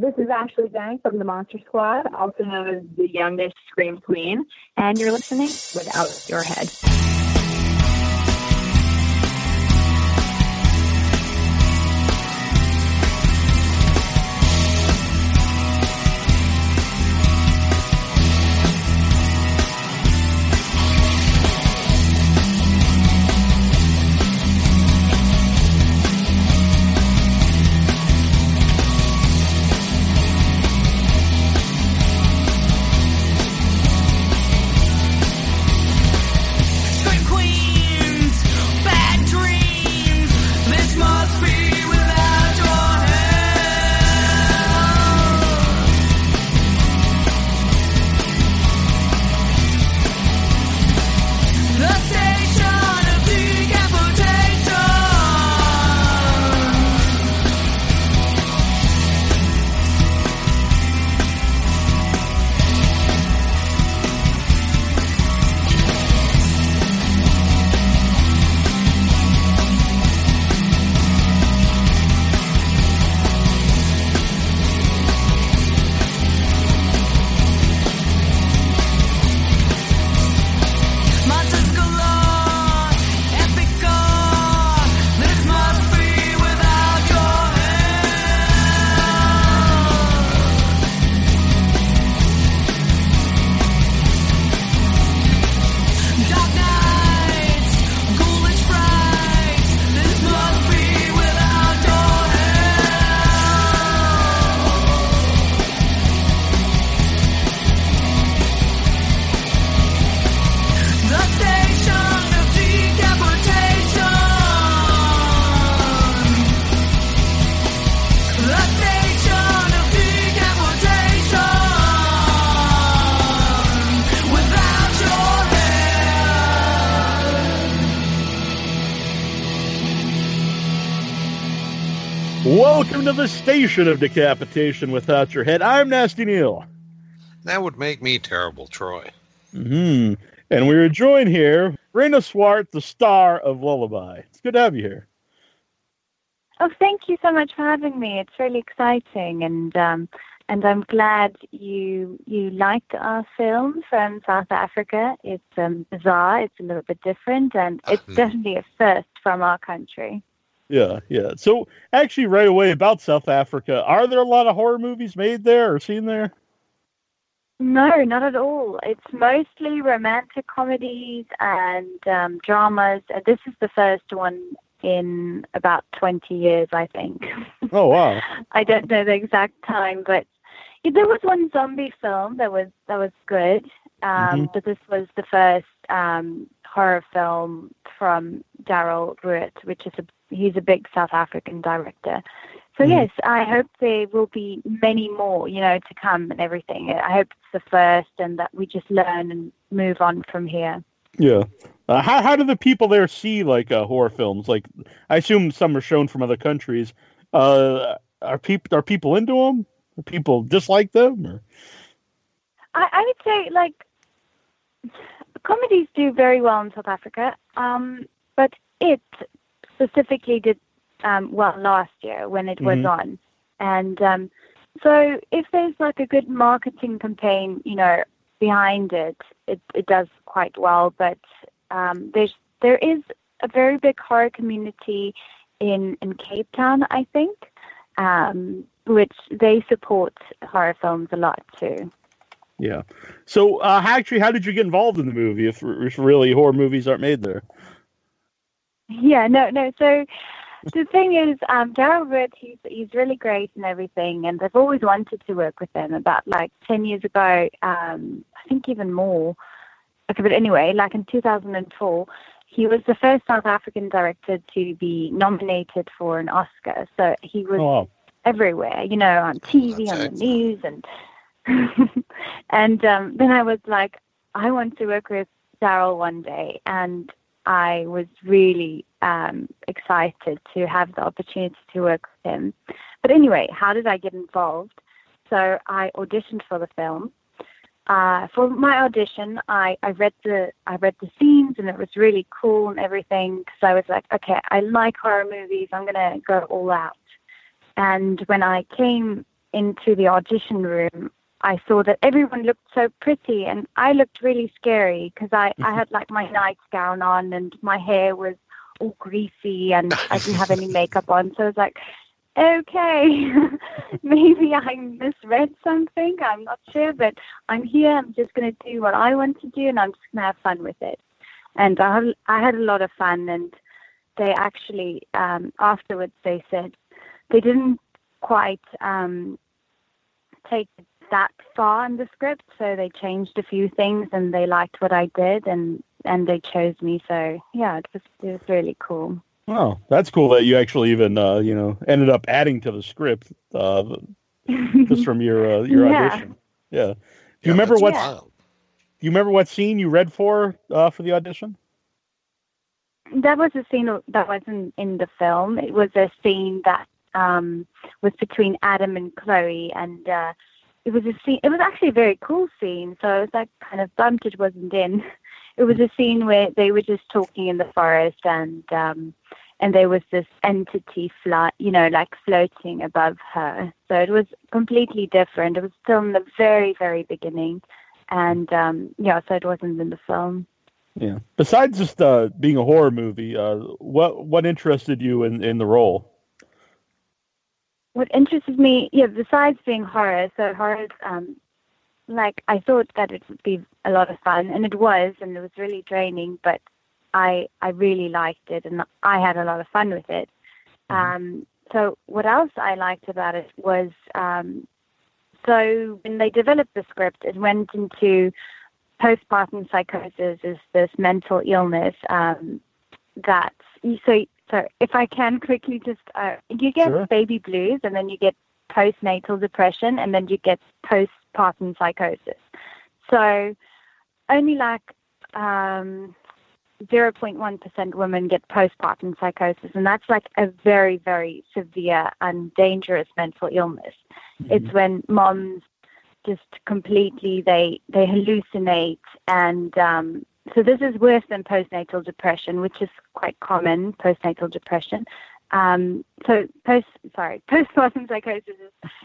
This is Ashley Zhang from the Monster Squad, also known as the youngest Scream Queen, and you're listening without your head. Welcome the station of decapitation without your head. I'm Nasty Neal. That would make me terrible, Troy. hmm And we are joined here, Reine Swart, the star of Lullaby. It's good to have you here. Oh, thank you so much for having me. It's really exciting, and um, and I'm glad you you like our film from South Africa. It's um, bizarre. It's a little bit different, and it's definitely a first from our country. Yeah, yeah. So, actually, right away about South Africa, are there a lot of horror movies made there or seen there? No, not at all. It's mostly romantic comedies and um, dramas. Uh, This is the first one in about 20 years, I think. Oh, wow. I don't know the exact time, but yeah, there was one zombie film that was that was good. Um, Mhm. But this was the first um, horror film from Darrell Roodt, which is a he's a big South African director. So Mhm. yes, I hope there will be many more, you know, to come and everything. I hope it's the first, and that we just learn and move on from here. Yeah. Uh, how, how do the people there see, like, uh, horror films? Like, I assume some are shown from other countries. Uh, are, people are people into them? Are people dislike them? Or? I, I would say like comedies do very well in South Africa, um, but it specifically did um, well last year when it was Mhm. on, and um, so if there's like a good marketing campaign, you know, behind it, it, it does quite well. But um, there's there is a very big horror community in in Cape Town, I think, um, which they support horror films a lot too. Yeah. So, uh, how- actually, how did you get involved in the movie if, if really horror movies aren't made there? Yeah, no, no. So the thing is, um, Darrell Roodt, he's he's really great and everything, and I've always wanted to work with him. About like ten years ago, um, I think even more. Okay, but anyway, like in 2004, he was the first South African director to be nominated for an Oscar. So he was Oh, wow. everywhere, you know, on TV, That's on the news, and and um, then I was like, I want to work with Darrell one day, and I was really um, excited to have the opportunity to work with him. But anyway, how did I get involved? So I auditioned for the film. Uh, for my audition, I, I read the I read the scenes and it was really cool and everything because I was like, okay, I like horror movies. I'm gonna go all out. And when I came into the audition room, I saw that everyone looked so pretty, and I looked really scary because I I had like my nightgown on and my hair was all greasy and I didn't have any makeup on, so I was like. Okay, maybe I misread something. I'm not sure, but I'm here. I'm just going to do what I want to do, and I'm just going to have fun with it. And I had, I had a lot of fun. And they actually um, afterwards they said they didn't quite um, take it that far in the script, so they changed a few things, and they liked what I did, and and they chose me. So yeah, it was it was really cool. Oh, that's cool that you actually even uh, you know ended up adding to the script uh, just from your uh, your Yeah. audition. Yeah. Do Yeah, you remember what? wild. Do you remember what scene you read for uh, for the audition? that was a scene that wasn't in the film. It was a scene that um, was between Adam and Chloe, and uh, it was a scene. It was actually a very cool scene. So I was like kind of bummed it wasn't in. It was a scene where they were just talking in the forest, and um, and there was this entity fly, you know, like floating above her. So it was completely different. It was still in the very very beginning, and um, yeah, so it wasn't in the film. Yeah. Besides just uh, being a horror movie, uh, what what interested you in, in the role? What interested me, yeah, besides being horror, so horror, um, like I thought that it would be a lot of fun, and it was, and it was really draining, but I I really liked it, and I had a lot of fun with it. Um, so what else I liked about it was, um, so when they developed the script, it went into postpartum psychosis is this mental illness um, that so so if I can quickly just uh, you get Sure. baby blues and then you get postnatal depression and then you get postpartum psychosis. So only like um, 0.1% women get postpartum psychosis, and that's like a very, very severe and dangerous mental illness. It's when moms just completely they they hallucinate and um, so this is worse than postnatal depression, which is quite common. Postnatal depression. Um, so post sorry postpartum psychosis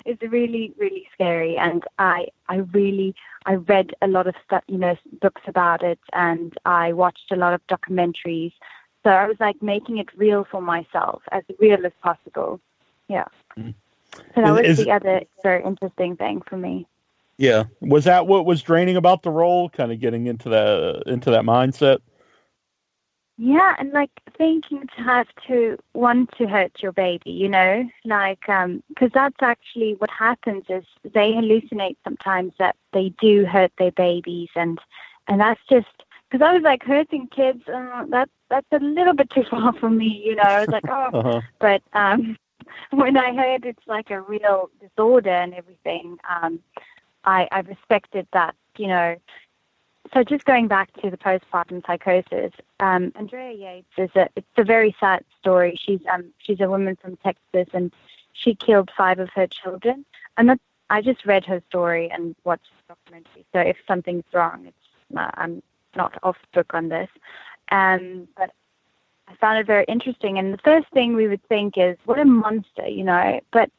is, is really really scary, and I I really I read a lot of stuff you know books about it, and I watched a lot of documentaries. So I was like making it real for myself, as real as possible. Yeah. Mhm. So that was is- the other very interesting thing for me. Yeah. Was that what was draining about the role? Kind of getting into that into that mindset. Yeah, and like thinking to have to want to hurt your baby, you know, like um 'cause that's actually what happens is they hallucinate sometimes that they do hurt their babies, and and that's just because I was like hurting kids, uh, that's that's a little bit too far for me, you know. I was like, oh, Uh-huh. but um, when I heard it's like a real disorder and everything, um, I, I respected that, you know. So just going back to the postpartum psychosis, um, Andrea Yates is a it's a very sad story. She's um she's a woman from Texas and she killed five of her children. I'm not I just read her story and watched the documentary. So if something's wrong, it's uh, I'm not off book on this. Um, but I found it very interesting. And the first thing we would think is, what a monster, you know. But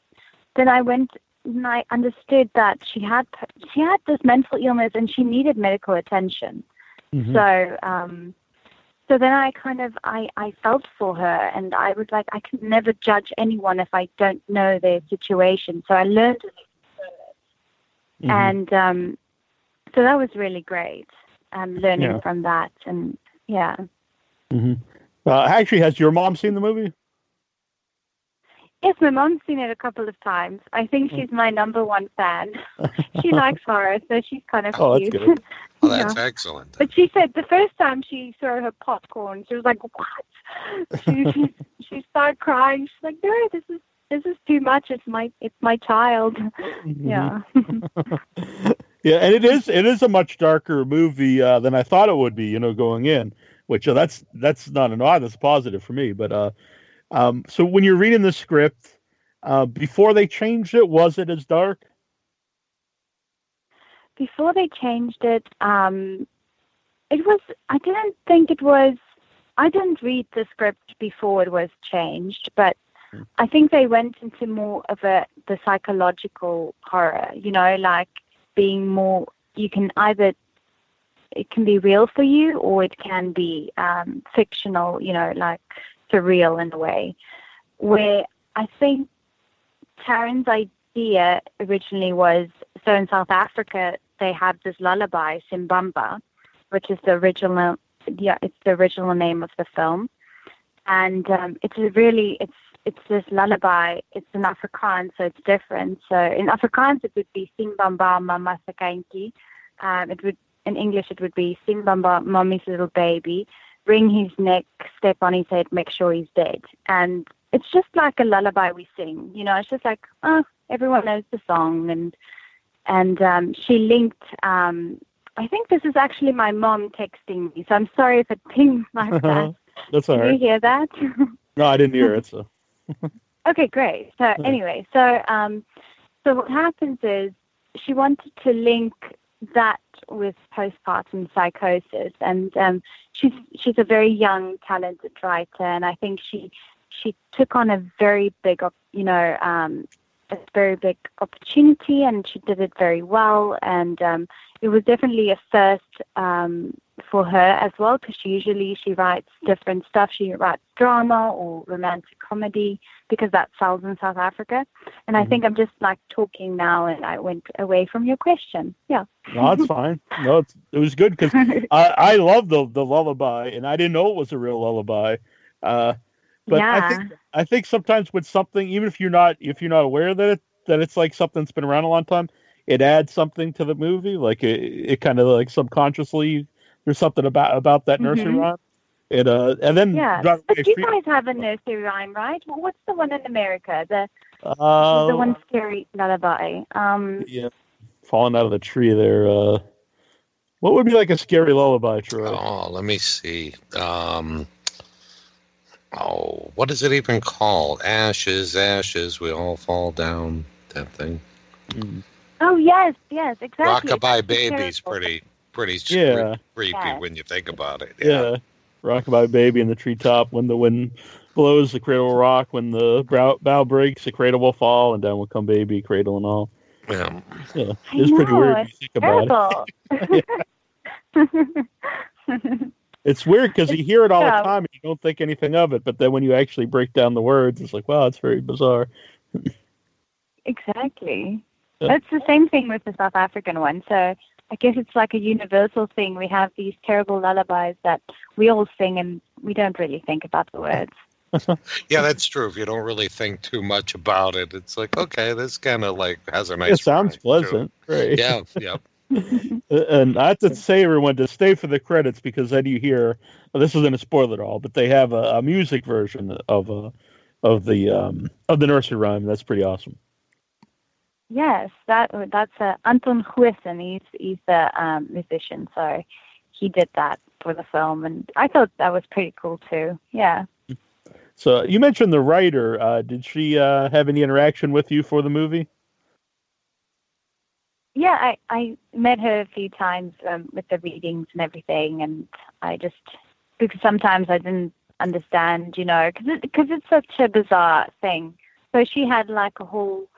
then I went and I understood that she had she had this mental illness and she needed medical attention. Mhm. So um, so then I kind of I I felt for her and I was like I can never judge anyone if I don't know their situation. So I learned Mhm. and um, so that was really great. Um, learning Yeah. from that and yeah. Mhm. Uh, actually, has your mom seen the movie? Yes, my mom's seen it a couple of times. I think she's my number one fan. she likes horror, so she's kind of Oh, that's cute. good. Oh, Yeah. that's excellent. But she said the first time she saw her popcorn, she was like, "What?" She she, she started crying. She's like, "No, this is this is too much. It's my it's my child." Yeah. Yeah, and it is it is a much darker movie uh, than I thought it would be. You know, going in, which uh, that's that's not an odd, that's positive for me. But uh, um, so when you're reading the script, uh, before they changed it, was it as dark? Before they changed it, um, it was. I didn't think it was. I didn't read the script before it was changed, but I think they went into more of a the psychological horror. You know, like being more. You can either it can be real for you or it can be um, fictional. You know, like surreal in a way. Where I think Taryn's idea originally was so in South Africa they have this lullaby Siembamba, which is the original yeah it's the original name of the film, and um, it's really it's it's this lullaby. It's in Afrikaans, so it's different. So in Afrikaans it would be Siembamba Mama Sakantjie. Um, it would in English it would be Siembamba Mommy's little baby. Wring his neck, step on his head, make sure he's dead. And it's just like a lullaby we sing. You know, it's just like, oh, everyone knows the song. And and um, she linked. Um, I think this is actually my mom texting me, so I'm sorry if it pings like that. That's all Can you hear that? No, I didn't hear it. So Okay, great. So anyway, so um, so what happens is she wanted to link that with postpartum psychosis, and um, she's she's a very young, talented writer, and I think she she took on a very big, you know, um, a very big opportunity, and she did it very well, and um, it was definitely a first um, for her as well, because she usually she writes different stuff. She writes drama or romantic comedy because that sells in South Africa. And I think I'm just like talking now, and I went away from your question. Yeah. no, it's fine. No, it's, it was good because I I love the the lullaby, and I didn't know it was a real lullaby. Uh, but yeah. I think I think sometimes with something, even if you're not if you're not aware that it that it's like something that's been around a long time, it adds something to the movie. Like it, it kind of like subconsciously there's something about about that nursery Mhm. rhyme. It uh and then yeah. John But you Street- guys have a nursery rhyme, right? Well, what's the one in America? The uh, the one scary lullaby. Um, yeah, falling out of the tree there. Uh, what would be like a scary lullaby, Troy? Oh, let me see. Um, oh, what is it even called? Ashes, ashes, we all fall down. That thing. Mm. oh yes, yes, exactly. Rockabye Baby's terrible. pretty, pretty Yeah. creepy Yeah. when you think about it. Yeah. Rockabye Baby in the treetop. When the wind blows, the cradle will rock. When the brow, bough breaks, the cradle will fall, and down will come baby, cradle and all. Yeah. Yeah, I it's pretty weird when you think about it. It's weird because you hear it all Yeah. the time and you don't think anything of it, but then when you actually break down the words, it's like, wow, it's very bizarre. Exactly. Yeah. That's the same thing with the South African one. So I guess it's like a universal thing. We have these terrible lullabies that we all sing and we don't really think about the words. Yeah, that's true. If you don't really think too much about it, it's like, okay, this kind of like has a nice. it sounds rhyme, too. pleasant. Right. Yeah, yeah. And I have to say, everyone, to stay for the credits because then you hear well, this isn't a spoiler at all, but they have a, a music version of uh, of the um, of the nursery rhyme. That's pretty awesome. Yes, that that's uh, Anton Goosen. He's he's the um, musician, so he did that for the film, and I thought that was pretty cool too. Yeah. So you mentioned the writer. Uh, did she uh, have any interaction with you for the movie? Yeah, I, I met her a few times um, with the readings and everything, and I just because sometimes I didn't understand, you know, because it, cause it's such a bizarre thing. So she had like a whole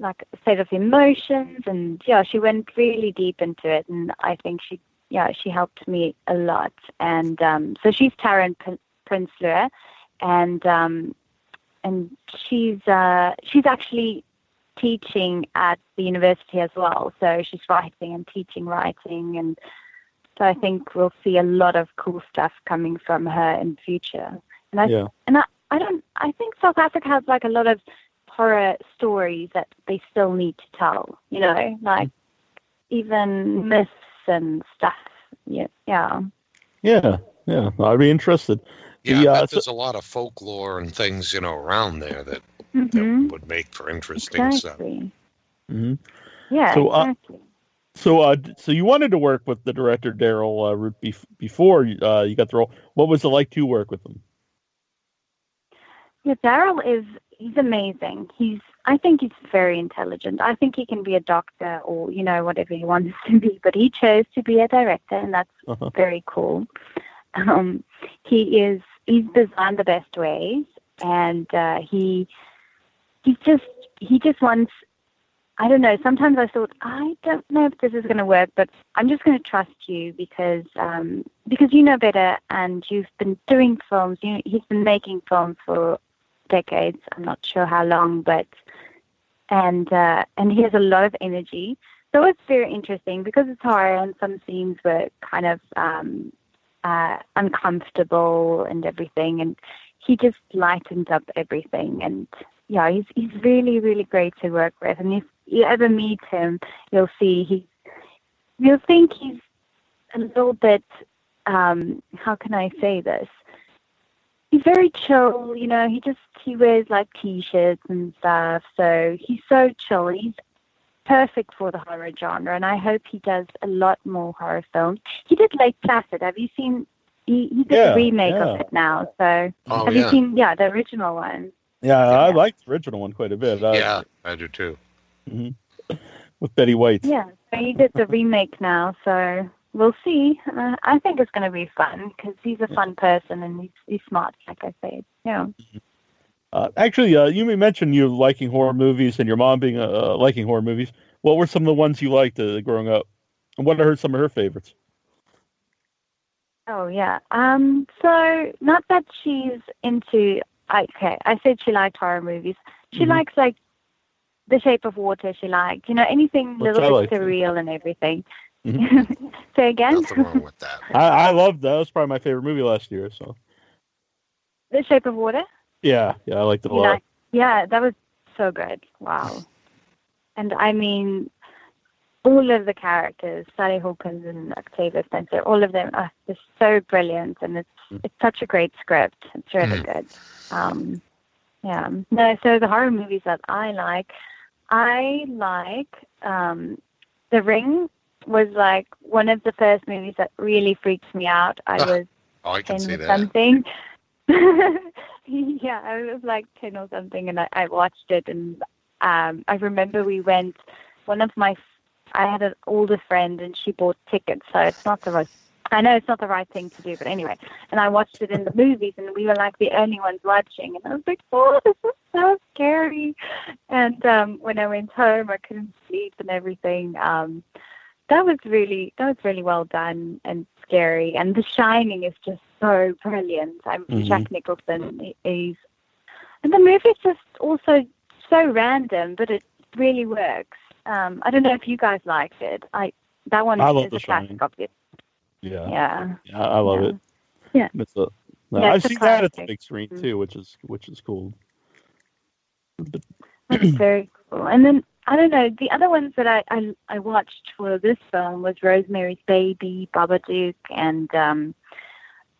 like a set of emotions, and yeah, she went really deep into it, and I think she yeah she helped me a lot. And um, so she's Taryn P- Prinsloo, and um, and she's uh, she's actually teaching at the university as well. So she's writing and teaching writing, and so I think we'll see a lot of cool stuff coming from her in the future. And I Yeah. and I, I don't I think South Africa has like a lot of horror stories that they still need to tell. You know, like even myths and stuff. Yeah, yeah. Yeah, yeah. I'd be interested. Yeah, The, I uh, bet so- there's a lot of folklore and things, you know, around there that, that hmm would make for interesting stuff. Exactly. hmm Yeah, So, uh. So, uh, so you wanted to work with the director Darrell uh, Roodt bef- before uh, you got the role. What was it like to work with him? Yeah, Darrell is he's amazing. He's I think he's very intelligent. I think he can be a doctor or, you know, whatever he wants to be, but he chose to be a director and that's Uh-huh. very cool. Um he is he's designed the best ways and uh, he he just he just wants. I don't know. Sometimes I thought I don't know if this is going to work, but I'm just going to trust you because um, because you know better, and you've been doing films. You he's been making films for decades. I'm not sure how long, but and uh, and he has a lot of energy. So it's very interesting because it's horror and some scenes were kind of um, uh, uncomfortable and everything, and he just lightens up everything. And yeah, he's he's really really great to work with. And if you ever meet him, you'll see he you'll think he's a little bit um, how can I say this? He's very chill, you know. He just he wears like t-shirts and stuff, so he's so chill. He's perfect for the horror genre, and I hope he does a lot more horror films. He did Lake Placid. Have you seen? He, he did Yeah, a remake yeah. of it now. So Oh have yeah, you seen? Yeah, the original one. Yeah, I Yeah. liked the original one quite a bit. Uh, yeah, I do too. with Betty White. Yeah, so he did the remake now. So we'll see. Uh, I think it's going to be fun because he's a fun person and he's, he's smart, like I said. Yeah. Uh, actually, uh, you mentioned you liking horror movies and your mom being uh, liking horror movies. What were some of the ones you liked uh, growing up? And what are some of her favorites? Oh yeah. Um. So not that she's into. Okay, I said she liked horror movies. She Mhm. likes like The Shape of Water. She liked, you know, anything Which little bit surreal and everything. Mhm. Say again. Nothing wrong with that. I, I loved that. That was probably my favorite movie last year. So the Shape of Water. yeah, yeah, I liked it a lot. like- yeah, that was so good. Wow. And I mean, all of the characters, Sally Hawkins and Octavia Spencer, all of them are just so brilliant, and it's it's such a great script. It's really good. Um, yeah. No, so the horror movies that I like, I like um, The Ring. Was like one of the first movies that really freaked me out. I Ah, was Oh, I can 10 see or that. something. yeah, I was like 10 or something, and I, I watched it. And um, I remember we went, one of my, I had an older friend, and she bought tickets, so it's not the right, I know it's not the right thing to do, but anyway. And I watched it in the movies, and we were like the only ones watching. And I was like, oh, this is so scary. And um, when I went home, I couldn't sleep and everything. Um, that was really that was really well done and scary. And The Shining is just so brilliant. I'm Mhm. Jack Nicholson. he- He's and the movie's just also so random, but it really works. Um, I don't know if you guys liked it. I that one I love is a classic, obviously. Yeah, Yeah. yeah, I love Yeah. it. Yeah. It's a, no, Yeah, I've seen that at the big screen Mm. too, which is which is cool. That's very cool. And then I don't know the other ones that I I, I watched for this film was Rosemary's Baby, Babadook, and um,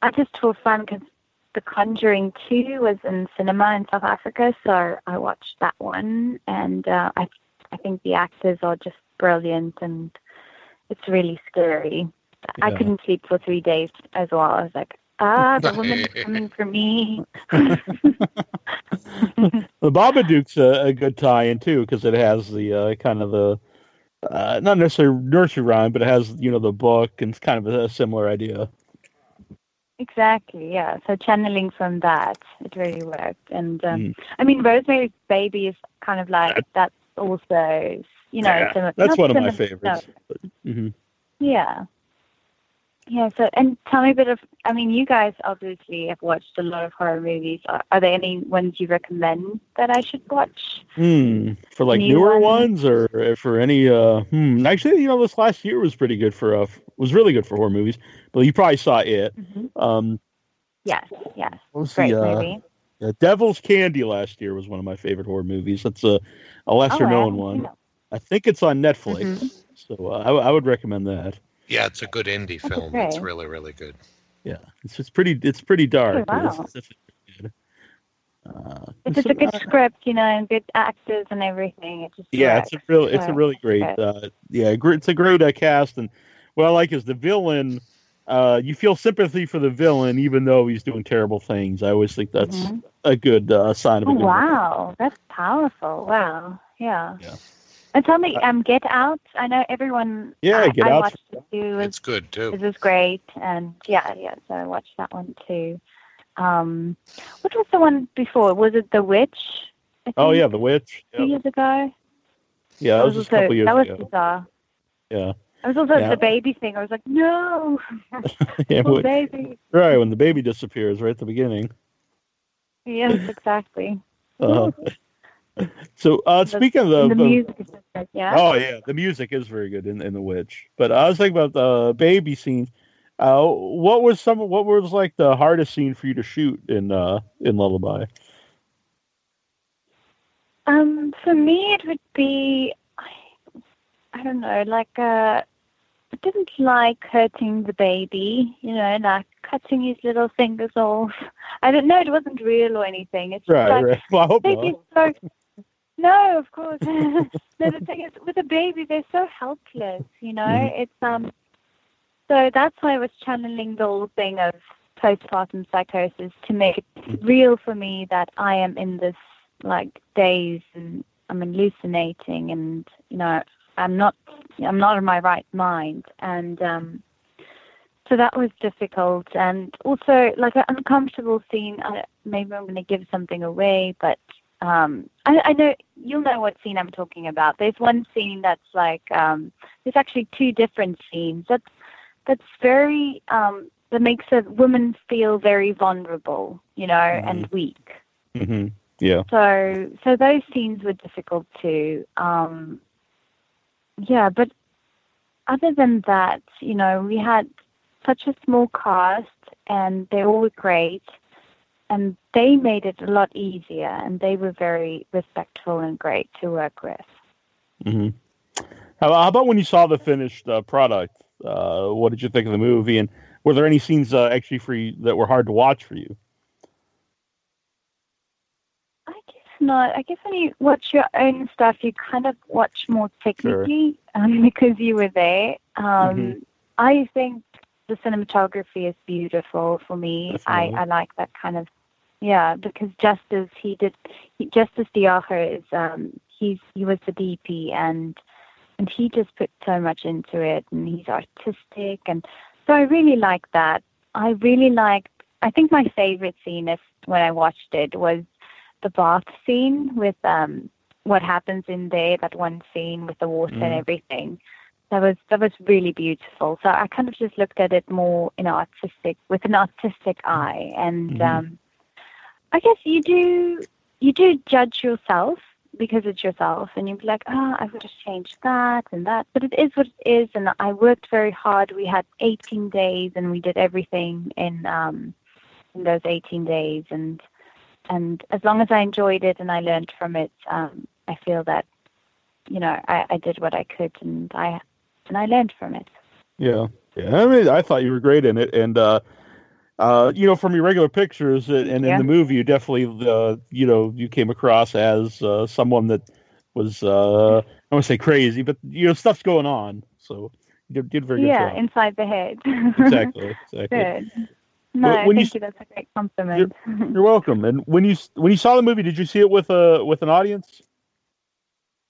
I just for fun because The Conjuring Two was in cinema in South Africa, so I watched that one, and uh, I I think the actors are just brilliant, and it's really scary. I couldn't sleep for three days as well. I was like, ah, the woman's coming for me. the Babadook's a, a good tie-in too because it has the uh, kind of the uh, not necessarily nursery rhyme, but it has you know the book and it's kind of a, similar idea. Exactly, yeah. So channeling from that, it really worked. And um, Mm. I mean, Rosemary's Baby is kind of like that's also, you know, Yeah, simi- that's not one of my simi- favorites. hmm yeah, yeah. So, and tell me a bit of. I mean, you guys obviously have watched a lot of horror movies. Are, are there any ones you recommend that I should watch? Hmm. For like New newer ones? ones, or for any? Uh, hmm. Actually, you know, this last year was pretty good for uh, was really good for horror movies. But you probably saw it. Mm-hmm. Um, Yes, yes. Great the, uh, movie. uh, Devil's Candy last year was one of my favorite horror movies. That's a a lesser Oh, known haven't one. it. I think it's on Netflix, Mhm. so uh, I, I would recommend that. Yeah, it's a good indie That's film. It's really, really good. Yeah, it's just pretty. It's pretty dark. but it's- wow. it's good. Uh, If it's it's a good uh, script, you know, and good actors and everything, it just yeah, works. it's a real. It's a really great. Uh, yeah, it's a great uh, cast, and what I like is the villain. Uh, you feel sympathy for the villain, even though he's doing terrible things. I always think that's Mhm. a good uh, sign of a Oh good villain. wow, that's powerful. Wow, yeah. Yeah. And tell me, um, Get Out. I know everyone. Yeah, I, Get I Out's- watched it too. It It's good too. this is great, and yeah, yeah. So I watched that one too. um, what was the one before? Was it The Witch? Oh yeah, The Witch. Two Yeah, years ago. yeah that was just a couple years that was ago. bizarre. Yeah, I was also Yeah. the baby thing. I was like, no, yeah poor baby. right when the baby disappears right at the beginning. Yes, exactly. Uh, so uh, speaking of the, the music yeah. Oh yeah, the music is very good in, in The Witch. But I was thinking about the baby scenes. Uh, what was some? What was like the hardest scene for you to shoot in uh, in Lullaby? Um, for me, it would be, I, I don't know, like uh, I didn't like hurting the baby. You know, like cutting his little fingers off. I don't know. It wasn't real or anything. It's Right, like right. Well, I hope baby's not. so. No, of course. no, the thing is, with a baby, they're so helpless. You know, Mhm. it's um. So that's why I was channeling the whole thing of postpartum psychosis to make it real for me that I am in this like daze and I'm hallucinating and you know I'm not I'm not in my right mind and um so that was difficult and also like an uncomfortable scene I, maybe I'm going to give something away but um I, I know you'll know what scene I'm talking about. There's one scene that's like um there's actually two different scenes. That's that's very um that makes a woman feel very vulnerable you know and weak. Hmm Yeah. so so those scenes were difficult too. Um, yeah, but other than that, you know, we had such a small cast and they all were great and they made it a lot easier and they were very respectful and great to work with. hmm How, how about when you saw the finished uh, product? Uh, what did you think of the movie? And were there any scenes uh, actually for you that were hard to watch for you? I guess not. I guess when you watch your own stuff, you kind of watch more technically um, because you were there. Um, Mhm. I think the cinematography is beautiful for me. I, I like that kind of, yeah, because just as he did, he, Justus de Jager is, um, he's, he was the DP and, and he just put so much into it and he's artistic. And so I really like that. I really liked, I think my favorite scene if when I watched it was the bath scene with um what happens in there that one scene with the water and Mhm. everything that was that was really beautiful so i kind of just looked at it more in artistic with an artistic eye and Mhm. um i guess you do you do judge yourself because it's yourself and you'd be like oh i would have changed that and that but it is what it is and i worked very hard we had 18 days and we did everything in um in those 18 days and and as long as I enjoyed it and I learned from it, um, I feel that you know I, I did what I could and I and I learned from it. Yeah, yeah. I mean, I thought you were great in it, and uh, uh, you know, from your regular pictures and, and in the movie, you definitely, uh, you know, you came across as uh, someone that was, uh, I don't want to say crazy, but you know, stuff's going on. So you did, did very good yeah, inside the head. exactly, exactly. Good. No, When- when you thank s- you. That's a great compliment. You're welcome. And when you when you saw the movie, did you see it with a with an audience?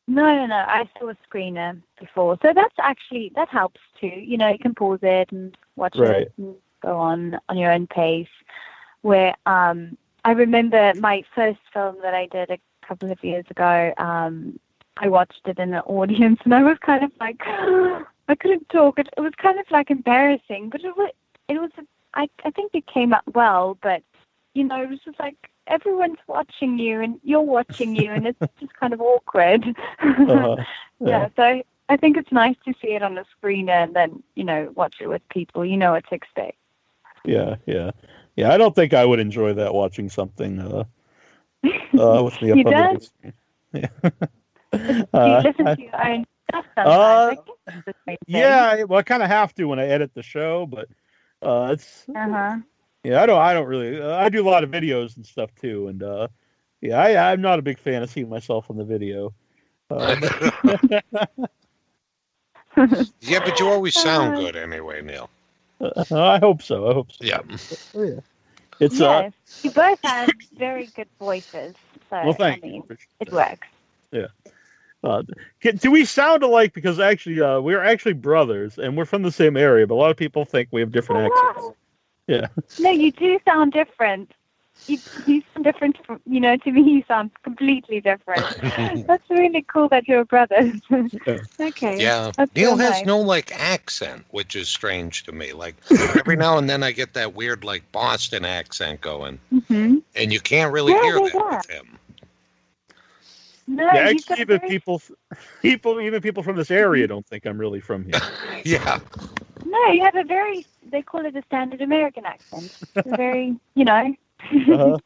No, no, no. I saw a screener before, so that's actually that helps too. You know, you can pause it and watch Right. it and go on on your own pace. Where um, I remember my first film that I did a couple of years ago. Um, I watched it in an audience, and I was kind of like, I couldn't talk. It, it was kind of like embarrassing, but it was it was. I I think it came out well, but you know, it was just like everyone's watching you and you're watching you, and it's just kind of awkward. Uh, yeah. So I think it's nice to see it on the screen and then you know watch it with people. You know what to expect. Yeah, yeah, yeah. I don't think I would enjoy that watching something uh, uh, with me up You the don't? big screen. Yeah. Do you Uh, listen I- to your own stuff Uh, sometimes? I guess it's the same thing. Yeah, well, I kind of have to when I edit the show, but uh, it's Uh huh. yeah. I don't. I don't really. Uh, I do a lot of videos and stuff too, and uh, yeah, I, I'm not a big fan of seeing myself on the video. Uh, yeah, but you always sound Uh, good anyway, Neal. But, I hope so. I hope so. Yeah. It's uh. you both have very good voices. So Well, thank I mean, you. it works. Uh, can, do we sound alike? Because actually, uh, we're actually brothers, and we're from the same area. But a lot of people think we have different Oh, accents. wow. Yeah. No, you do sound different. You, you sound different from, you know, to me you sound completely different. That's really cool that you're brothers. okay. Yeah, That's Neal has nice. no like accent, which is strange to me. Like every now and then I get that weird like Boston accent going, hmm and you can't really Yeah, hear yeah, that yeah. with him. No, yeah, actually, even very- people, people, even people from this area don't think I'm really from here. Yeah, No, you have a very, they call it a standard American accent. It's a very, you know. Uh-huh.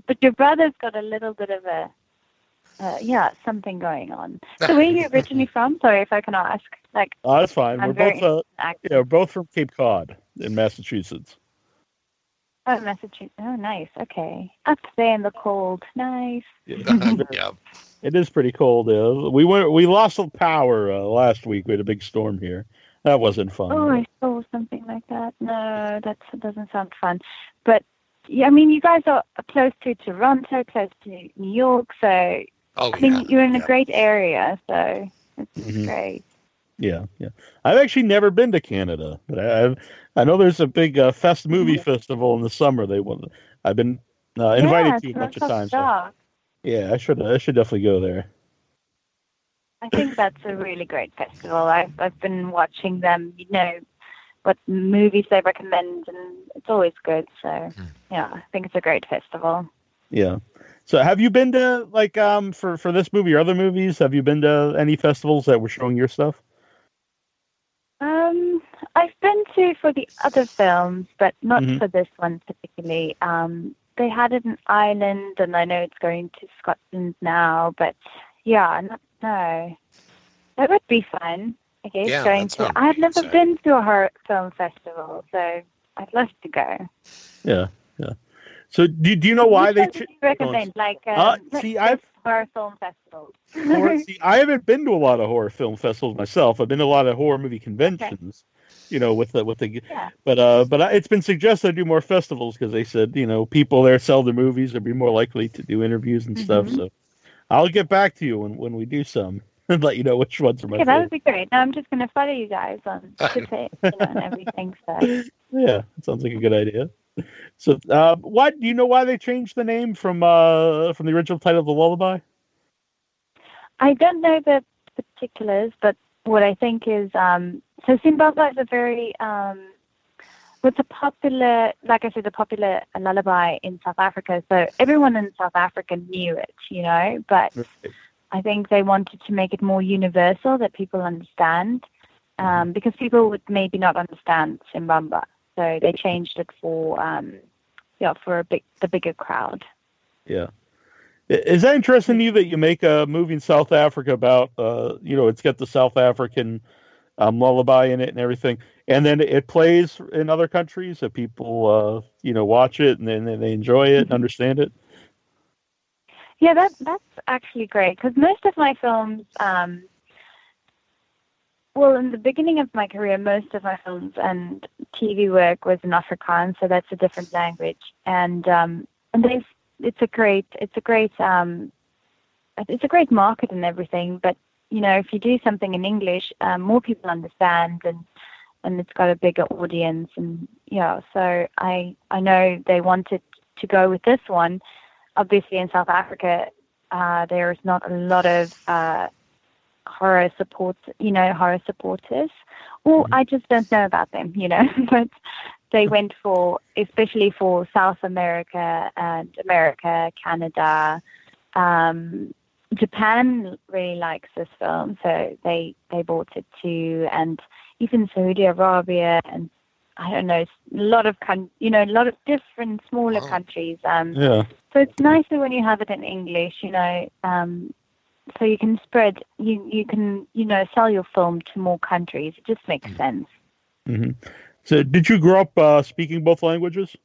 but your brother's got a little bit of a, uh, yeah, something going on. So where are you originally from? Sorry if I can ask. Like, Oh, that's fine. I'm we're both, uh, accent. yeah, we're both from Cape Cod in Massachusetts. Oh, Massachusetts. Oh, nice. Okay. Up there in the cold. Nice. Yeah. yeah. It is pretty cold. Uh, we went, we lost the power uh, last week. We had a big storm here. That wasn't fun. Oh, I saw something like that. No, that doesn't sound fun. But yeah, I mean, you guys are close to Toronto, close to New York, so Oh I mean, yeah. you're in a great area, so it's Mhm. great. Yeah, yeah. I've actually never been to Canada, but I, I've, I know there's a big uh, fest movie festival in the summer. They want. I've been uh, invited yeah, to a bunch of Toronto times. so- Star. yeah, I should. I should definitely go there. I think that's a really great festival. I've I've been watching them, you know, what movies they recommend, and it's always good. So yeah, I think it's a great festival. Yeah. So, have you been to like um for for this movie or other movies? Have you been to any festivals that were showing your stuff? Um, I've been to for the other films, but not Mhm. for this one particularly. Um, they had it in Ireland, and I know it's going to Scotland now. But yeah, not, no, that would be fun. I guess Yeah, going to. sounds I've never exciting. been to a horror film festival, so I'd love to go. Yeah, yeah. So, do, do you know why Which they? ch- you recommend? Like, um, Uh, see, I've- horror film festivals. horror, see, I haven't been to a lot of horror film festivals myself. I've been to a lot of horror movie conventions. You know, with the with the, Yeah. but uh, but I, it's been suggested I do more festivals because they said you know people there sell their movies and be more likely to do interviews and stuff. Mhm. So, I'll get back to you when when we do some and let you know which ones are my Okay, that would be great. Now I'm just going to follow you guys on Twitter you know, and everything. So. Yeah, that sounds like a good idea. So, uh, what do you know why they changed the name from uh from the original title of the Lullaby? I don't know the particulars, but what I think is um, so Siembamba is a very um, what's a popular, like I said, a popular lullaby in South Africa. So everyone in South Africa knew it, you know. But I think they wanted to make it more universal that people understand, um, because people would maybe not understand Siembamba. So they changed it for um, yeah for a big the bigger crowd. Yeah. Is that interesting to you that you make a movie in South Africa about, uh, you know, it's got the South African um, lullaby in it and everything, and then it plays in other countries that people, uh, you know, watch it and then then they enjoy it and understand it? Yeah, that that's actually great because most of my films, um, well, in the beginning of my career, most of my films and TV work was in Afrikaans, so that's a different language, and um, and they've it's a great it's a great um, it's a great market and everything, but you know if you do something in English, um, more people understand and and it's got a bigger audience and yeah, so I I know they wanted to go with this one obviously in South Africa, uh, there is not a lot of uh, horror support, you know, horror supporters. Or I just don't know about them, you know. but they went for, especially for South America and America, Canada, um, Japan really likes this film, so they they bought it too, and even Saudi Arabia and I don't know, a lot of con- you know, a lot of different smaller Oh. countries. Um, Yeah. so it's nicer when you have it in English, you know, um, so you can spread, you you can, you know, sell your film to more countries. It just makes sense. hmm So, did you grow up uh, speaking both languages?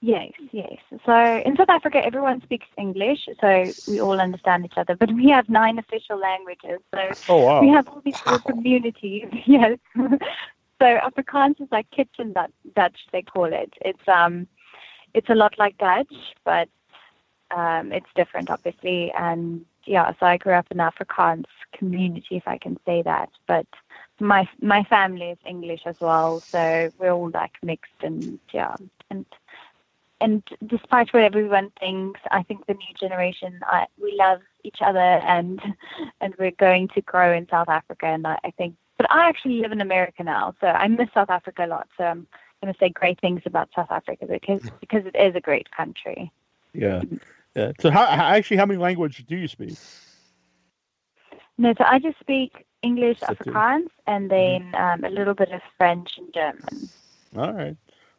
Yes, yes. So in South Africa, everyone speaks English, so we all understand each other. But we have nine official languages, so Oh wow. we have all these little Wow. communities. Yes. So Afrikaans is like kitchen Dut- Dutch, they call it. It's um, it's a lot like Dutch, but um, it's different, obviously. And yeah, so I grew up in Afrikaans community, if I can say that. But my my family is English as well, so we're all like mixed and yeah, and and despite what everyone thinks, I think the new generation, I, we love each other and and we're going to grow in South Africa, and I, I think. But I actually live in America now, so I miss South Africa a lot. So I'm going to say great things about South Africa because because it is a great country. Yeah. Yeah. So how, how actually how many languages do you speak? No, so I just speak English, So two. Afrikaans, and then um, a little bit of French and German. All right.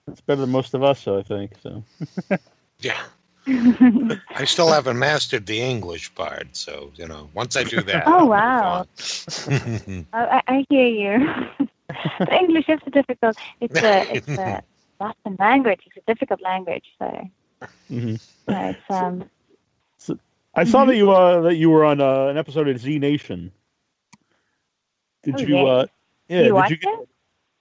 That's better than most of us, so I think. So Yeah. I still haven't mastered the English part, so you know, once I do that. Oh, I'll wow. on. I, I, I hear you. but English is a difficult. It's a it's a Latin language. It's a difficult language. So Mhm. no, it's um. I saw that you uh that you were on uh, an episode of Z Nation. Did Oh, you yeah. uh yeah, you did you get it?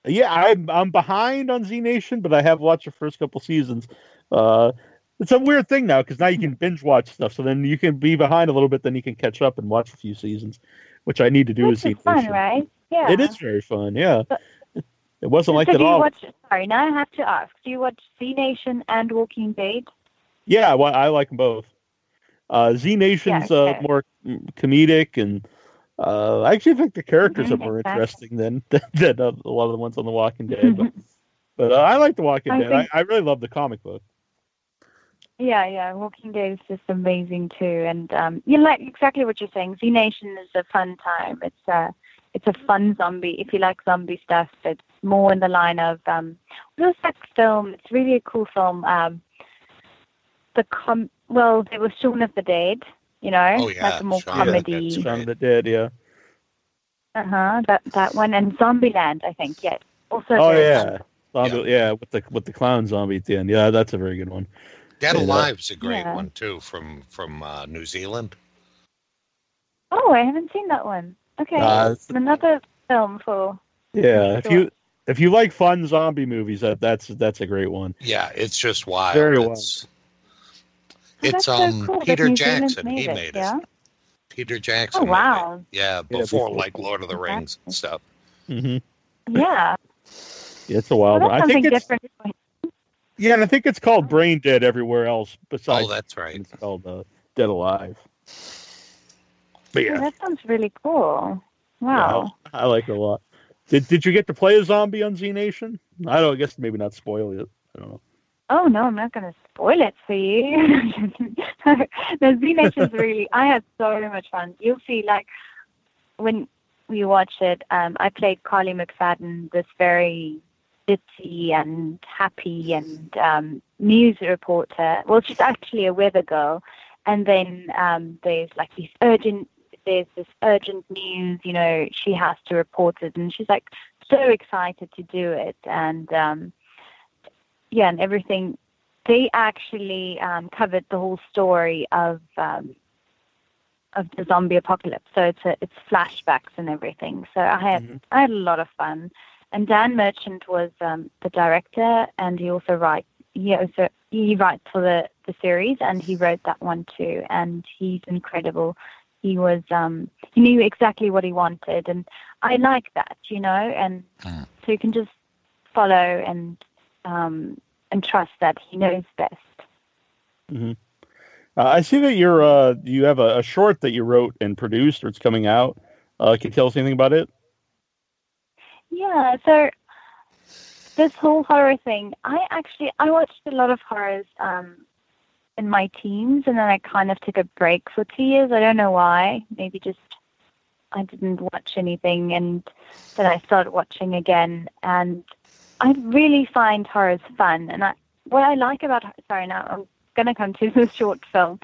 Yeah, I'm I'm behind on Z Nation, but I have watched the first couple seasons. Uh, it's a weird thing now because now you can binge watch stuff. So then you can be behind a little bit, then you can catch up and watch a few seasons, which I need to do Which is fun, right? Yeah. It is very fun. Yeah, But- it wasn't like so that all. watch? Sorry, now I have to ask. Do you watch Z Nation and Walking Dead? Yeah, well, I like them both. Uh, Z Nation's Yeah, uh, more mm, comedic, and uh, I actually think the characters are more exactly. interesting than than uh, a lot of the ones on The Walking Dead. But, but uh, I like The Walking I Dead. think- I, I really love the comic book. Yeah, yeah. Walking Dead is just amazing too, and um, you like exactly what you're saying. Z Nation is a fun time. It's a it's a fun zombie. If you like zombie stuff, it's more in the line of um, what was that film? It's really a cool film. Um, the com well, there was Shaun of the Dead. You know, Oh, yeah, like a more Shaun of the comedy. Dead's Shaun of the Dead, yeah. Uh huh. That that one and Zombieland, I think. Yes. Also. Oh yeah. fun. Zombie, yeah. with the with the clown zombie at the end. Yeah, that's a very good one. Dead Yeah. Alive's a great Yeah. one too, from from uh, New Zealand. Oh, I haven't seen that one. Okay. Uh, it's- Another film for. Yeah, if you if you like fun zombie movies, that that's that's a great one. Yeah, it's just wild. Very wild. It's, Oh, it's that's so um cool Peter New Zealand Jackson. he made it. Yeah. Peter Jackson. Oh made it. wow. Yeah, Yeah, before before- like Lord of the Rings and stuff. hmm Yeah. Yeah, it's a Well, wild that's one. I something think it's different. Yeah, and I think it's called Brain Dead everywhere else besides. Oh, that's right. It's called uh, Dead Alive. But Oh, yeah, that sounds really cool. yeah, Wow. I, I like it a lot. Did Did you get to play a zombie on Z Nation? I don't. I guess maybe not spoil it. I don't know. Oh no, I'm not gonna spoil it for you. the Z Nation's really. I had so much fun. You'll see, like when we watch it. Um, I played Carly McFadden, this very ditzy and happy and um, news reporter. Well, she's actually a weather girl, and then um, there's like these urgent. There's this urgent news, you know, she has to report it, and she's like so excited to do it, and um, yeah, and everything. They actually um, covered the whole story of um, of the zombie apocalypse. So it's a, it's flashbacks and everything. So I had Mhm. I had a lot of fun. And Dan Merchant was um, the director, and he also write he also he writes for the the series, and he wrote that one too. And he's incredible. He was um, he knew exactly what he wanted, and I like that, you know. And Mm. so you can just follow and um, and trust that he knows best. Uh, I see that you're uh, you have a, a short that you wrote and produced, or it's coming out. Uh, can you tell us anything about it? Yeah, so this whole horror thing, I actually I watched a lot of horrors um in my teens and then I kind of took a break for two years. I don't know why. Maybe just I didn't watch anything and then I started watching again and I really find horrors fun and I what I like about sorry now I'm gonna come to the short film.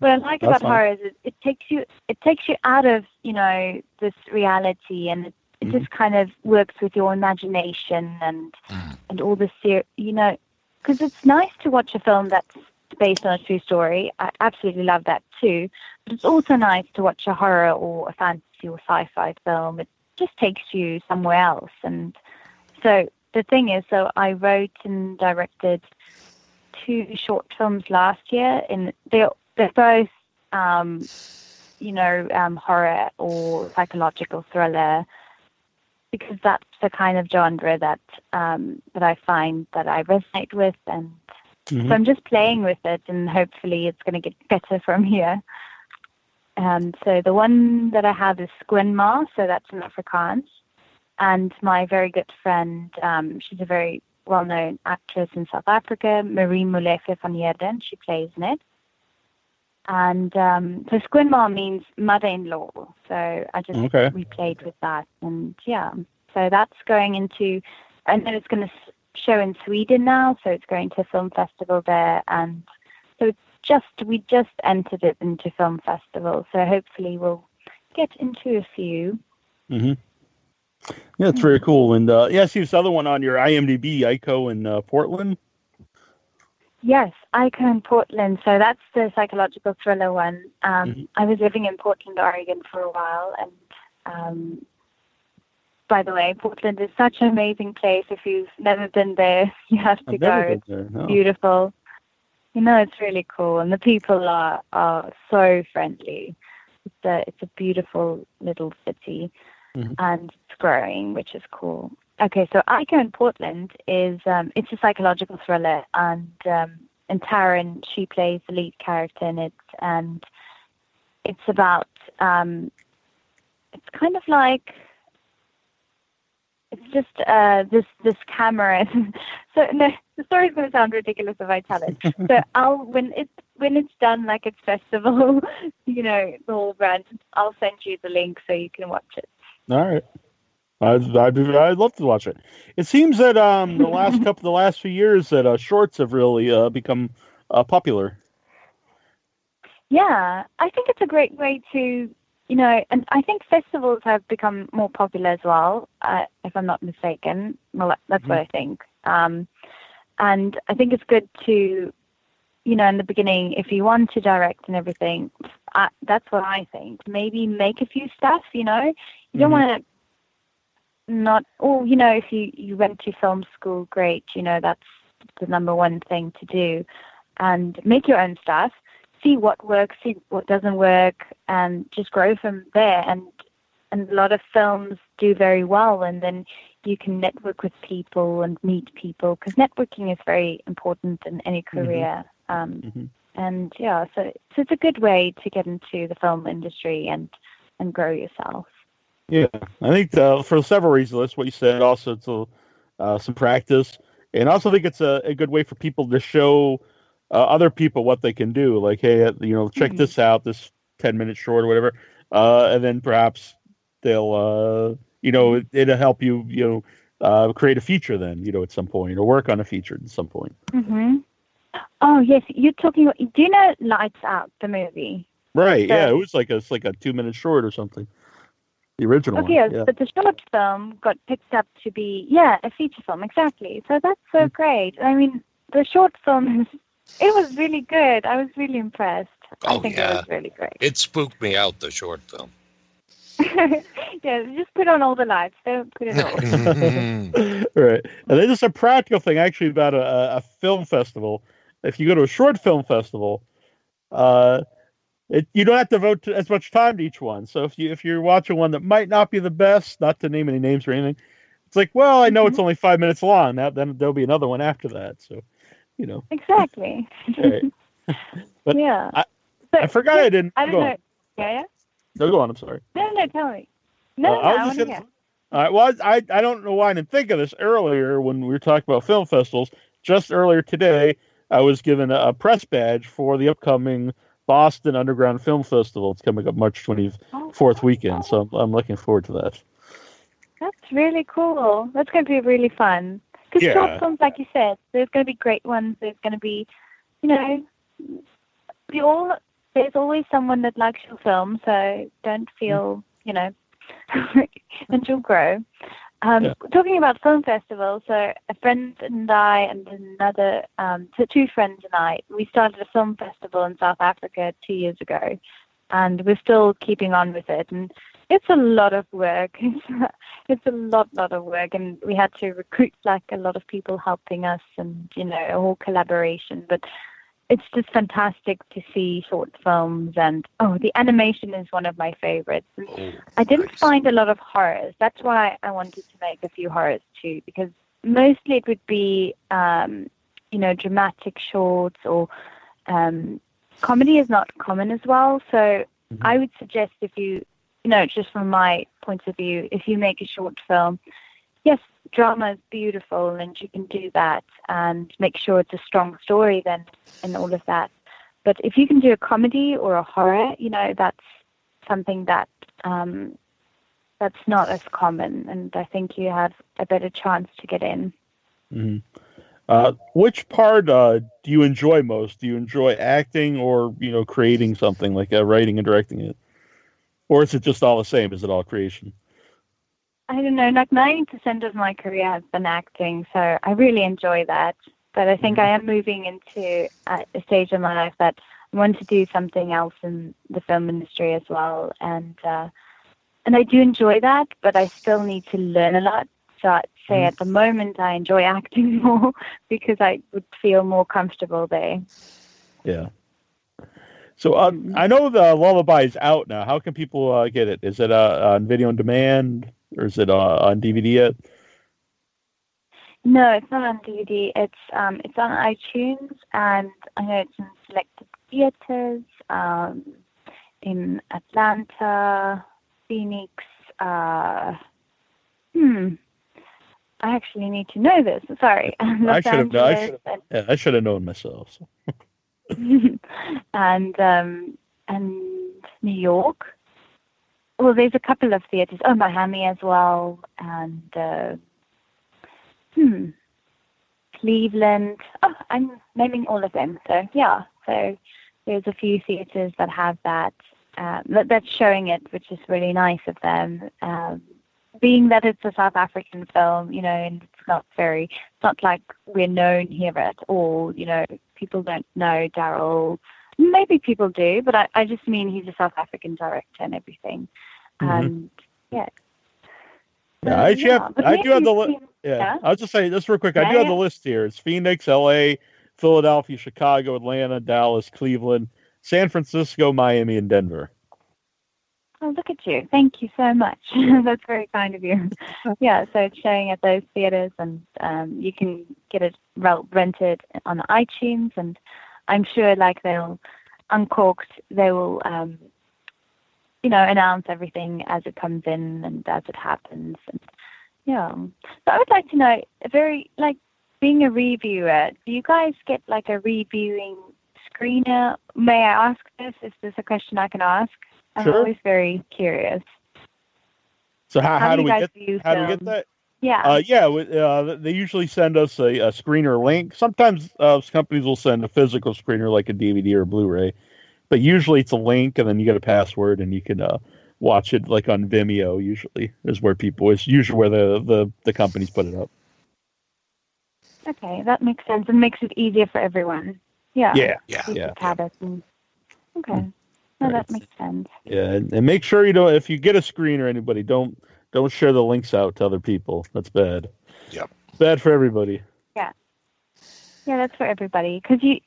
What I like That's about fine. horrors is it takes you it takes you out of, you know, this reality and it, it Mhm. just kind of works with your imagination and Mm. and all the ser- you know because it's nice to watch a film that's based on a true story. I absolutely love that too. But it's also nice to watch a horror or a fantasy or sci-fi film. It just takes you somewhere else. And so the thing is, so I wrote and directed two short films last year, and they're they're both, um, you know, um, horror or psychological thriller. Because that's the kind of genre that um, that I find that I resonate with, and Mhm. so I'm just playing with it, and hopefully it's going to get better from here. Um, so the one that I have is Skoonma, so that's in Afrikaans, and my very good friend, um, she's a very well-known actress in South Africa, Marie Molefe van Heerden, she plays in it. And um, so Skoonma means mother-in-law, so I just Okay. we played with that, and yeah, so that's going into, and then it's going to show in Sweden now, so it's going to a film festival there, and so it's just we just entered it into film festival, so hopefully we'll get into a few. hmm Yeah, it's very cool. And uh, yeah, I see this other one on your IMDb, Ico in uh, Portland. Yes, Ico in Portland. So that's the psychological thriller one. Um, Mhm. I was living in Portland, Oregon for a while, and um, by the way, Portland is such an amazing place. If you've never been there, you have to I've go. there. No. beautiful. You know, it's really cool, and the people are are so friendly. It's a it's a beautiful little city, Mhm. and it's growing, which is cool. Okay, so Ico in Portland is um, it's a psychological thriller, and um, and Taryn she plays the lead character in it, and it's about um, it's kind of like it's just uh, this this camera. so no, the story's going to sound ridiculous if I tell it. so I'll when it's when it's done like it's festival, you know, the whole brand. I'll send you the link so you can watch it. All right. I'd, I'd, be- I'd love to watch it. It seems that um, the last couple, the last few years, that uh, shorts have really uh, become uh, popular. Yeah, I think it's a great way to, you know, and I think festivals have become more popular as well, uh, if I'm not mistaken. Well, that- that's what I think. Um, and I think it's good to, you know, in the beginning, if you want to direct and everything, I, that's what I think. Maybe make a few stuff, you know. You don't Mhm. want to not, or, you know, if you, you went to film school, great, you know, that's the number one thing to do. And make your own stuff see what works, see what doesn't work, and just grow from there. And and a lot of films do very well, and then you can network with people and meet people because networking is very important in any career. Um, Mhm. And yeah, so so it's a good way to get into the film industry and and grow yourself. Yeah, I think uh, for several reasons. That's what you said. Also, to uh, some practice, and I also think it's a, a good way for people to show uh, other people what they can do. Like, hey, uh, you know, check Mhm. this out, this ten minute short or whatever, uh, and then perhaps they'll, uh, you know, it, it'll help you, you know, uh, create a feature then, you know, at some point, or work on a feature at some point. hmm Oh yes, you're talking. About, do you know Lights Out, the movie? Right? So- yeah, it was like a, it's like a two minute short or something. The original Okay, one. yes, Yeah. but the short film got picked up to be yeah a feature film exactly. So that's so Mm. great. I mean, the short film it was really good. I was really impressed. I Oh, think yeah. it was really great. It spooked me out, the short film. yeah, just put on all the lights. Don't put it all. right. And then just a practical thing actually about a, a- a film festival. If you go to a short film festival, uh, it, you don't have to vote as much time to each one. So if you if you're watching one that might not be the best, not to name any names or anything, it's like, well, I know it's only five minutes long. Now then there'll be another one after that. So, you know, exactly. Right. But yeah. I- So, I forgot yeah, I didn't. I don't know. Yeah, yeah. No, go on. I'm sorry. No, no, tell me. No, Uh, no, I I, was just gonna- All right. Well, I I don't know why I didn't think of this earlier when we were talking about film festivals. Just earlier today, I was given a, a press badge for the upcoming Boston Underground Film Festival. It's coming up March twenty fourth oh, weekend, so I'm, I'm looking forward to that. That's really cool. That's going to be really fun. Because Yeah. short films, like you said, there's going to be great ones. There's going to be, you know, we all. There's always someone that likes your film, so don't feel, mm. you know, and you'll grow. Um, Yeah. Talking about film festivals, so a friend and I and another, um, so two friends and I, we started a film festival in South Africa two years ago, and we're still keeping on with it. And it's a lot of work. It's, a lot, lot of work, and we had to recruit like a lot of people helping us, and you know, a whole collaboration. But it's just fantastic to see short films and oh, the animation is one of my favorites. Oh, I didn't nice. find a lot of horrors. That's why I wanted to make a few horrors too, because mostly it would be, um, you know, dramatic shorts or um, comedy is not common as well. So Mhm. I would suggest if you, you know, just from my point of view, if you make a short film, yes, drama is beautiful and you can do that and make sure it's a strong story then and all of that. But if you can do a comedy or a horror, you know, that's something that um, that's not as common, and I think you have a better chance to get in. hmm Uh, which part uh, do you enjoy most? Do you enjoy acting or you know creating something like uh, writing and directing it, or is it just all the same? Is it all creation? I don't know, like 90% of my career has been acting, so I really enjoy that. But I think I am moving into a, stage in my life that I want to do something else in the film industry as well, and uh, and I do enjoy that, but I still need to learn a lot. So I'd say Mhm. at the moment I enjoy acting more because I would feel more comfortable there. Yeah. So uh, I know the Lullaby is out now. How can people uh, get it? Is it uh, on video on demand or is it uh, on DVD yet? No, it's not on DVD. It's um, it's on iTunes, and I know it's in selected theaters um, in Atlanta, Phoenix. Uh, hmm. I actually need to know this. Sorry, Los should have known- I should Yeah, I should have known myself. and um, and New York. Well, there's a couple of theaters. Oh, Miami as well, and uh, hmm, Cleveland. Oh, I'm naming all of them. So yeah, so there's a few theaters that have that. Um, that that's showing it, which is really nice of them. Um, being that it's a South African film, you know, and it's not very, it's not like we're known here at all. You know, people don't know Darrell. Maybe people do, but I, I just mean he's a South African director and everything. And yeah. Yeah, So, I actually have- I do have the list. Yeah. Yeah. I'll just say this real quick. I do have yeah. the list here. It's Phoenix, LA, Philadelphia, Chicago, Atlanta, Dallas, Cleveland, San Francisco, Miami, and Denver. Oh, look at you. Thank you so much. That's very kind of you. yeah, so it's showing at those theaters, and um, you can get it rented on iTunes, and I'm sure, like, they'll, Uncork'd, they will, um, you know, announce everything as it comes in and as it happens. And yeah. So I would like to know, very, like, being a reviewer, do you guys get, like, a reviewing screener? May I ask this? Is this a question I can ask? I'm Sure. always very curious. So how, how, do you we get view how do we get that? Yeah. Uh, yeah, uh, they usually send us a, a screener link. Sometimes uh, companies will send a physical screener like a DVD or a Blu-ray, but usually it's a link, and then you get a password, and you can uh, watch it like on Vimeo. Usually is where people is usually where the the, the companies put it up. okay, that makes sense and makes it easier for everyone. Yeah. Yeah, Yeah. We yeah. just and- okay. No, Right. that makes sense. yeah, and, and make sure you don't. If you get a screen or anybody don't don't share the links out to other people. That's bad. Yep. Bad for everybody. Yeah. Yeah, that's for everybody. Because you,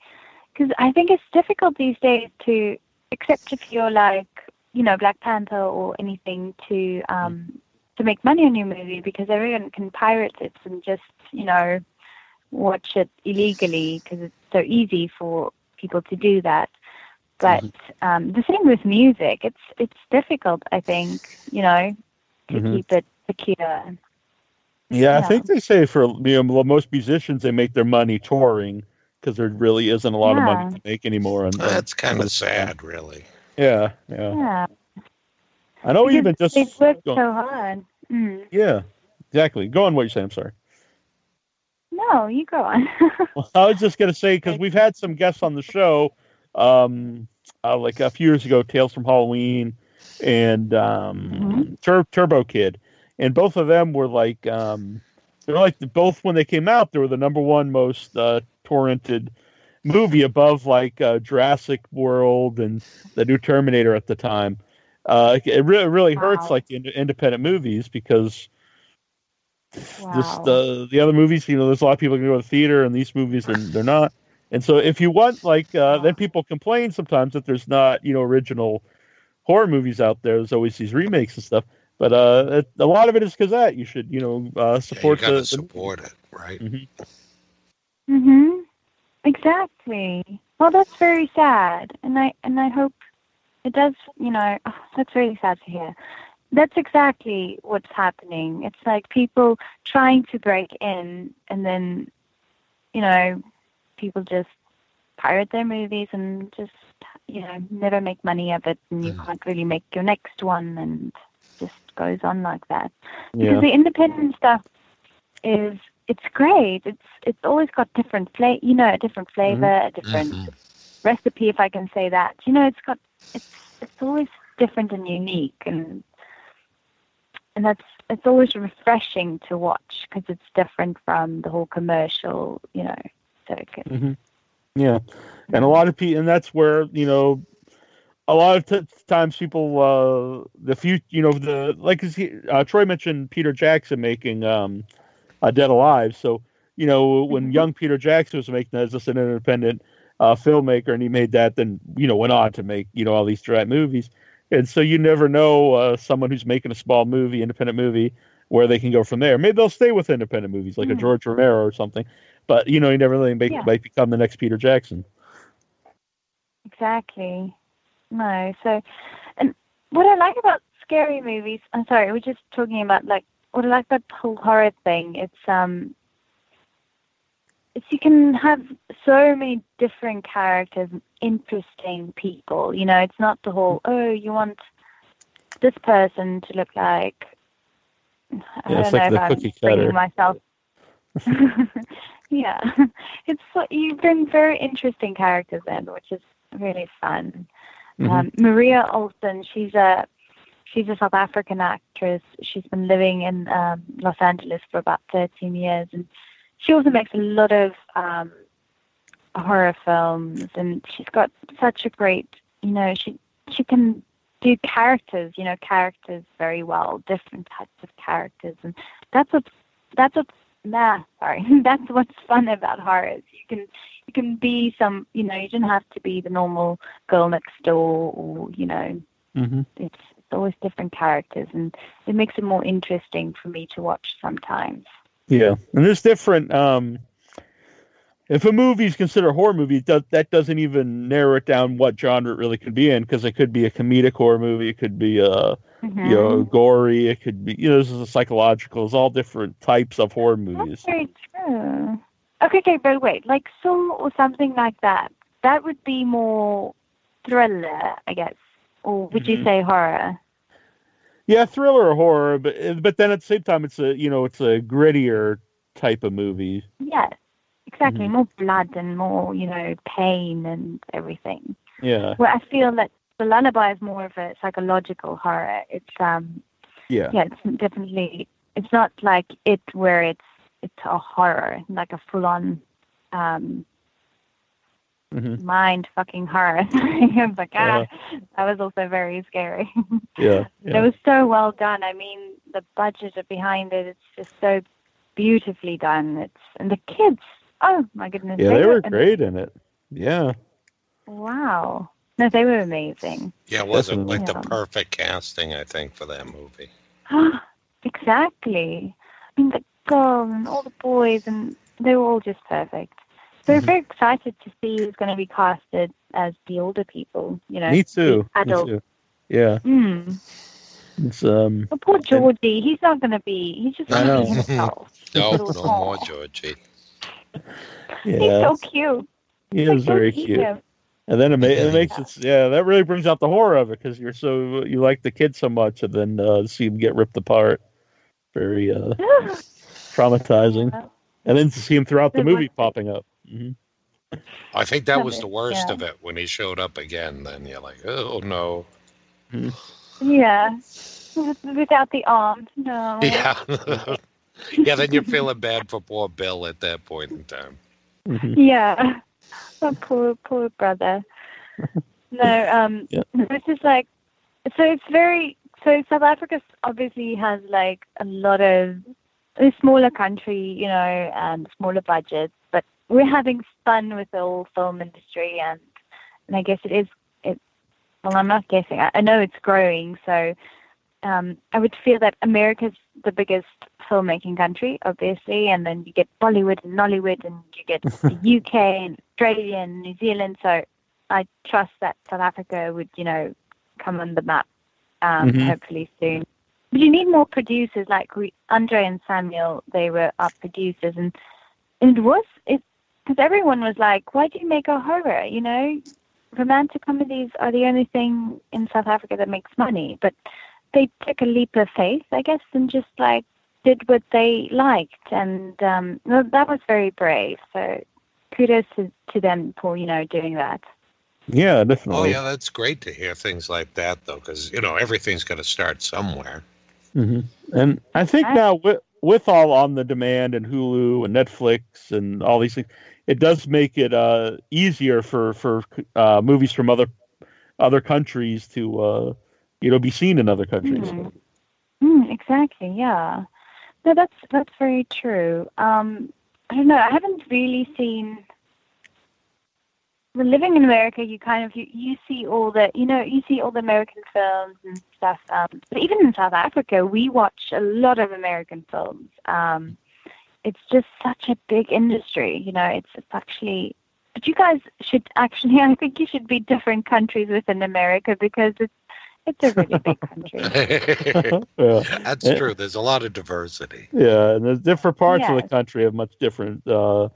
because I think it's difficult these days to, except if you're like, you know, Black Panther or anything, to um to make money on your movie because everyone can pirate it and just, you know, watch it illegally because it's so easy for people to do that. But um, the same with music. It's it's difficult, I think, you know, to Mhm. keep it secure. Yeah, I think they say for you know most musicians they make their money touring because there really isn't a lot of money to make anymore. On, on- That's kind of sad, really. yeah, yeah. Yeah. I know because even just they've worked go- so hard. Mm. yeah, exactly. Go on, what you're saying. I'm sorry. No, you go on. Well, I was just gonna say because we've had some guests on the show, um, uh, like a few years ago, Tales from Halloween, and um, Mhm. Tur- Turbo Kid, and both of them were like, um, they're like the, both when they came out, they were the number one most uh, torrented movie above like uh, Jurassic World and the new Terminator at the time. Uh, it really really hurts like the ind- independent movies because this the the other movies, you know, there's a lot of people can go to the theater, and these movies they're, they're not. And so if you want like uh, then people complain sometimes that there's not you know original horror movies out there. There's always these remakes and stuff. But uh, it, a lot of it is because that you should you know uh, Yeah, you support gotta the, the support it, right? Mhm. Mhm. Exactly. Well, that's very sad, and I and I hope it does. You know, oh, that's really sad to hear. That's exactly what's happening. It's like people trying to break in, and then, you know, people just pirate their movies and just, you know, never make money of it, and you Mm. can't really make your next one, and just goes on like that yeah. because the independent stuff is it's great. It's it's always got different flavor, you know, a different flavor, a different Mhm. recipe, if I can say that. You know, it's got it's it's always different and unique, and and that's it's always refreshing to watch because it's different from the whole commercial, you know, circuit. hmm Yeah, and a lot of people, and that's where you know, a lot of t- times people, uh, the few, you know, the like uh, Troy mentioned Peter Jackson making um, uh, Dead Alive. So you know, when Mhm. young Peter Jackson was making that as just an independent uh, filmmaker, and he made that, then you know, went on to make you know all these direct movies. And so you never know uh, someone who's making a small movie, independent movie, where they can go from there. Maybe they'll stay with independent movies, like a Mm. George Romero or something. But you know, you never really make, Yeah. might become the next Peter Jackson. Exactly. No. So, and what I like about scary movies, I'm sorry, we're just talking about like what I like about the whole horror thing. It's um, it's you can have so many different characters, and interesting people. You know, it's not the whole oh you want this person to look like. I Yeah, it's don't like know the if I'm cookie bringing cutter. myself. yeah, it's like- you bring very interesting characters in, which is really fun. Mhm. Um, Maria Olsen, she's a she's a South African actress. She's been living in um, Los Angeles for about 13 years, and she also makes a lot of um, horror films. And she's got such a great, you know, she she can do characters, you know, characters very well, different types of characters, and that's what that's what nah, sorry, that's what's fun about horror. is You can you can be some, you know, you don't have to be the normal girl next door or you know Mhm. it's, it's always different characters and it makes it more interesting for me to watch sometimes Yeah, and there's different. Um, if a movie is considered a horror movie, does, that doesn't even narrow it down what genre it really could be in because it could be a comedic horror movie, it could be a Mhm. you know gory, it could be you know this is a psychological. It's all different types of horror that's movies. very true okay okay but wait like Saw or something like that that would be more thriller i guess or would you Mhm. say horror Yeah, thriller or horror, but but then at the same time, it's a you know it's a grittier type of movie. yes exactly Mhm. more blood and more you know pain and everything Yeah, well i feel that the lullaby is more of a psychological horror it's um yeah, yeah, it's definitely. It's not like it where it's it's a horror, like a full on um, hmm mind fucking horror. I was like, ah, that was also very scary. yeah, It was so well done. I mean, the budget behind it, it's just so beautifully done. It's and the kids. Oh my goodness. Yeah, they were and- great in it. Yeah, Wow. No, they were amazing. Yeah, it wasn't Definitely. like the perfect casting, I think, for that movie. exactly. I mean, the girl and all the boys, and they were all just perfect. So we're Mhm. very excited to see who's going to be casted as the older people. You know, me too. the Me adult. too. Yeah, Mm. it's um. But poor Georgie, he's not going to be. He's just going to be himself. No, Little no more Paul. Georgie. He's so cute. he Like, is don't very cute. him. And then it, ma- it makes it, yeah, that really brings out the horror of it because you're so, you like the kid so much and then uh, see him get ripped apart. Very uh, traumatizing. And then to see him throughout the movie popping up. Hmm I think that was the worst yeah. of it when he showed up again. Then you're like, oh no. yeah. Without the arms, no. Yeah. yeah, then you're feeling bad for poor Bill at that point in time. hmm Yeah. Oh, poor, poor brother. No, um, Yeah. it's just like, so it's very, so South Africa obviously has like a lot of, a smaller country, you know, and smaller budgets, but we're having fun with the whole film industry, and and I guess it is. It well, I'm not guessing. I, I know it's growing, so um, I would feel that America's the biggest filmmaking country, obviously, and then you get Bollywood and Nollywood, and you get the UK and Australia and New Zealand. So I trust that South Africa would, you know, come on the map um, Mhm. hopefully soon. But you need more producers like we, Andre and Samuel. They were our producers, and, and it was it because everyone was like, "Why do you make a horror?" You know, romantic comedies are the only thing in South Africa that makes money. But they took a leap of faith, I guess, and just like did what they liked, and um, well, that was very brave. So kudos to, to them for you know doing that. Yeah, Oh definitely. yeah, that's great to hear things like that though, because you know everything's going to start somewhere. hmm And I think I- now with with all on the demand and Hulu and Netflix and all these things, it does make it uh, easier for for uh, movies from other other countries to uh, you know be seen in other countries. Mhm. Mm, exactly. Yeah. No, that's that's very true. Um, I don't know. I haven't really seen. Well, living in America, you kind of you, you see all the you know you see all the American films and stuff. Um, but even in South Africa, we watch a lot of American films. Um, it's just such a big industry. You know, it's it's actually. But you guys should actually. I think you should be different countries within America because it's it's a really big country. yeah. That's true. There's a lot of diversity. Yeah, and the different parts of the country have much different uh,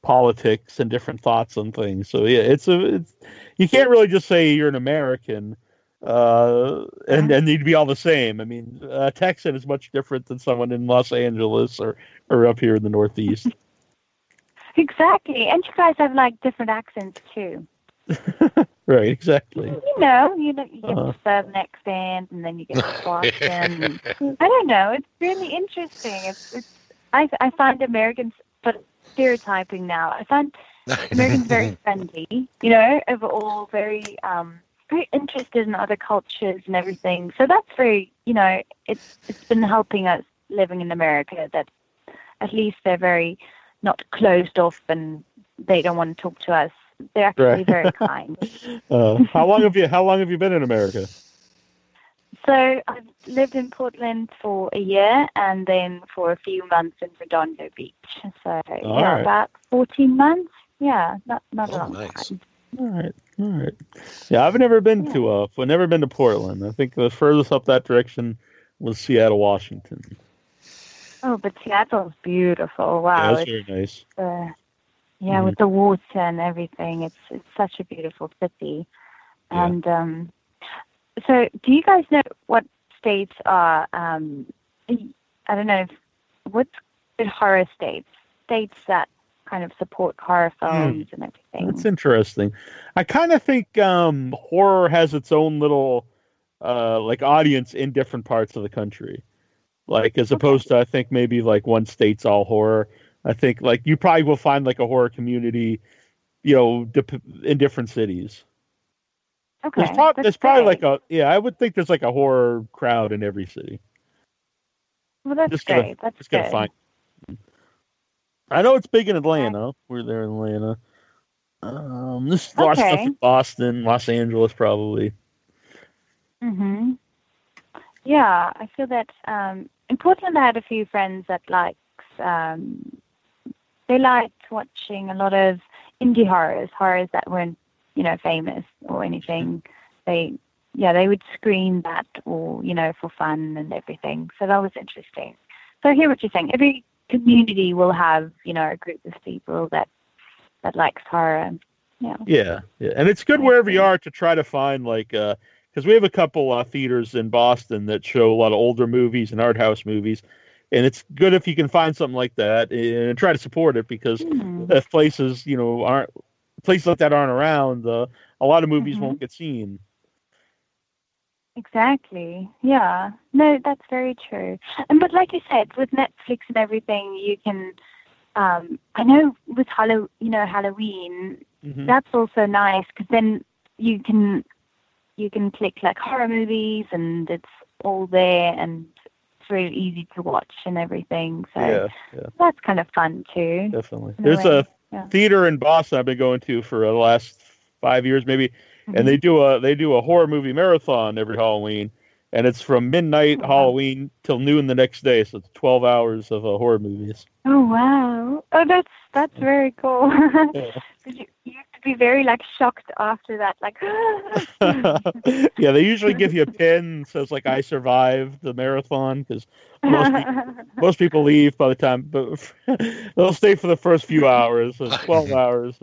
politics and different thoughts on things. So yeah, it's a it's, you can't really just say you're an American uh, and and you'd be all the same. I mean, a Texan is much different than someone in Los Angeles or or up here in the Northeast. Exactly. And you guys have like different accents too. right? Exactly. You know, you know, you get Uh-huh. the Southern accent and then you get the Boston. I don't know. It's really interesting. It's, it's I, I find Americans, but stereotyping now, I find Americans very friendly, you know, overall very, um, very interested in other cultures and everything. So that's very, you know, it's, it's been helping us living in America that at least they're very not closed off and they don't want to talk to us. They're actually Right. very kind. Uh, how long have you How long have you been in America? So I've lived in Portland for a year and then for a few months in Redondo Beach. So yeah, right. about 14 months. Yeah, not not a Oh, long nice. time. All right, all right. Yeah, I've never been to uh, I've never been to Portland. I think the furthest up that direction was Seattle, Washington. Oh, but Seattle's beautiful. yeah, Wow. that's very nice. uh, yeah, Mhm. with the water and everything, it's it's such a beautiful city. Yeah. And um, so, do you guys know what states are? Um, I don't know. If, what's good horror states? States that kind of support horror films and everything. That's interesting. I kind of think um, horror has its own little uh, like audience in different parts of the country. Like as opposed to I think maybe like one state's all horror. I think like you probably will find like a horror community, you know, dip- in different cities. okay, There's, prob- there's probably like a yeah. I would think there's like a horror crowd in every city. Well, that's just gotta- great. That's Just gotta good. find. I know it's big in Atlanta. We're there in Atlanta. Um, this is Okay. in Boston, Los Angeles, probably. hmm Yeah, I feel that um, in Portland, I had a few friends that likes um, they liked watching a lot of indie horrors, horrors that weren't you know famous or anything. They yeah they would screen that or you know for fun and everything. So that was interesting. So I hear what you're saying. Every community will have you know a group of people that that likes horror. Yeah. Yeah, yeah, and it's good wherever you are to try to find like Uh, because we have a couple uh, theaters in Boston that show a lot of older movies and art house movies, and it's good if you can find something like that and try to support it because Hmm. if places you know aren't places like that aren't around, uh, a lot of movies Mhm. won't get seen. Exactly. Yeah. No, that's very true. And but like you said, with Netflix and everything, you can. Um, I know with Hallow, you know, Halloween, Mhm. that's also nice because then you can you can click like horror movies and it's all there and it's really easy to watch and everything. So Yeah, yeah, that's kind of fun too. definitely. In a There's a Yeah. theater in Boston I've been going to for the last five years maybe, And they do a they do a horror movie marathon every Halloween, and it's from midnight Oh, wow. Halloween till noon the next day, so it's twelve hours of uh, horror movies. Oh wow! Oh, that's that's very cool. Yeah. Did you, you have to be very like shocked after that, like. yeah, they usually give you a pin says like "I survived the marathon" because most people, most people leave by the time, but they'll stay for the first few hours. So twelve hours.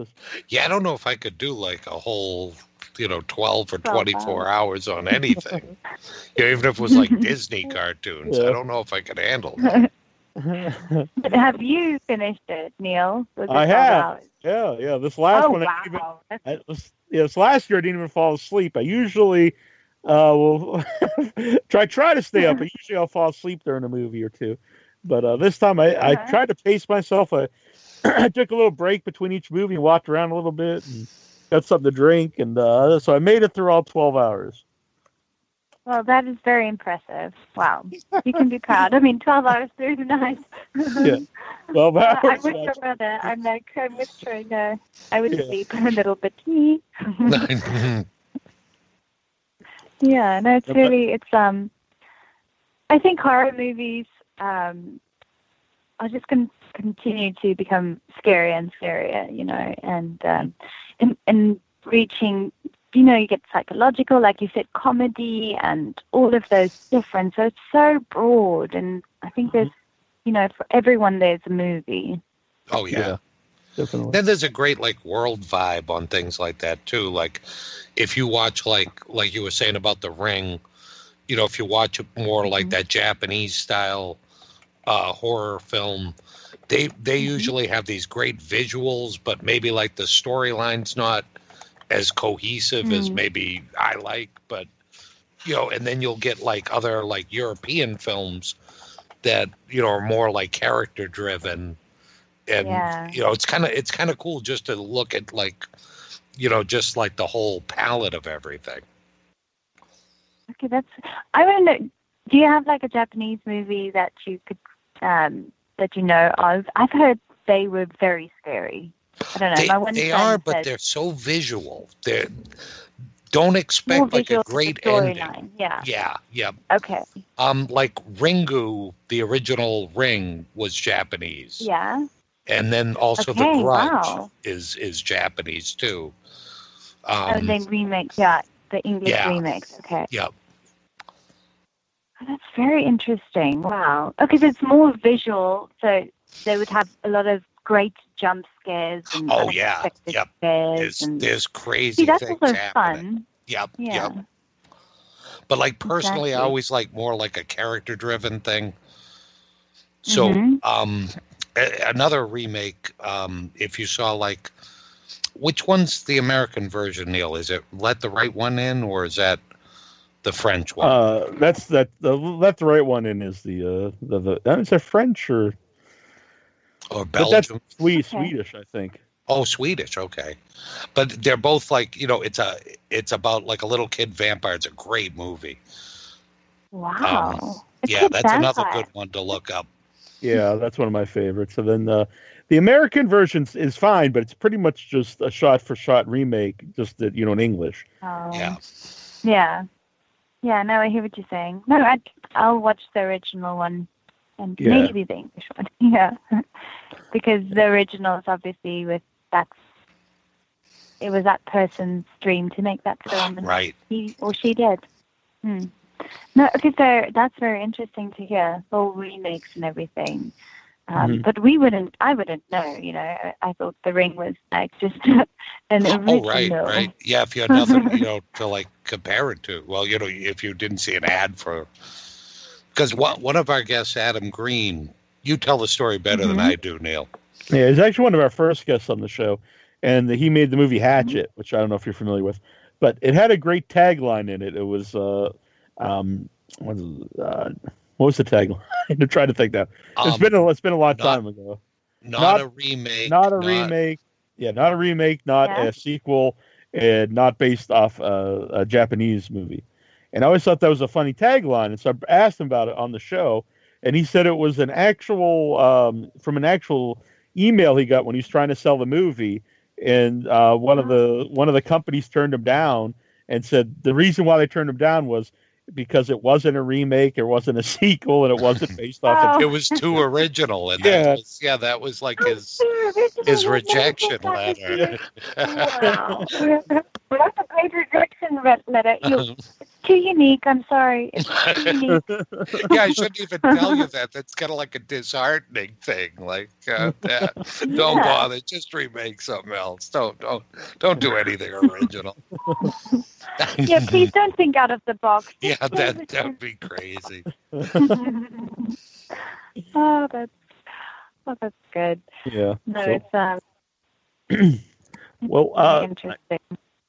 Yeah, I don't know if I could do like a whole, you know, 12 or 12 24 hours on anything. you know, even if it was like Disney cartoons, I don't know if I could handle that. But have you finished it, Neal? Was it I 12 have. hours? yeah, yeah. This last Oh one, I didn't even, I, this, yeah, this last year I didn't even fall asleep. I usually uh will try try to stay up. But usually I'll fall asleep during a movie or two. But uh, this time I, I tried to pace myself. I, I took a little break between each movie and walked around a little bit and got something to drink. And uh, so I made it through all 12 hours. Well, that is very impressive. Wow. You can be proud. I mean, 12 hours through the night. Yeah. 12 Uh, hours. I'm with your brother. I'm like, I'm with Troy. No, I would Yeah. sleep a little bit. yeah, no, it's really, it's, um, I think horror movies, um, are just going to continue to become scarier and scarier, you know, and, um, and, and reaching, you know, you get psychological, like you said, comedy and all of those different. So it's so broad. And I think there's, you know, for everyone, there's a movie. oh, yeah. Yeah. Definitely. Then there's a great like world vibe on things like that too. Like if you watch like like you were saying about the ring, you know, if you watch it more like Mhm. that Japanese style uh horror film, they they Mhm. usually have these great visuals, but maybe like the storyline's not as cohesive as Mm. maybe I like, but you know, and then you'll get like other like European films that, you know, are more like character driven and Yeah. you know it's kind of it's kind of cool just to look at like you know just like the whole palette of everything Okay, that's. I want to know. Do you have like a Japanese movie that you could, um, that you know of? I've heard they were very scary. I don't know. they, they are but they're so visual they're don't expect like a the great ending storyline. Yeah. yeah yeah Okay. um like ringu the original ring was japanese Yeah. and then also the Okay, grudge wow. is is japanese too and um then remake. Yeah, the English yeah. Okay. Yep. Oh, that's very interesting. Wow. Okay, so it's more visual. So they would have a lot of great jump scares and Oh, yeah. Yep. there's and, there's crazy see, that's things also happening fun. yep Yeah. yep But like personally, I always like more like a character driven thing. So Mhm. um a- another remake, um, if you saw like which one's the American version, Neal? Is it Let the Right One In or is that the French one? Uh, that's that. The left, the right one in is the uh, the the. uh, It's a French or or but that's Belgium? Swedish, I think. Oh, Swedish, okay. But they're both like, you know, it's a it's about like a little kid vampire. It's a great movie. Wow. A yeah, kid that's another good one to look up. Yeah, that's one of my favorites. So then uh, the American version is fine, but it's pretty much just a shot for shot remake, just that you know in English. Oh. Yeah. Yeah. Yeah, no, I hear what you're saying. No, I, I'll watch the original one and Yeah. maybe the English one. Yeah. because the original is obviously with that's it was that person's dream to make that film and Right. he or she did. Hmm. No, okay, so that's very interesting to hear. All remakes and everything. Um, Mhm. But we wouldn't, I wouldn't know, you know. I, I thought The Ring was like just an original. Oh, right, right. Yeah, if you had nothing, you know, to like compare it to. Well, you know, if you didn't see an ad for, because one one of our guests, Adam Green, you tell the story better than Mhm. I do, Neal. Yeah, he's actually one of our first guests on the show, and he made the movie Hatchet, which I don't know if you're familiar with, but it had a great tagline in it. It was, uh, um, what, is it, uh, what was the tagline? I'm trying to think now. It's Um, been a, it's been a long not- time ago. not, not- a remake, Not a remake. Yeah, not a remake, not Yeah. a sequel, and not based off uh, a Japanese movie. And I always thought that was a funny tagline, and so I asked him about it on the show, and he said it was an actual um, from an actual email he got when he was trying to sell the movie, and uh, one of the one of the companies turned him down and said the reason why they turned him down was because it wasn't a remake, it wasn't a sequel, and it wasn't based off. of Oh. It was too original, and Yeah. that was, yeah, that was like his his rejection letter. Wow. That's a great rejection letter. You, it's too unique. I'm sorry. It's too unique. yeah, I shouldn't even tell you that. That's kind of like a disheartening thing. Like, uh, that. don't Yeah. bother. Just remake something else. Don't don't don't do anything original. Yeah, please don't think out of the box. yeah, that that'd be crazy. oh, that's oh, that's good. yeah. No, So- it's um well, uh, interesting.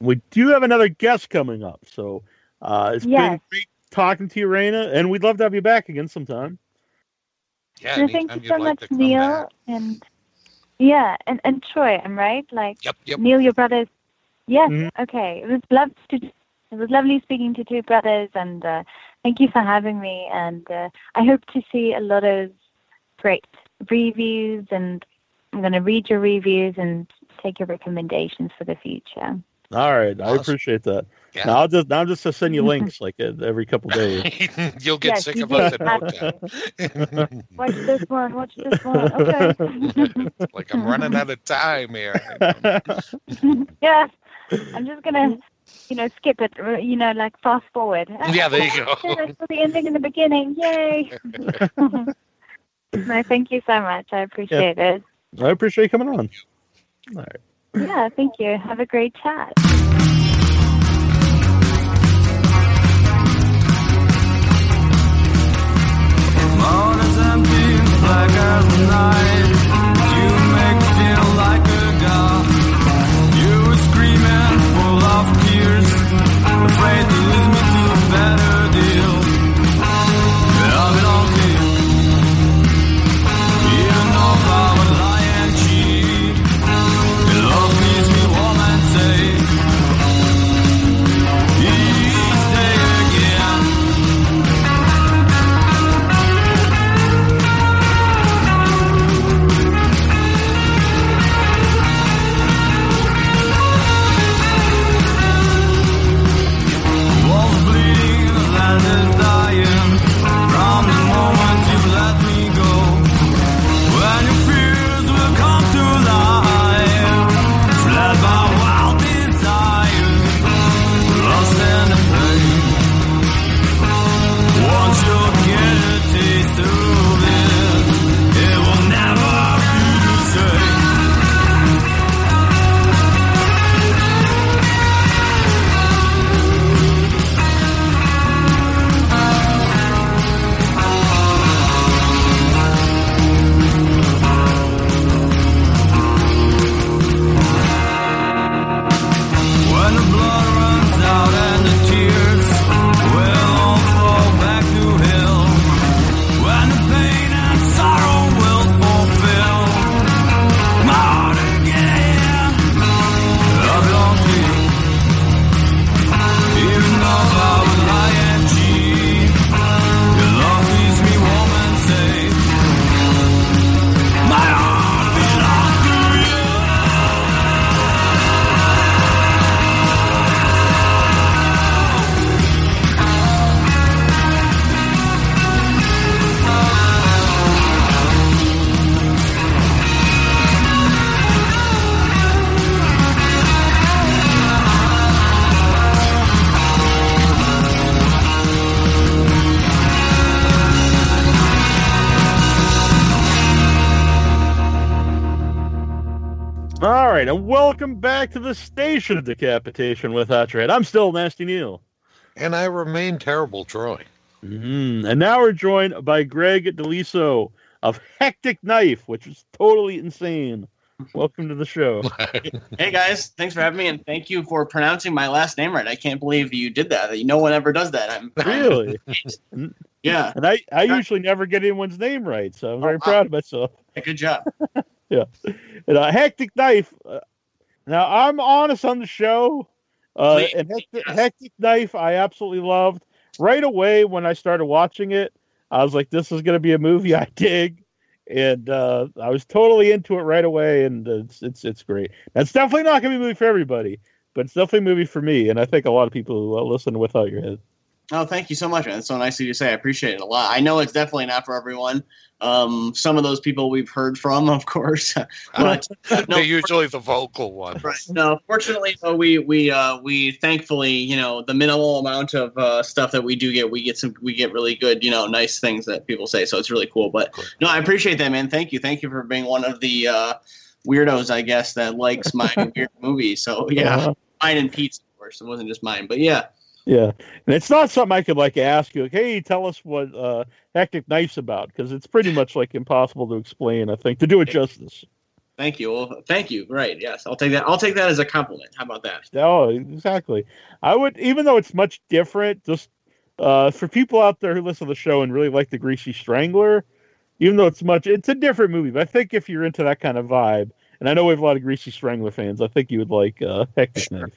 we do have another guest coming up, so uh, it's been great talking to you, Reine, and we'd love to have you back again sometime. Yeah, So thank you so like much, Neal, back. and yeah, and and Troy. I'm right. Like Yep, yep. Neal, your brothers. Yes. Mhm. Okay. It was love to. It was lovely speaking to two brothers, and uh, thank you for having me. And uh, I hope to see a lot of great reviews, and I'm going to read your reviews and take your recommendations for the future. All right, I appreciate that. Yeah. Now I'll just now I'll just send you links like uh, every couple days. You'll get Yes, sick you of us in do. no time. Watch this one. Watch this one. Okay. like I'm running out of time here. yeah. I'm just gonna, you know, skip it. You know, like fast forward. Yeah, there you go. There's the ending in the beginning. Yay! no, thank you so much. I appreciate it. I appreciate you coming on. All right. Yeah, thank you. Have a great chat. Afraid to lose me welcome back to the station of decapitation with Hatred. I'm still Nasty Neal. And I remain terrible, Troy. hmm And now we're joined by Greg DeLiso of Hectic Knife, which is totally insane. Welcome to the show. Hey guys, thanks for having me, and thank you for pronouncing my last name right. I can't believe you did that. No one ever does that. I'm Really? yeah. And I, I usually never get anyone's name right, so I'm very Oh, wow. proud of myself. Good job. Yeah, and, uh, Hectic Knife. Uh, now, I'm honest on the show. Uh, and Hectic. Hectic Knife, I absolutely loved. Right away when I started watching it, I was like, this is going to be a movie I dig. and uh, I was totally into it right away, and it's it's it's great. That's definitely not going to be a movie for everybody, but it's definitely a movie for me, and I think a lot of people who uh, listen without your head. Oh, thank you so much, man. That's so nice of you to say. I appreciate it a lot. I know it's definitely not for everyone. Um, some of those people we've heard from, of course, but no, They're usually the vocal one. Right. No, fortunately, though, we we uh, we thankfully, you know, the minimal amount of uh, stuff that we do get, we get some, we get really good, you know, nice things that people say. So it's really cool. But no, I appreciate that, man. Thank you, thank you for being one of the uh, weirdos, I guess, that likes my weird movie. So yeah, Uh-huh. mine and Pete's, of course. It wasn't just mine, but yeah. Yeah, and it's not something I could like ask you. Like, hey, tell us what uh, Hectic Knife's about, because it's pretty much like impossible to explain. I think to do it justice. Thank you. Well, thank you. Right. Yes, I'll take that. I'll take that as a compliment. How about that? Oh, exactly. I would, even though it's much different, just uh, for people out there who listen to the show and really like the Greasy Strangler, even though it's much, it's a different movie. But I think if you're into that kind of vibe, and I know we have a lot of Greasy Strangler fans, I think you would like uh, Hectic Knife.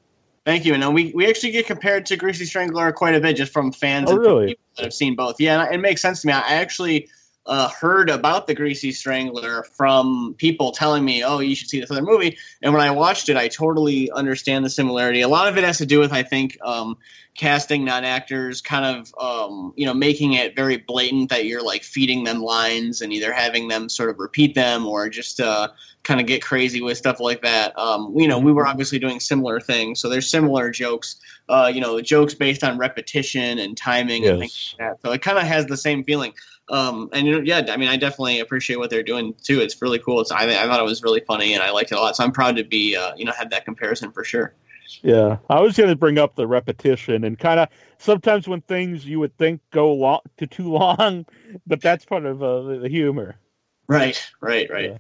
Thank you. And we, we actually get compared to Greasy Strangler quite a bit just from fans oh, and really? people that have seen both. Yeah, it makes sense to me. I actually uh, heard about the Greasy Strangler from people telling me, oh, you should see this other movie. And when I watched it, I totally understand the similarity. A lot of it has to do with, I think, um, casting non actors, kind of, um, you know, making it very blatant that you're like feeding them lines and either having them sort of repeat them or just uh, kind of get crazy with stuff like that. Um, you know, we were obviously doing similar things. So there's similar jokes, uh, you know, jokes based on repetition and timing and things like that. So it kind of has the same feeling. Um, and you know, yeah, I mean, I definitely appreciate what they're doing too. It's really cool. It's I, I thought it was really funny and I liked it a lot. So I'm proud to be, uh, you know, have that comparison for sure. Yeah, I was going to bring up the repetition and kind of sometimes when things you would think go long to too long, but that's part of uh, the- humor. Right, right, right. Yeah.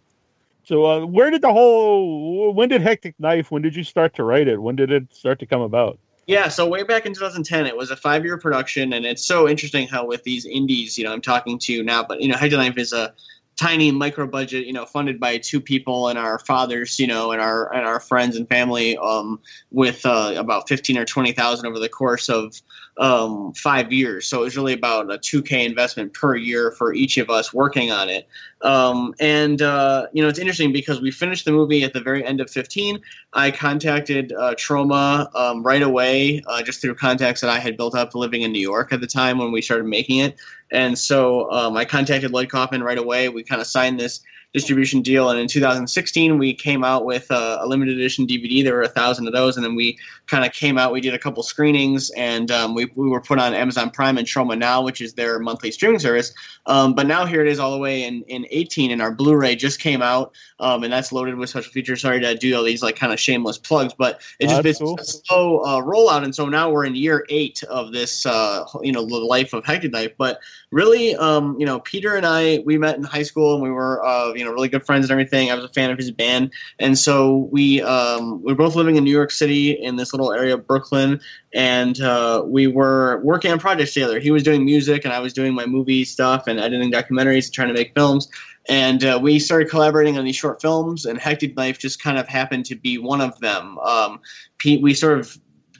So, uh, where did the whole? When did Hectic Knife? When did you start to write it? When did it start to come about? Yeah, so way back in 2010, it was a five-year production, and it's so interesting how with these indies, you know, I'm talking to you now, but you know, Hectic Knife is a tiny micro budget, you know, funded by two people and our fathers, you know, and our and our friends and family, um, with uh, about 15 or 20 thousand over the course of um, five years. So it was really about a 2K investment per year for each of us working on it. Um, and uh, you know, it's interesting because we finished the movie at the very end of 15. I contacted uh, Troma um, right away, uh, just through contacts that I had built up living in New York at the time when we started making it. And so um, I contacted Lloyd Kaufman right away. We kind of signed this distribution deal, and in 2016 we came out with uh, a limited edition DVD. There were a thousand of those, and then we kind of came out. We did a couple screenings, and um, we, we were put on Amazon Prime and Troma Now, which is their monthly streaming service. Um, but now here it is all the way in, in 18, and our Blu-ray just came out, um, and that's loaded with special features. Sorry to do all these like kind of shameless plugs, but it just been cool. a slow uh, rollout, and so now we're in year eight of this, uh, you know, the life of Hectic Knife. But really, um, you know, Peter and I we met in high school, and we were, uh, you know, really good friends and everything. I was a fan of his band, and so we um, we were both living in New York City in this little area of Brooklyn, and uh, we were working on projects together. He was doing music, and I was doing my movie stuff and editing documentaries and trying to make films. And uh, we started collaborating on these short films, and Hectic Knife just kind of happened to be one of them. Um, Pete, we sort of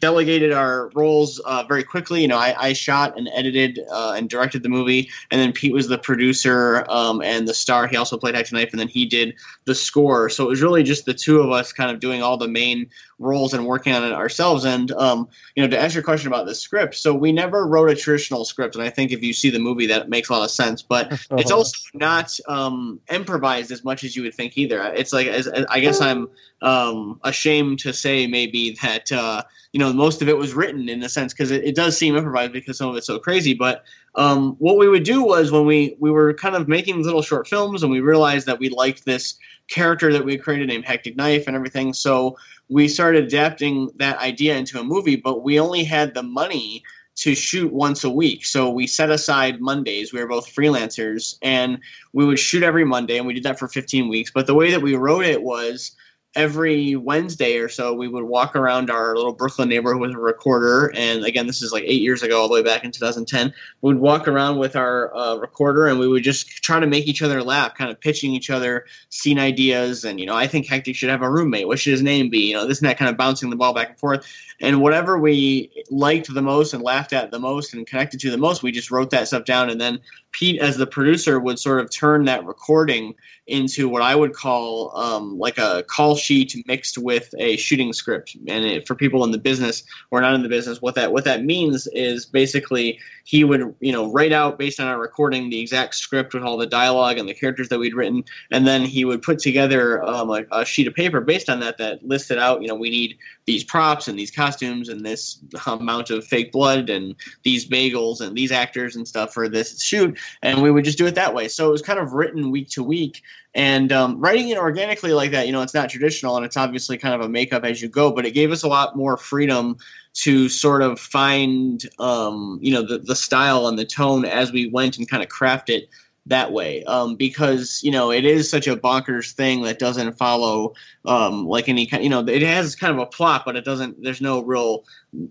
delegated our roles uh, very quickly. You know, I, I shot and edited uh, and directed the movie, and then Pete was the producer um, and the star. He also played Hectic Knife, and then he did the score. So it was really just the two of us kind of doing all the main roles and working on it ourselves. And um, you know, to answer your question about the script, so we never wrote a traditional script, and I think if you see the movie, that makes a lot of sense. But it's Uh-huh. also not um, improvised as much as you would think either. It's like as, as- I guess I'm um, ashamed to say maybe that uh, you know most of it was written in a sense because it, it does seem improvised because some of it's so crazy. But um, what we would do was when we we were kind of making little short films and we realized that we liked this character that we created named Hectic Knife and everything, so we started adapting that idea into a movie. But we only had the money to shoot once a week. So we set aside Mondays. We were both freelancers and we would shoot every Monday and we did that for 15 weeks. But the way that we wrote it was every Wednesday or so we would walk around our little Brooklyn neighborhood with a recorder. And again, this is like eight years ago, all the way back in 2010. We would walk around with our uh, recorder and we would just try to make each other laugh, kind of pitching each other scene ideas. And, you know, I think Hectic should have a roommate. What should his name be? You know, this and that kind of bouncing the ball back and forth. And whatever we liked the most and laughed at the most and connected to the most, we just wrote that stuff down. And then Pete, as the producer, would sort of turn that recording into what I would call um, like a call sheet mixed with a shooting script. And it, for people in the business or not in the business, what that what that means is basically he would you know write out based on our recording the exact script with all the dialogue and the characters that we'd written, and then he would put together um, a, a sheet of paper based on that that listed out you know we need these props and these costumes and this amount of fake blood and these bagels and these actors and stuff for this shoot and we would just do it that way. So it was kind of written week to week and um, writing it organically like that you know it's not traditional and it's obviously kind of a makeup as you go but it gave us a lot more freedom to sort of find um, you know the, the style and the tone as we went and kind of craft it that way. Um, because you know it is such a bonkers thing that doesn't follow um, like any kind you know it has kind of a plot but it doesn't there's no real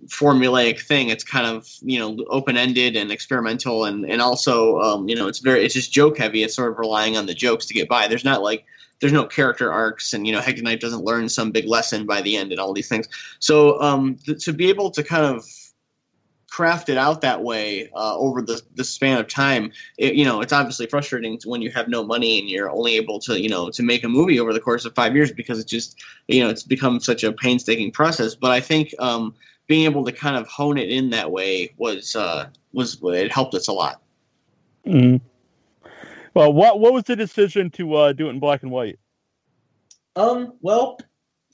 formulaic thing. It's kind of you know open-ended and experimental and and also um, you know it's very it's just joke heavy. It's sort of relying on the jokes to get by. There's not like there's no character arcs and you know Hectic Knife doesn't learn some big lesson by the end and all these things. So um, th- to be able to kind of craft it out that way uh, over the, the span of time it, you know it's obviously frustrating when you have no money and you're only able to you know to make a movie over the course of five years because it's just you know it's become such a painstaking process but i think um, being able to kind of hone it in that way was uh, was it helped us a lot Mhm. Well, what what was the decision to uh, do it in black and white? Um. Well,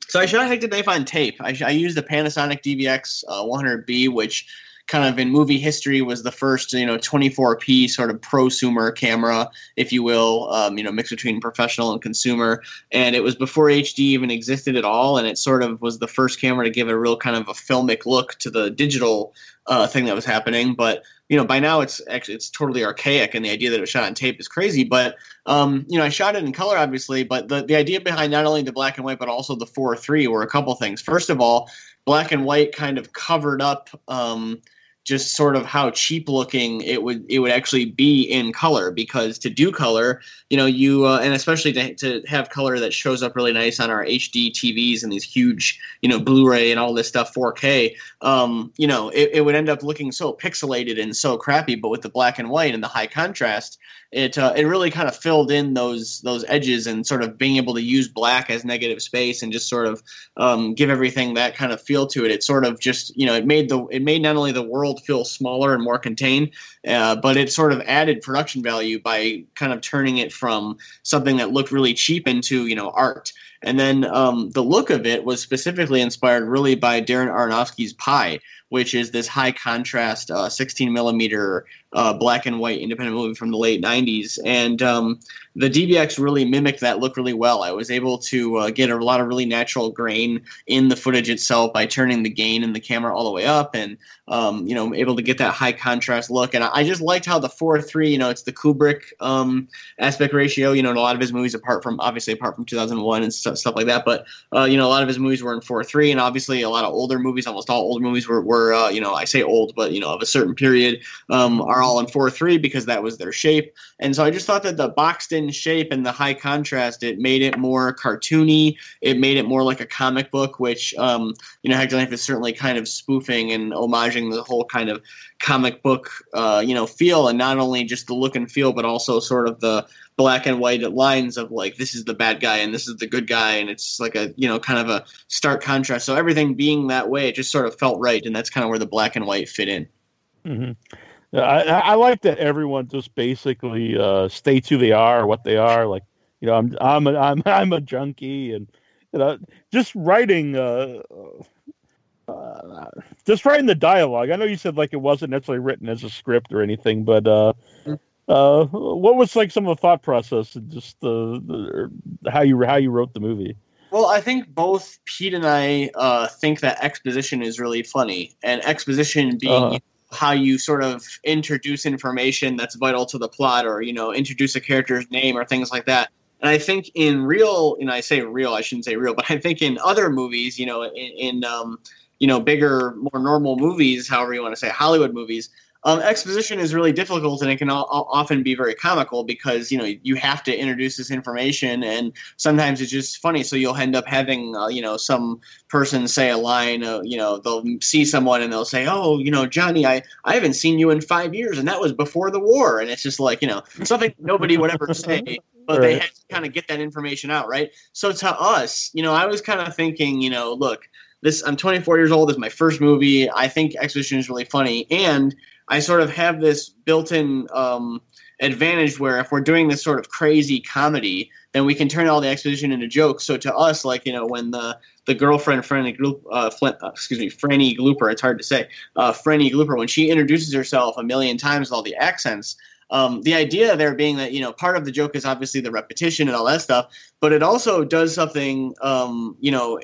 so I shot Hectic Knife on tape. I, I used the Panasonic DVX uh, 100B, which kind of in movie history was the first, you know, 24p sort of prosumer camera, if you will, um, you know, mixed between professional and consumer. And it was before HD even existed at all, and it sort of was the first camera to give a real kind of a filmic look to the digital uh, thing that was happening. But you know, by now it's actually it's totally archaic, and the idea that it was shot on tape is crazy. But um, you know, I shot it in color, obviously. But the the idea behind not only the black and white, but also the four three were a couple things. First of all, black and white kind of covered up. Um, just sort of how cheap looking it would it would actually be in color because to do color you know you uh, and especially to, to have color that shows up really nice on our hd tvs and these huge you know blu-ray and all this stuff 4k um, you know it, it would end up looking so pixelated and so crappy but with the black and white and the high contrast it uh, it really kind of filled in those those edges and sort of being able to use black as negative space and just sort of um, give everything that kind of feel to it. It sort of just you know it made the it made not only the world feel smaller and more contained, uh, but it sort of added production value by kind of turning it from something that looked really cheap into you know art. And then um, the look of it was specifically inspired really by Darren Aronofsky's Pi, which is this high contrast uh, 16 millimeter uh, black and white independent movie from the late 90s. And um, the DVX really mimicked that look really well. I was able to uh, get a lot of really natural grain in the footage itself by turning the gain in the camera all the way up and, um, you know, able to get that high contrast look. And I, just liked how the 4 3, you know, it's the Kubrick um, aspect ratio, you know, in a lot of his movies, apart from, obviously, apart from 2001 and stuff like that. But, uh, you know, a lot of his movies were in 4 3. And obviously, a lot of older movies, almost all older movies were, were uh, you know, I say old, but, you know, of a certain period, um, are all in 4 3 because that was their shape. And so I just thought that the boxed in shape and the high contrast, it made it more cartoony. It made it more like a comic book, which, um, you know, Hectic Knife is certainly kind of spoofing and homaging the whole kind of comic book, uh, you know, feel. And not only just the look and feel, but also sort of the black and white lines of like, this is the bad guy and this is the good guy. And it's like a, you know, kind of a stark contrast. So everything being that way, it just sort of felt right. And that's kind of where the black and white fit in. hmm Yeah, I, I I like that everyone just basically uh, states who they are, what they are. Like, you know, I'm I'm a, I'm I'm a junkie, and you know, just writing, uh, uh, just writing the dialogue. I know you said like it wasn't necessarily written as a script or anything, but uh, uh, what was like some of the thought process and just the, the how you how you wrote the movie? Well, I think both Pete and I uh, think that exposition is really funny, and exposition being Uh-huh. how you sort of introduce information that's vital to the plot, or you know, introduce a character's name or things like that. And I think in real, you know, I say real, I shouldn't say real, but I think in other movies, you know, in, in um, you know, bigger, more normal movies, however you want to say, Hollywood movies, um, exposition is really difficult and it can often be very comical because you know you have to introduce this information and sometimes it's just funny. So you'll end up having uh, you know some person say a line uh, you know they'll see someone and they'll say oh you know johnny i i haven't seen you in five years and that was before the war. And it's just like you know something nobody would ever say but they had to kind of get that information out right? So to us you know i was kind of thinking you know look this i'm 24 years old this is my first movie. I think exposition is really funny and I sort of have this built-in um, advantage where if we're doing this sort of crazy comedy, then we can turn all the exposition into jokes. So to us, like you know, when the the girlfriend Franny uh, Flint, uh, excuse me, Franny Glooper, it's hard to say, uh, Franny Glooper, when she introduces herself a million times with all the accents. Um, the idea there being that you know part of the joke is obviously the repetition and all that stuff, but it also does something um, you know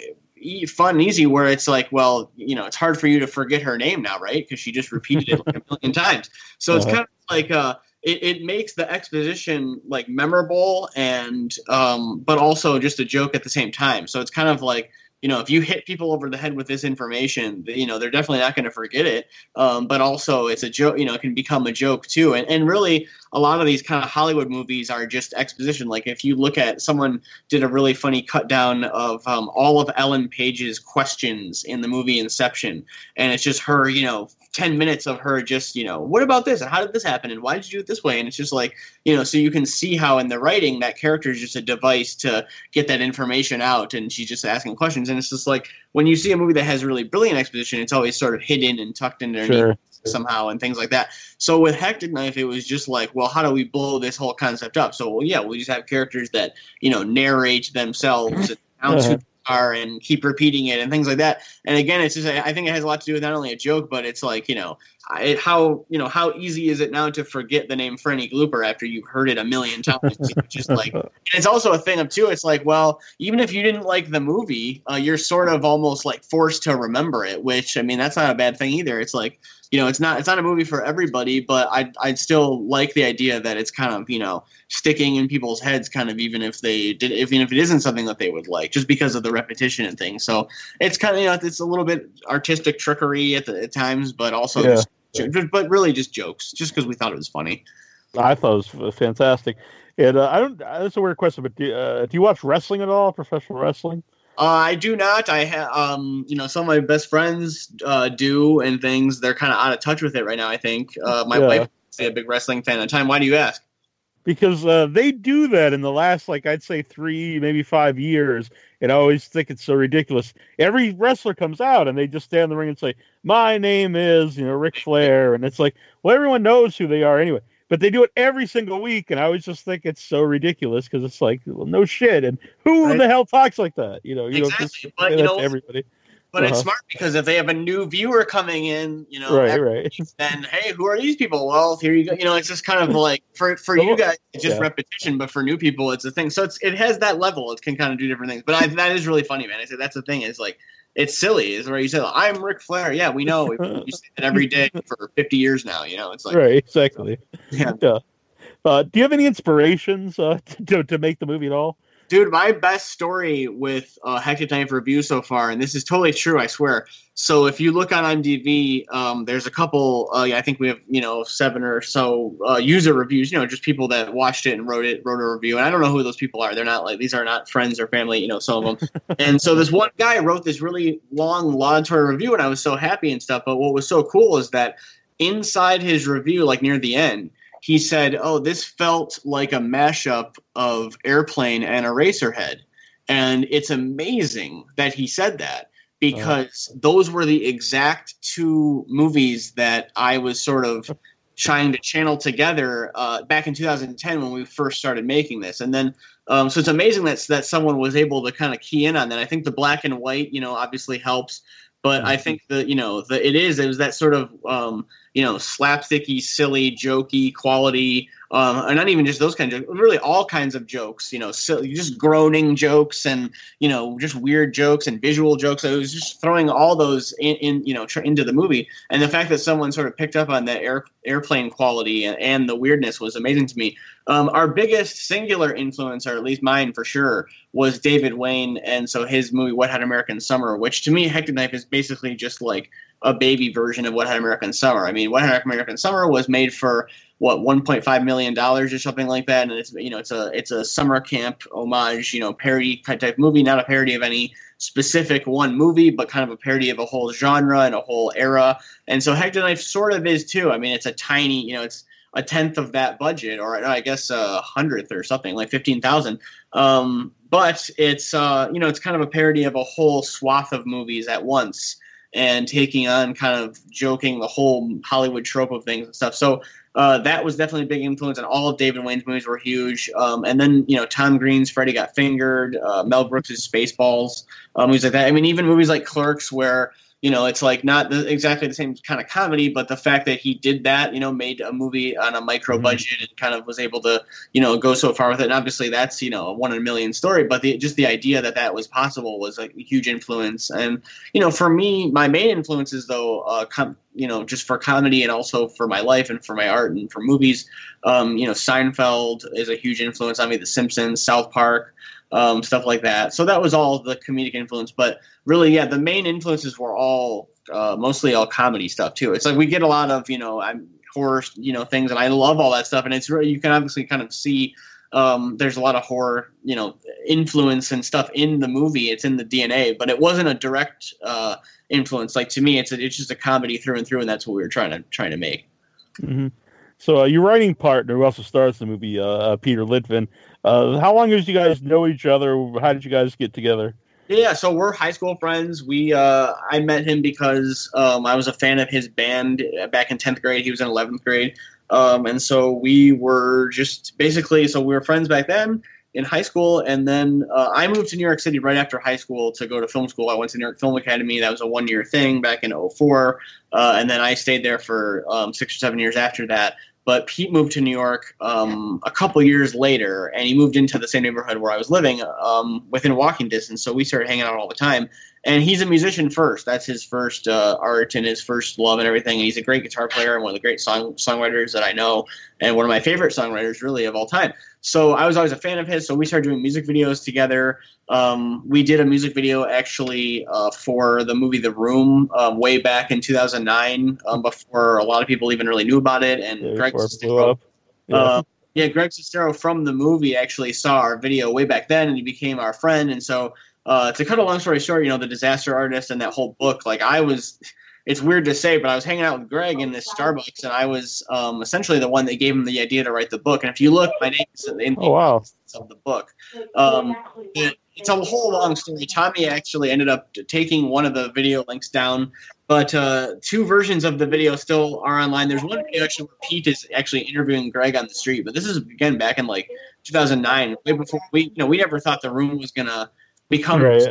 e- fun and easy where it's like, well, you know, it's hard for you to forget her name now, right? Because she just repeated it like a million times. So it's Uh-huh. kind of like uh, it, it makes the exposition like memorable and um, but also just a joke at the same time. So it's kind of like you know if you hit people over the head with this information, you know they're definitely not going to forget it. Um, but also it's a joke. You know, it can become a joke too. And and really a lot of these kind of Hollywood movies are just exposition. Like if you look at someone did a really funny cut down of um, all of Ellen Page's questions in the movie Inception, and it's just her, you know, ten minutes of her just, you know, what about this and how did this happen and why did you do it this way? And it's just like, you know, so you can see how in the writing that character is just a device to get that information out, and she's just asking questions, and it's just like when you see a movie that has really brilliant exposition, it's always sort of hidden and tucked underneath Sure. somehow and things like that. So with Hectic Knife, it was just like, well, how do we blow this whole concept up? So well, yeah, we just have characters that you know narrate themselves and announce who Uh-huh. Are and keep repeating it and things like that. And again, it's just I think it has a lot to do with not only a joke, but it's like you know I, how you know how easy is it now to forget the name Franny Glooper after you've heard it a million times? It's just like and it's also a thing of too. It's like, well, even if you didn't like the movie, uh, you're sort of almost like forced to remember it. Which I mean, that's not a bad thing either. It's like you know, it's not it's not a movie for everybody, but I I'd, I'd still like the idea that it's kind of you know sticking in people's heads, kind of even if they did, even if it isn't something that they would like, just because of the repetition and things. So it's kind of you know it's a little bit artistic trickery at, the, at times, but also Yeah. just, but really just jokes, just because we thought it was funny. I thought it was fantastic. And uh, I don't. That's a weird question, but do, uh, do you watch wrestling at all? Professional wrestling? Uh, I do not. I have, um, you know, some of my best friends uh, do and things. They're kind of out of touch with it right now. I think uh, my Yeah. wife is a big wrestling fan. At the time, why do you ask? because uh, they do that in the last like I'd say three maybe five years, and I always think it's so ridiculous. Every wrestler comes out and they just stand in the ring and say, "My name is you know Ric Flair," and it's like, well, everyone knows who they are anyway. But they do it every single week, and I always just think it's so ridiculous because it's like, well, no shit, and who Right. the hell talks like that? You know, you don't just Exactly, but you know- everybody. But it's Uh-huh. smart because if they have a new viewer coming in, you know, right, right. then hey, who are these people? Well, here you go. You know, it's just kind of like for for you guys, it's just Yeah. repetition, but for new people, it's a thing. So it's it has that level. It can kind of do different things. But I, that is really funny, man. I said that's the thing. Is like it's silly. Is where you say I'm Ric Flair. Yeah, we know. You say that every day for 50 years now. You know, it's like right, exactly. yeah. Yeah. Uh, do you have any inspirations uh, to to make the movie at all? Dude, my best story with uh, Hectic Knife review so far, and this is totally true, I swear. So if you look on IMDb, um, there's a couple. Uh, I think we have you know seven or so uh, user reviews. You know, just people that watched it and wrote it, wrote a review. And I don't know who those people are. They're not like these are not friends or family. You know, some of them. and so this one guy wrote this really long laudatory review, and I was so happy and stuff. But what was so cool is that inside his review, like near the end, he said, "Oh, this felt like a mashup of Airplane and Eraserhead," and it's amazing that he said that because those were the exact two movies that I was sort of trying to channel together uh, back in 2010 when we first started making this, and then. Um, so it's amazing that that someone was able to kind of key in on that. I think the black and white, you know, obviously helps, but I think the you know the it is it was that sort of um, you know slapsticky, silly, jokey quality, um, and not even just those kinds of really all kinds of jokes. You know, so just groaning jokes and you know just weird jokes and visual jokes. I was just throwing all those in, in you know tr- into the movie, and the fact that someone sort of picked up on that air, airplane quality and, and the weirdness was amazing to me. Um, our biggest singular influence, or at least mine for sure, was David Wain, and so his movie Wet Hot American Summer, which to me, Hectic Knife is basically just like a baby version of Wet Hot American Summer. I mean, Wet Hot American Summer was made for what 1.5 million dollars or something like that, and it's you know it's a it's a summer camp homage, you know, parody type movie, not a parody of any specific one movie, but kind of a parody of a whole genre and a whole era. And so Hectic Knife sort of is too. I mean, it's a tiny, you know, it's a tenth of that budget, or I guess a hundredth or something, like fifteen thousand. Um, but it's uh, you know, it's kind of a parody of a whole swath of movies at once, and taking on kind of joking the whole Hollywood trope of things and stuff. So uh, that was definitely a big influence, and all of David Wain's movies were huge. Um, and then you know Tom Green's Freddy Got Fingered, uh, Mel Brooks's Spaceballs, um, movies like that. I mean, even movies like Clerks, where you know it's like not the, exactly the same kind of comedy, but the fact that he did that, you know, made a movie on a micro budget and kind of was able to you know go so far with it. And obviously, that's you know a one in a million story, but the, just the idea that that was possible was a huge influence. And you know, for me, my main influences though, uh, com- you know, just for comedy and also for my life and for my art and for movies. Um, you know, Seinfeld is a huge influence on me. The Simpsons, South Park, um, stuff like that. So that was all the comedic influence. But really, yeah, the main influences were all uh, mostly all comedy stuff too. It's like we get a lot of you know I'm horror you know things, and I love all that stuff. And it's really you can obviously kind of see. Um, there's a lot of horror, you know, influence and stuff in the movie. It's in the DNA, but it wasn't a direct uh, influence. Like to me, it's a, it's just a comedy through and through, and that's what we were trying to trying to make. hmm So uh, your writing partner, who also stars in the movie, uh, uh, Peter Litvin. Uh, how long did you guys know each other? How did you guys get together? Yeah, so we're high school friends. We uh, I met him because um, I was a fan of his band back in tenth grade. He was in eleventh grade, um, and so we were just basically so we were friends back then in high school. And then uh, I moved to New York City right after high school to go to film school. I went to New York Film Academy. That was a one year thing back in 04. Uh, and then I stayed there for um, six or seven years after that. But Pete moved to New York um, a couple years later, and he moved into the same neighborhood where I was living, um, within walking distance. So we started hanging out all the time. And he's a musician first. That's his first uh, art and his first love and everything. And he's a great guitar player and one of the great song songwriters that I know, and one of my favorite songwriters, really, of all time. So I was always a fan of his. So we started doing music videos together. Um, we did a music video actually uh, for the movie The Room um, way back in 2009, um, before a lot of people even really knew about it. And Yeah, Greg Sestero. Yeah. uh, yeah, Greg Sestero from the movie actually saw our video way back then, and he became our friend. And so, uh, to cut a long story short, you know, the disaster artist and that whole book, like I was. It's weird to say, but I was hanging out with Greg in this Starbucks, and I was um, essentially the one that gave him the idea to write the book. And if you look, my name is in the oh wow. of the book. Um, it- it's a whole long story. Tommy actually ended up taking one of the video links down, but uh, two versions of the video still are online. There's one video actually where Pete is actually interviewing Greg on the street, but this is again back in like 2009, way before we, you know, we never thought the room was gonna become, Right.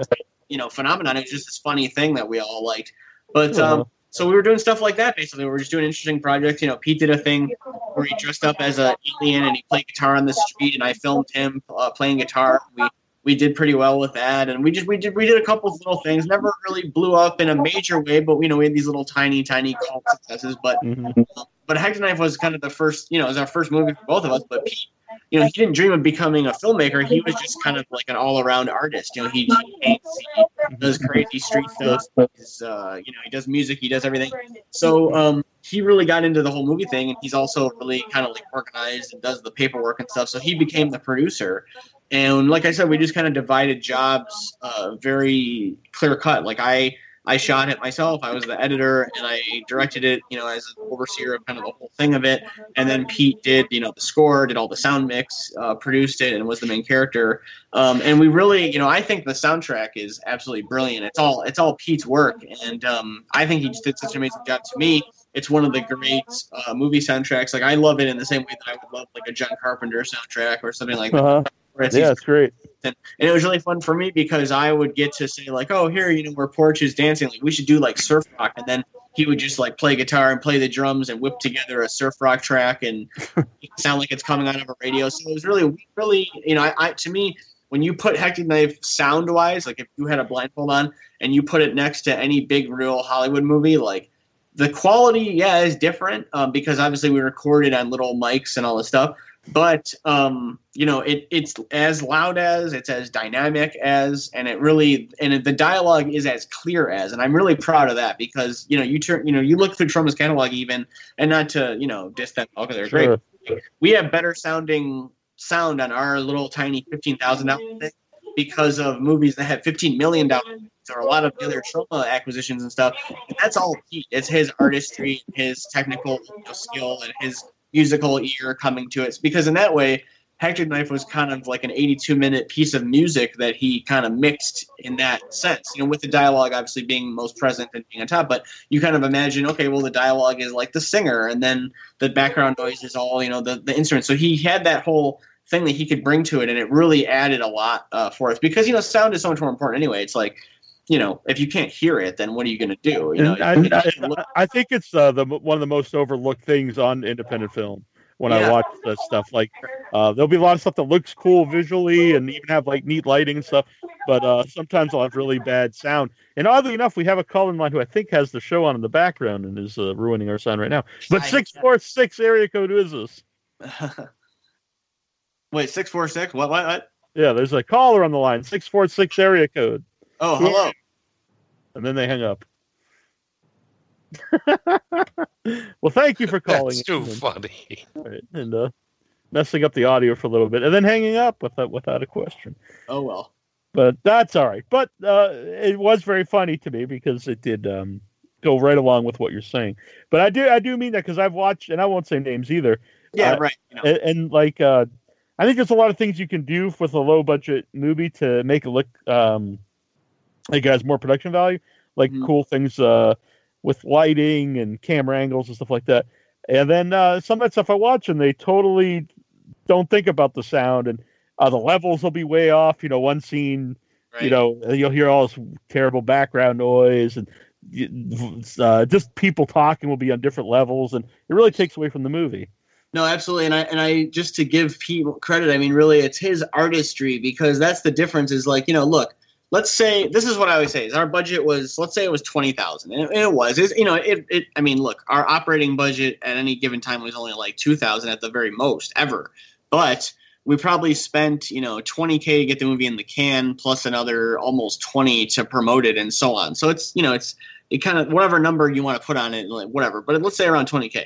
you know, phenomenon. It was just this funny thing that we all liked. But um, so we were doing stuff like that basically. We were just doing interesting projects. You know, Pete did a thing where he dressed up as an alien and he played guitar on the street, and I filmed him uh, playing guitar. We we did pretty well with that, and we just we did we did a couple of little things. Never really blew up in a major way, but you know we had these little tiny tiny cult successes. But Mhm. but Hectic Knife was kind of the first, you know, it was our first movie for both of us. But Pete, you know, he didn't dream of becoming a filmmaker. He was just kind of like an all around artist. You know, he, he paints, he does crazy street stuff. He's, uh, you know, he does music, he does everything. So um, he really got into the whole movie thing, and he's also really kind of like organized and does the paperwork and stuff. So he became the producer. And like I said, we just kind of divided jobs uh, very clear cut. Like I, I shot it myself. I was the editor, and I directed it. You know, as an overseer of kind of the whole thing of it. And then Pete did, you know, the score, did all the sound mix, uh, produced it, and was the main character. Um, and we really, you know, I think the soundtrack is absolutely brilliant. It's all, it's all Pete's work, and um, I think he just did such an amazing job. To me, it's one of the great uh, movie soundtracks. Like I love it in the same way that I would love like a John Carpenter soundtrack or something like that. Uh-huh. it's Yeah, it's great. and it was really fun for me because I would get to say like, oh, here, you know, where Porch is dancing, like we should do like surf rock, and then he would just like play guitar and play the drums and whip together a surf rock track and sound like it's coming out of a radio. So it was really, really, you know, I, I to me. When you put Hectic Knife sound wise, like if you had a blindfold on and you put it next to any big real Hollywood movie, like the quality, yeah, is different um, because obviously we recorded on little mics and all this stuff. But um, you know, it it's as loud as, it's as dynamic as, and it really and the dialogue is as clear as, and I'm really proud of that because you know you turn you know you look through Troma's catalog even, and not to you know diss them all because they're great. We have better sounding sound on our little tiny fifteen thousand dollars because of movies that have fifteen million dollars or a lot of other Troma acquisitions and stuff. And that's all Pete. It's his artistry, his technical skill, and his musical ear coming to it. Because in that way, Hectic Knife was kind of like an 82 minute piece of music that he kind of mixed in that sense. You know, with the dialogue obviously being most present and being on top, but you kind of imagine, okay, well, the dialogue is like the singer, and then the background noise is all, you know, the, the instruments. So he had that whole thing that he could bring to it, and it really added a lot uh, for us because, you know, sound is so much more important anyway. It's like, you know, if you can't hear it, then what are you going to do? You know, I, I, I think it's uh, the one of the most overlooked things on independent film when I watch that stuff. Like, uh, there'll be a lot of stuff that looks cool visually and even have like neat lighting and stuff, but uh, sometimes I'll have really bad sound. And oddly enough, we have a caller in line who I think has the show on in the background and is uh, ruining our sound right now. But six four six area code who is this? Wait, six four six. What? What? What? Yeah, there's a caller on the line, six four six area code, Oh, hello. and then they hang up. well, thank you for calling. That's too funny. Right, and uh, messing up the audio for a little bit, and then hanging up without without a question. Oh well. But that's all right. But uh, it was very funny to me because it did um, go right along with what you're saying. But I do I do mean that because I've watched, and I won't say names either. Yeah, Uh, right. You know. And, and like, uh, I think there's a lot of things you can do with a low budget movie to make it look um, it has more production value, like Mhm. cool things uh, with lighting and camera angles and stuff like that. And then uh, some of that stuff I watch, and they totally don't think about the sound, and uh, the levels will be way off. You know, one scene, right. you know, you'll hear all this terrible background noise, and uh, just people talking will be on different levels, and it really takes away from the movie. No, absolutely, and I and I just to give Pete credit, I mean, really, it's his artistry because that's the difference. Is like you know, look, let's say this is what I always say: is our budget was, let's say it was twenty thousand, and, it- it was, you know, it, it. I mean, look, our operating budget at any given time was only like two thousand at the very most ever, but we probably spent you know 20k to get the movie in the can plus another almost 20 to promote it and so on so it's you know it's it kind of whatever number you want to put on it like whatever but let's say around 20k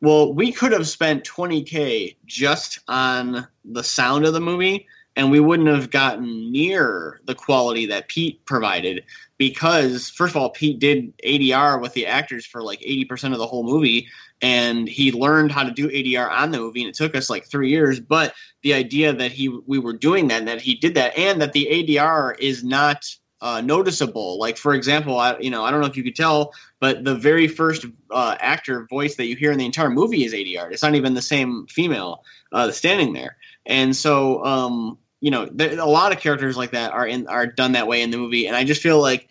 well we could have spent 20k just on the sound of the movie and we wouldn't have gotten near the quality that pete provided because first of all pete did adr with the actors for like 80% of the whole movie and he learned how to do adr on the movie and it took us like three years but the idea that he we were doing that and that he did that and that the ADR is not uh, noticeable. Like for example, I you know I don't know if you could tell, but the very first uh, actor voice that you hear in the entire movie is ADR. It's not even the same female uh, standing there, and so um, you know there, a lot of characters like that are in are done that way in the movie, and I just feel like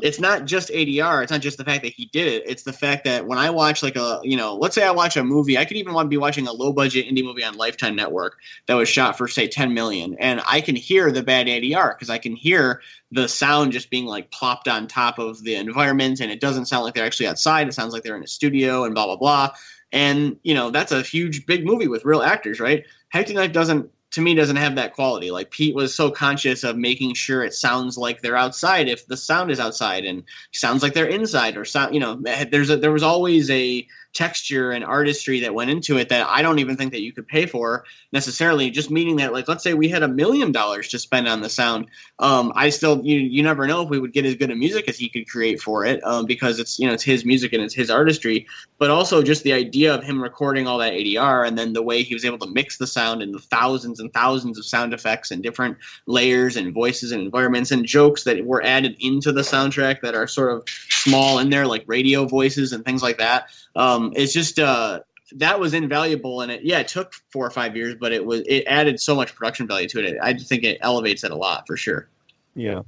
it's not just ADR. It's not just the fact that he did it. It's the fact that when I watch like a, you know, let's say I watch a movie, I could even want to be watching a low budget indie movie on Lifetime Network that was shot for say 10 million, and I can hear the bad ADR because I can hear the sound just being like plopped on top of the environment, and it doesn't sound like they're actually outside. It sounds like they're in a studio and blah blah blah. And you know that's a huge big movie with real actors, right? Hectic Knife doesn't to me doesn't have that quality. Like Pete was so conscious of making sure it sounds like they're outside if the sound is outside and sounds like they're inside or sound you know there's a there was always a texture and artistry that went into it that I don't even think that you could pay for necessarily. Just meaning that like let's say we had a million dollars to spend on the sound um I still you you never know if we would get as good a music as he could create for it um because it's you know it's his music and it's his artistry. But also just the idea of him recording all that ADR and then the way he was able to mix the sound and the thousands and thousands of sound effects and different layers and voices and environments and jokes that were added into the soundtrack that are sort of small in there like radio voices and things like that um, it's just uh, that was invaluable and it yeah it took four or five years but it was it added so much production value to it i just think it elevates it a lot for sure Yeah.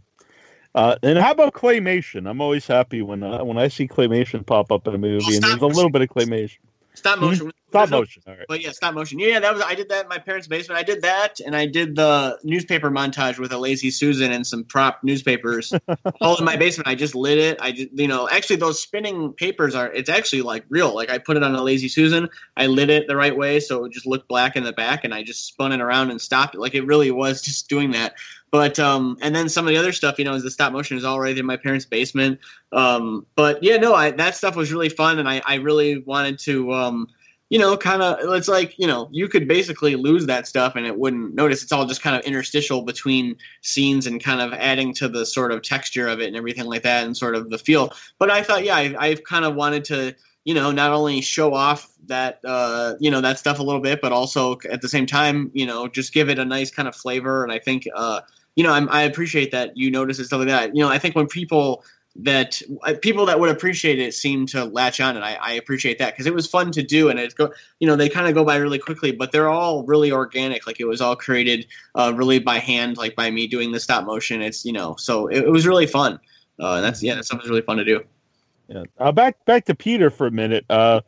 Uh, and how about claymation? I'm always happy when uh, when I see claymation pop up in a movie, and there's a little bit of claymation. stop Hmm? motion Stop no- motion. All right. But yeah, stop motion. Yeah, that was I did that in my parents' basement. I did that, and I did the newspaper montage with a lazy Susan and some prop newspapers, all in my basement. I just lit it. I just, you know, actually those spinning papers are. It's actually like real. Like I put it on a lazy Susan. I lit it the right way so it would just look black in the back, and I just spun it around and stopped it. Like it really was just doing that. But um, and then some of the other stuff, you know, is the stop motion is all right in my parents' basement. Um, but yeah, no, I that stuff was really fun, and I I really wanted to um you know, kind of, it's like, you know, you could basically lose that stuff and it wouldn't notice. It's all just kind of interstitial between scenes and kind of adding to the sort of texture of it and everything like that and sort of the feel. But I thought, yeah, I, I've kind of wanted to, you know, not only show off that, uh, you know, that stuff a little bit, but also at the same time, you know, just give it a nice kind of flavor. And I think, uh, you know, I'm, I appreciate that you notice and stuff like that. You know, I think when people that uh, people that would appreciate it seem to latch on, and I, I appreciate that because it was fun to do, and it's go, you know, they kind of go by really quickly, but they're all really organic. Like it was all created uh, really by hand, like by me doing the stop motion. It's you know, so it, it was really fun. Uh, and that's yeah, that's something really fun to do. Yeah. Uh, back back to Peter for a minute. Uh,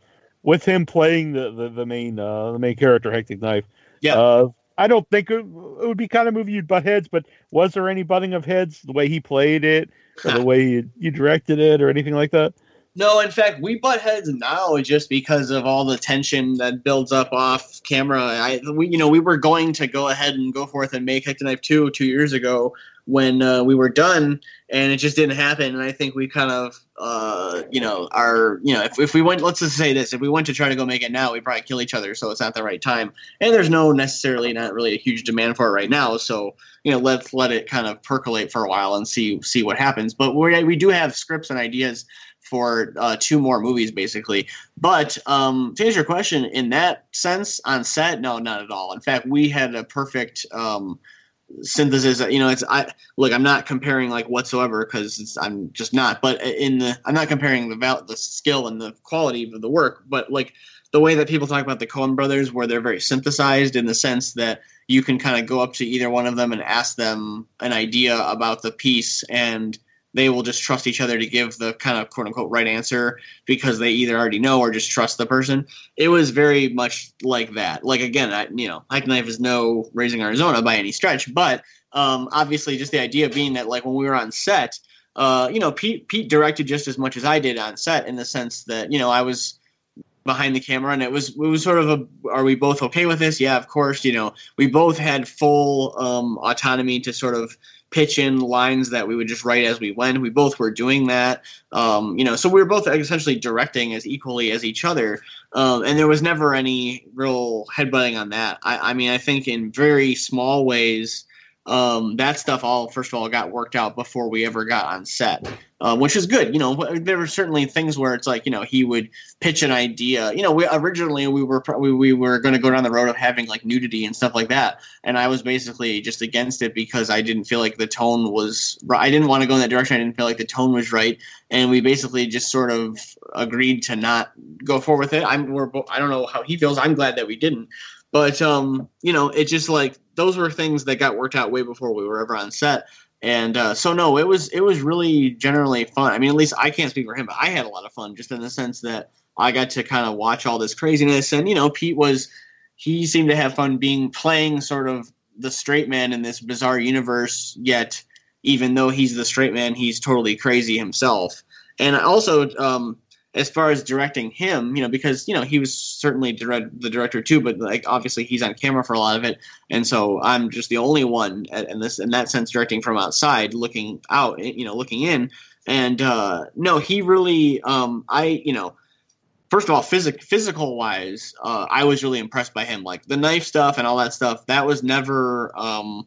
with him playing the the, the main uh, the main character, Hectic Knife. Yeah. Uh, I don't think it, it would be kind of movie you'd butt heads, but was there any butting of heads the way he played it, or the way you, you directed it, or anything like that? No, in fact, we butt heads now just because of all the tension that builds up off camera. I, we, you know, we were going to go ahead and go forth and make Hectic Knife two two years ago when uh, we were done, and it just didn't happen. And I think we kind of, uh, you know, are, you know, if, if we went, let's just say this, if we went to try to go make it now, we'd probably kill each other. So it's not the right time, and there's no necessarily not really a huge demand for it right now. So you know, let's let it kind of percolate for a while and see see what happens. But we we do have scripts and ideas for uh, two more movies basically but um, to answer your question in that sense on set no not at all in fact we had a perfect um, synthesis you know it's i look i'm not comparing like whatsoever because i'm just not but in the i'm not comparing the val- the skill and the quality of the work but like the way that people talk about the Coen brothers where they're very synthesized in the sense that you can kind of go up to either one of them and ask them an idea about the piece and they will just trust each other to give the kind of quote unquote right answer because they either already know or just trust the person. It was very much like that. Like again, I, you know, Hectic Knife is no raising Arizona by any stretch, but um, obviously just the idea being that like when we were on set, uh, you know, Pete Pete directed just as much as I did on set in the sense that you know I was behind the camera and it was it was sort of a are we both okay with this yeah of course you know we both had full um, autonomy to sort of pitch in lines that we would just write as we went. We both were doing that, um, you know. So we were both essentially directing as equally as each other, um, and there was never any real headbutting on that. I, I mean, I think in very small ways, um, that stuff all first of all got worked out before we ever got on set, um, which is good. You know, there were certainly things where it's like you know he would pitch an idea. You know, we originally we were we, we were going to go down the road of having like nudity and stuff like that, and I was basically just against it because I didn't feel like the tone was. I didn't want to go in that direction. I didn't feel like the tone was right, and we basically just sort of agreed to not go forward with it. I'm we're I don't know how he feels. I'm glad that we didn't. But um, you know, it just like those were things that got worked out way before we were ever on set. And uh, so no, it was it was really generally fun. I mean, at least I can't speak for him, but I had a lot of fun just in the sense that I got to kind of watch all this craziness. And you know, Pete was he seemed to have fun being playing sort of the straight man in this bizarre universe. Yet, even though he's the straight man, he's totally crazy himself. And also, um, as far as directing him, you know, because you know he was certainly direct, the director too, but like obviously he's on camera for a lot of it, and so I'm just the only one in this in that sense directing from outside, looking out, you know, looking in. And uh, no, he really, um, I, you know, first of all, physic physical wise, uh, I was really impressed by him. Like the knife stuff and all that stuff, that was never. Um,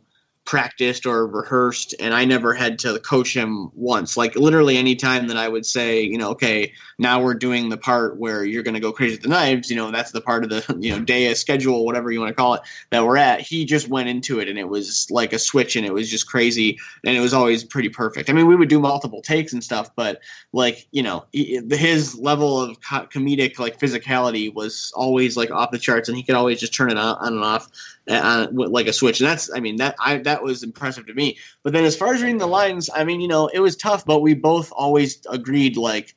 practiced or rehearsed and I never had to coach him once. Like literally any time that I would say, you know, okay, now we're doing the part where you're going to go crazy with the knives, you know, that's the part of the, you know, day schedule, whatever you want to call it, that we're at. He just went into it and it was like a switch and it was just crazy and it was always pretty perfect. I mean, we would do multiple takes and stuff, but like, you know, his level of comedic like physicality was always like off the charts and he could always just turn it on and off uh, like a switch. And that's, I mean, that I that was impressive to me. But then as far as reading the lines, I mean, you know, it was tough, but we both always agreed like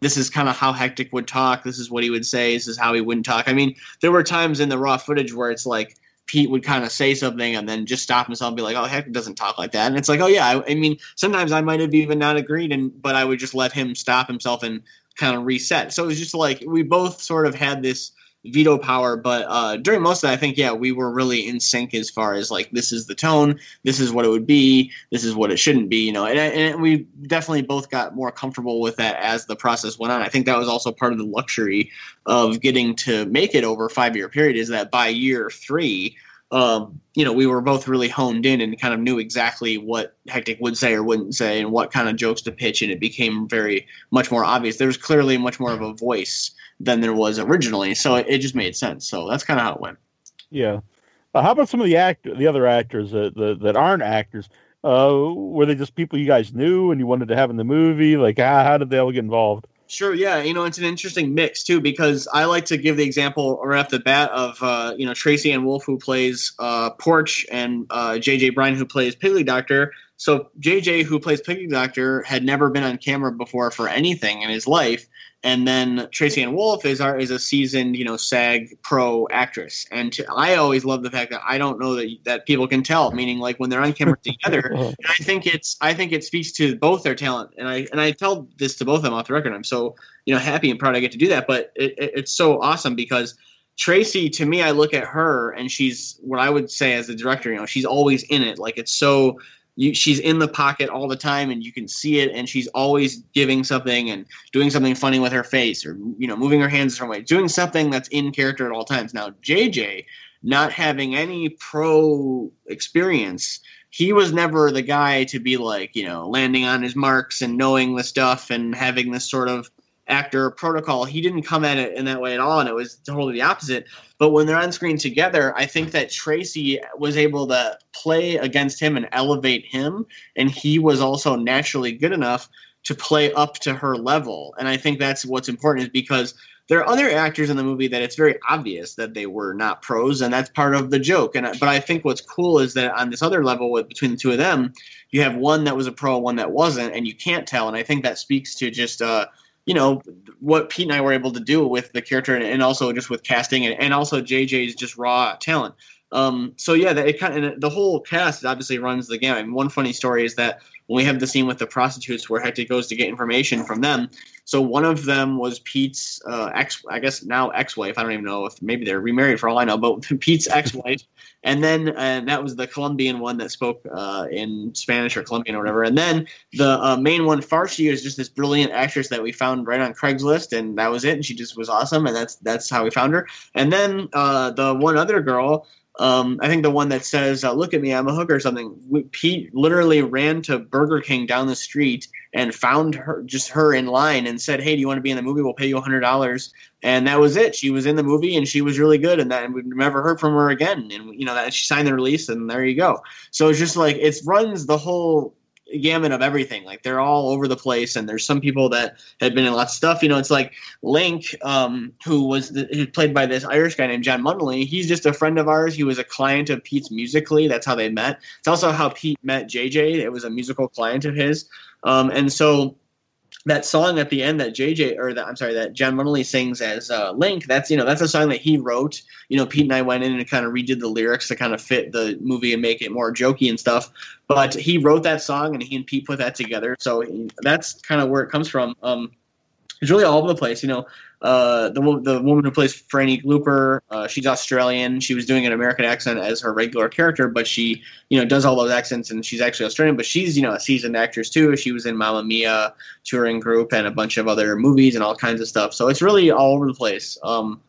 this is kind of how Hectic would talk. This is what he would say. This is how he wouldn't talk. I mean, there were times in the raw footage where it's like Pete would kind of say something and then just stop himself and be like, "Oh, Hectic doesn't talk like that." And it's like, "Oh yeah." I, I mean, sometimes I might have even not agreed, and but I would just let him stop himself and kind of reset. So it was just like we both sort of had this veto power. But uh, during most of that, I think yeah, we were really in sync as far as like this is the tone, this is what it would be, this is what it shouldn't be, you know. And, and we definitely both got more comfortable with that as the process went on. I think that was also part of the luxury of getting to make it over a five year period. Is that by year three. Um, you know, we were both really honed in and kind of knew exactly what Hectic would say or wouldn't say and what kind of jokes to pitch, and it became very much more obvious. There was clearly much more of a voice than there was originally. So it, it just made sense. So that's kind of how it went. Yeah. Uh, how about some of the act the other actors that that, that aren't actors? Uh, were they just people you guys knew and you wanted to have in the movie? Like, how, how did they all get involved? Sure, yeah, you know it's an interesting mix too because I like to give the example right off the bat of uh, you know Tracy Ann Wolf who plays uh, Porch and uh, JJ Bryan who plays Piggy Doctor. So JJ who plays Piggy Doctor had never been on camera before for anything in his life, and then Tracy Ann Wolf is our is a seasoned you know SAG pro actress, and to, I always love the fact that I don't know that that people can tell, meaning like when they're on camera together. Uh-huh. and I think it's I think it speaks to both their talent, and I and I tell this to both of them off the record. I'm so you know happy and proud I get to do that, but it, it, it's so awesome because. Tracy, to me, I look at her and she's what I would say as the director. You know, she's always in it. Like it's so you, she's in the pocket all the time and you can see it and she's always giving something and doing something funny with her face or you know moving her hands certain way doing something that's in character at all times. Now jj not having any pro experience he was never the guy to be like you know landing on his marks and knowing the stuff and having this sort of actor protocol he didn't come at it in that way at all and it was totally the opposite. But when they're on screen together i think that tracy was able to play against him and elevate him and he was also naturally good enough to play up to her level. And i think that's what's important is because there are other actors in the movie that it's very obvious that they were not pros and that's part of the joke. And but i think what's cool is that on this other level with between the two of them you have one that was a pro one that wasn't and you can't tell. And i think that speaks to just uh you know what Pete and I were able to do with the character, and, also just with casting, and, and also JJ's just raw talent. Um, so yeah, that it kind of the whole cast obviously runs the. And one funny story is that we have the scene with the prostitutes where Hectic goes to get information from them, so one of them was Pete's uh, ex, I guess now ex-wife. I don't even know if maybe they're remarried for all I know, but Pete's ex-wife. and then and that was the Colombian one that spoke uh, in Spanish or Colombian or whatever. And then the uh, main one, Farshi, is just this brilliant actress that we found right on Craigslist, and that was it. And she just was awesome, and that's that's how we found her. And then uh, the one other girl um, I think the one that says, uh, "Look at me, I'm a hooker" or something. Pete literally ran to Burger King down the street and found her, just her in line, and said, "Hey, do you want to be in the movie? We'll pay you hundred dollars." And that was it. She was in the movie, and she was really good. And that and we've never heard from her again. And you know that she signed the release, and there you go. So it's just like it runs the whole gamut of everything. Like they're all over the place, and there's some people that had been in lots of stuff. You know, it's like Link, um, who was the, who played by this Irish guy named John Munnelly. He's just a friend of ours. He was a client of Pete's musically. That's how they met. It's also how Pete met JJ. It was a musical client of his, um, and so that song at the end that JJ or that I'm sorry that John Munnelly sings as uh, Link. That's you know that's a song that he wrote. You know, Pete and I went in and kind of redid the lyrics to kind of fit the movie and make it more jokey and stuff. But he wrote that song and he and Pete put that together. So he, that's kind of where it comes from. Um, it's really all over the place. You know, uh, the the woman who plays Franny Glooper, uh, she's Australian. She was doing an American accent as her regular character, but she, you know, does all those accents, and she's actually Australian. But she's, you know, a seasoned actress too. She was in Mamma Mia touring group and a bunch of other movies and all kinds of stuff. So it's really all over the place. Um,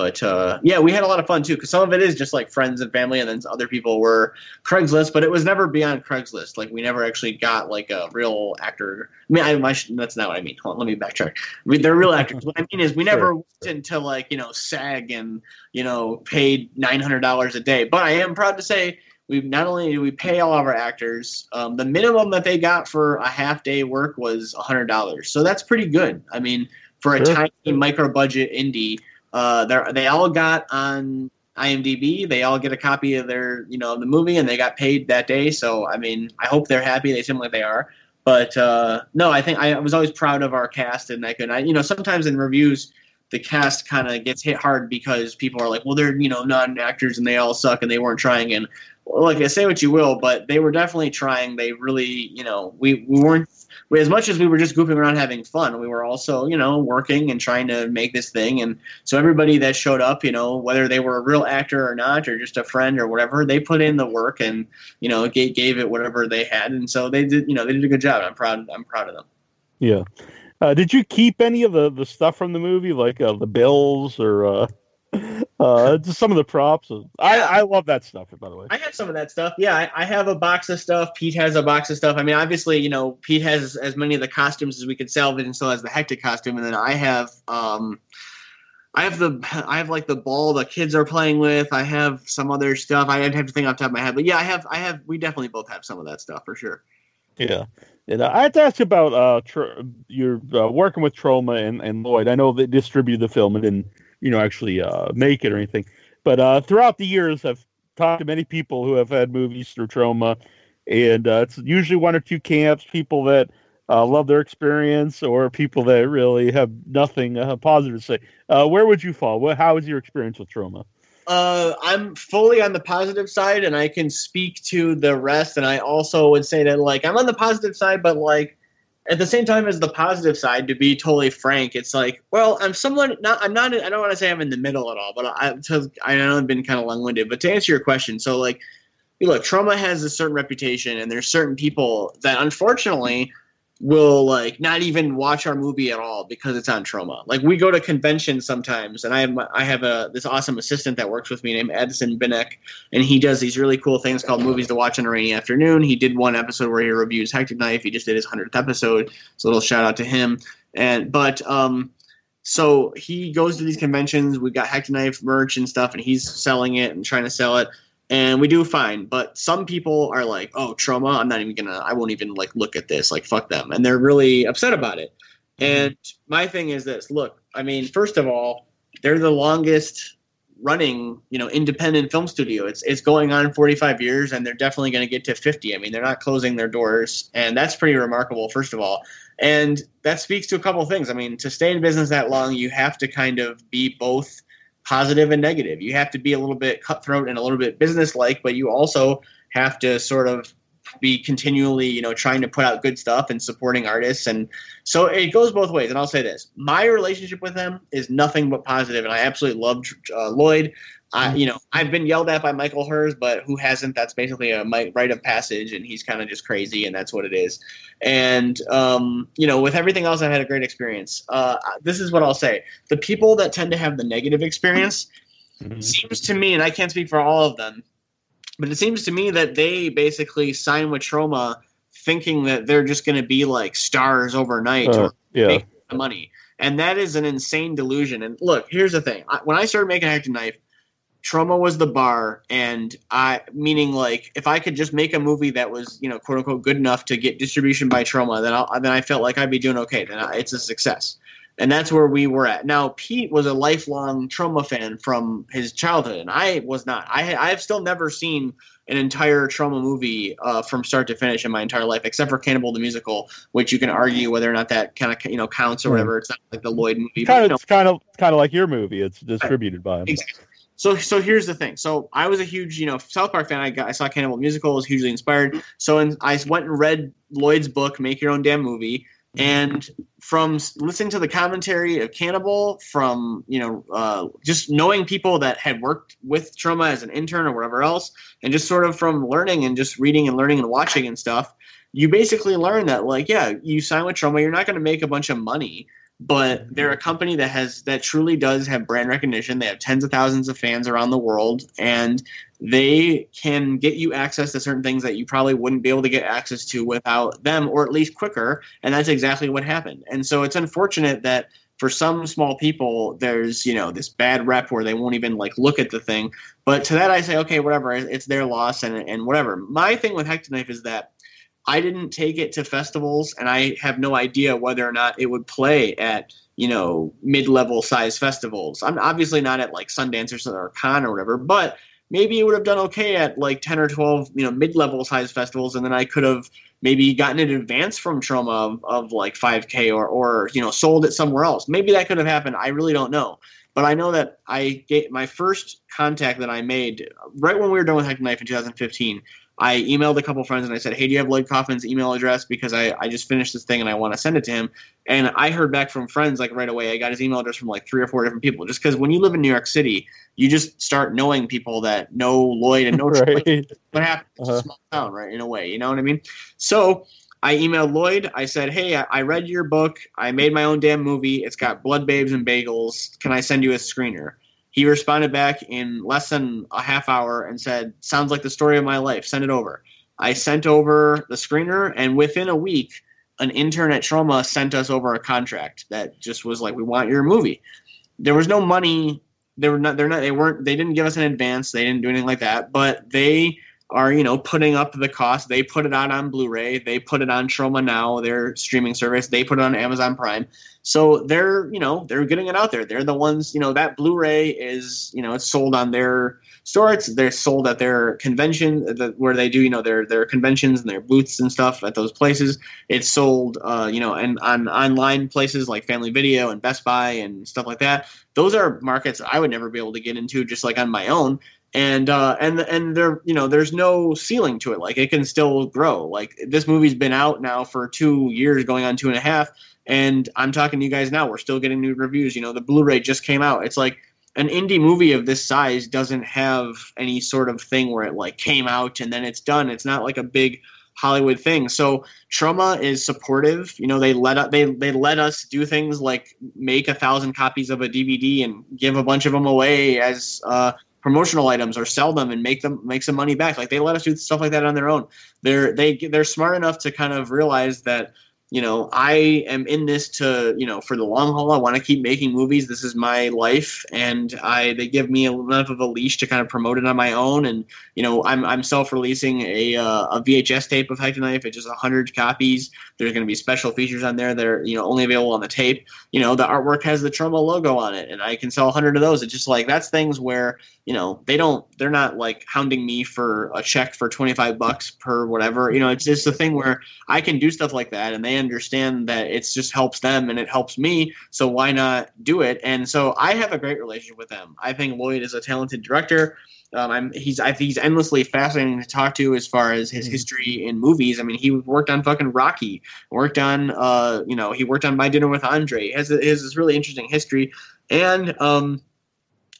but uh, yeah, we had a lot of fun too because some of it is just like friends and family, and then other people were Craigslist, but it was never beyond Craigslist. Like we never actually got like a real actor. I mean, I, should, that's not what I mean. Hold on, let me backtrack. I mean, they're real actors. what I mean is we never Sure. went into like you know SAG and you know paid nine hundred dollars a day. But I am proud to say we not only do we pay all of our actors, um, the minimum that they got for a half day work was hundred dollars. So that's pretty good. I mean, for a Sure. tiny micro budget indie, uh, they they all got on IMDb. They all get a copy of their you know the movie, and they got paid that day. So I mean, I hope they're happy. They seem like they are. but uh, no, I think I was always proud of our cast and like, and I, you know, sometimes in reviews, the cast kind of gets hit hard because people are like, well, they're you know non actors and they all suck and they weren't trying. And like I say what you will, but they were definitely trying. They really, you know, we we weren't we, as much as we were just goofing around having fun, we were also, you know, working and trying to make this thing. And so everybody that showed up, you know, whether they were a real actor or not, or just a friend or whatever, they put in the work and, you know, gave, gave it whatever they had. And so they did, you know, they did a good job. I'm proud. I'm proud of them. Yeah. Uh, did you keep any of the, the stuff from the movie, like uh, the bills or uh, uh, just some of the props? I, I love that stuff, by the way. I have some of that stuff. Yeah, I, I have a box of stuff. Pete has a box of stuff. I mean, obviously, you know, Pete has as many of the costumes as we could salvage, and so has the hectic costume. And then I have, um, I have the, I have like the ball the kids are playing with. I have some other stuff. I'd have to think off the top of my head, but yeah, I have, I have. We definitely both have some of that stuff for sure. Yeah. And I have to ask you about uh, tr- you're uh, working with Troma and, and Lloyd. I know they distributed the film and didn't, you know, actually uh, make it or anything. But uh, throughout the years, I've talked to many people who have had movies through troma, and uh, it's usually one or two camps: people that uh, love their experience, or people that really have nothing uh, positive to say. Uh, where would you fall? What, how was your experience with troma? Uh, I'm fully on the positive side, and I can speak to the rest. And I also would say that, like, I'm on the positive side, but like at the same time as the positive side, to be totally frank, it's like, well, I'm someone not. I'm not. I don't want to say I'm in the middle at all, but I. I know I've been kind of long-winded, but to answer your question, so like, look, troma has a certain reputation, and there's certain people that unfortunately will like not even watch our movie at all because it's on troma. Like we go to conventions sometimes, and I have my, I have a this awesome assistant that works with me named Edison Binek, and he does these really cool things called movies to watch on a rainy afternoon. He did one episode where he reviews Hectic Knife. He just did his hundredth episode, so a little shout out to him. And but um, so he goes to these conventions. We got Hectic Knife merch and stuff, and he's selling it and trying to sell it and we do fine. But some people are like, "Oh, troma! I'm not even gonna. I won't even like look at this. Like, fuck them," and they're really upset about it. Mm-hmm. And my thing is this: look, I mean, first of all, they're the longest running, you know, independent film studio. It's it's going on 45 years, and they're definitely going to get to 50. I mean, they're not closing their doors, and that's pretty remarkable. First of all, and that speaks to a couple of things. I mean, to stay in business that long, you have to kind of be both positive and negative. You have to be a little bit cutthroat and a little bit businesslike, but you also have to sort of be continually, you know, trying to put out good stuff and supporting artists. And so it goes both ways. And I'll say this: my relationship with them is nothing but positive, and I absolutely love uh, Lloyd. I, you know, I've been yelled at by Michael Herz, but who hasn't? That's basically a rite of passage, and he's kind of just crazy, and that's what it is. And um, you know, with everything else, I've had a great experience. Uh, this is what I'll say: the people that tend to have the negative experience Mhm. seems to me, and I can't speak for all of them, but it seems to me that they basically sign with Troma thinking that they're just going to be like stars overnight Uh, or yeah. make money. And that is an insane delusion. And look, here's the thing: I, when I started making Hectic Knife, Troma was the bar, and I meaning like if I could just make a movie that was you know quote unquote good enough to get distribution by Troma, then I, then I felt like I'd be doing okay. Then I, it's a success, and that's where we were at. Now Pete was a lifelong Troma fan from his childhood, and I was not. I I've still never seen an entire Troma movie uh, from start to finish in my entire life, except for Cannibal the musical, which you can argue whether or not that kind of you know counts or whatever. It's not like the Lloyd movie. but, Kind you of, know, it's kind of, kind of like your movie. It's distributed by him. Exactly. So so here's the thing. So I was a huge you know South Park fan. I got I saw Cannibal Musical. Was hugely inspired. So and I went and read Lloyd's book, Make Your Own Damn Movie. And from listening to the commentary of Cannibal, from you know uh, just knowing people that had worked with Troma as an intern or whatever else, and just sort of from learning and just reading and learning and watching and stuff, you basically learn that like yeah, you sign with Troma, you're not going to make a bunch of money, but they're a company that has that truly does have brand recognition. They have tens of thousands of fans around the world, and they can get you access to certain things that you probably wouldn't be able to get access to without them, or at least quicker. And that's exactly what happened. And so it's unfortunate that for some small people, there's you know this bad rep where they won't even like look at the thing. But to that, I say, okay, whatever, it's their loss and and whatever. My thing with Hectic Knife is that I didn't take it to festivals, and I have no idea whether or not it would play at you know mid-level size festivals. I'm obviously not at like Sundance or, or Cannes or whatever, but maybe it would have done okay at like 10 or 12 you know mid-level size festivals and then i could have maybe gotten an advance from troma of, of like 5k or or you know sold it somewhere else. Maybe that could have happened. I really don't know. But i know that i get my first contact that i made right when we were done with hectic knife in 2015 I emailed a couple friends and I said, "Hey, do you have Lloyd Kaufman's email address? Because I, I just finished this thing and I want to send it to him." And I heard back from friends like right away. I got his email address from like three or four different people. Just because when you live in New York City, you just start knowing people that know Lloyd and know right. what happens. It's Uh-huh. a small town, right? In a way, you know what I mean? So I emailed Lloyd. I said, "Hey, I, I read your book. I made my own damn movie. It's got blood babes and bagels. Can I send you a screener?" He responded back in less than a half hour and said, "Sounds like the story of my life. Send it over." I sent over the screener, and within a week, an intern at Troma sent us over a contract that just was like, "We want your movie." There was no money. They were not. They're not. They weren't. They didn't give us an advance. They didn't do anything like that. But they are, you know, putting up the cost. They put it out on Blu-ray. They put it on Troma Now, their streaming service. They put it on Amazon Prime. So they're, you know, they're getting it out there. They're the ones, you know, that Blu-ray is, you know, it's sold on their store. It's they're sold at their convention where they do, you know, their their conventions and their booths and stuff at those places. It's sold, uh, you know, and on online places like Family Video and Best Buy and stuff like that. Those are markets I would never be able to get into just like on my own. And uh, and and there, you know, there's no ceiling to it. Like it can still grow. Like this movie's been out now for two years, going on two and a half. And I'm talking to you guys now. We're still getting new reviews. You know, the Blu-ray just came out. It's like an indie movie of this size doesn't have any sort of thing where it like came out and then it's done. It's not like a big Hollywood thing. So Troma is supportive. You know, they let us, they they let us do things like make a thousand copies of a DVD and give a bunch of them away as uh, promotional items or sell them and make them make some money back. Like they let us do stuff like that on their own. They're they they're smart enough to kind of realize that you know i am in this to you know for the long haul i want to keep making movies this is my life and i they give me enough of a leash to kind of promote it on my own and you know i'm, I'm self-releasing a, uh, a vhs tape of hectic knife it's just 100 copies there's going to be special features on there that are you know only available on the tape you know the artwork has the troma logo on it and i can sell 100 of those it's just like that's things where you know they don't they're not like hounding me for a check for 25 bucks per whatever you know it's just a thing where i can do stuff like that and they understand that it just helps them and it helps me so why not do it and so i have a great relationship with them i think lloyd is a talented director um, I'm, he's I think he's endlessly fascinating to talk to as far as his Mhm. history in movies. I mean, he worked on fucking Rocky, worked on uh, you know, he worked on My Dinner with Andre. He has a, has this really interesting history, and um,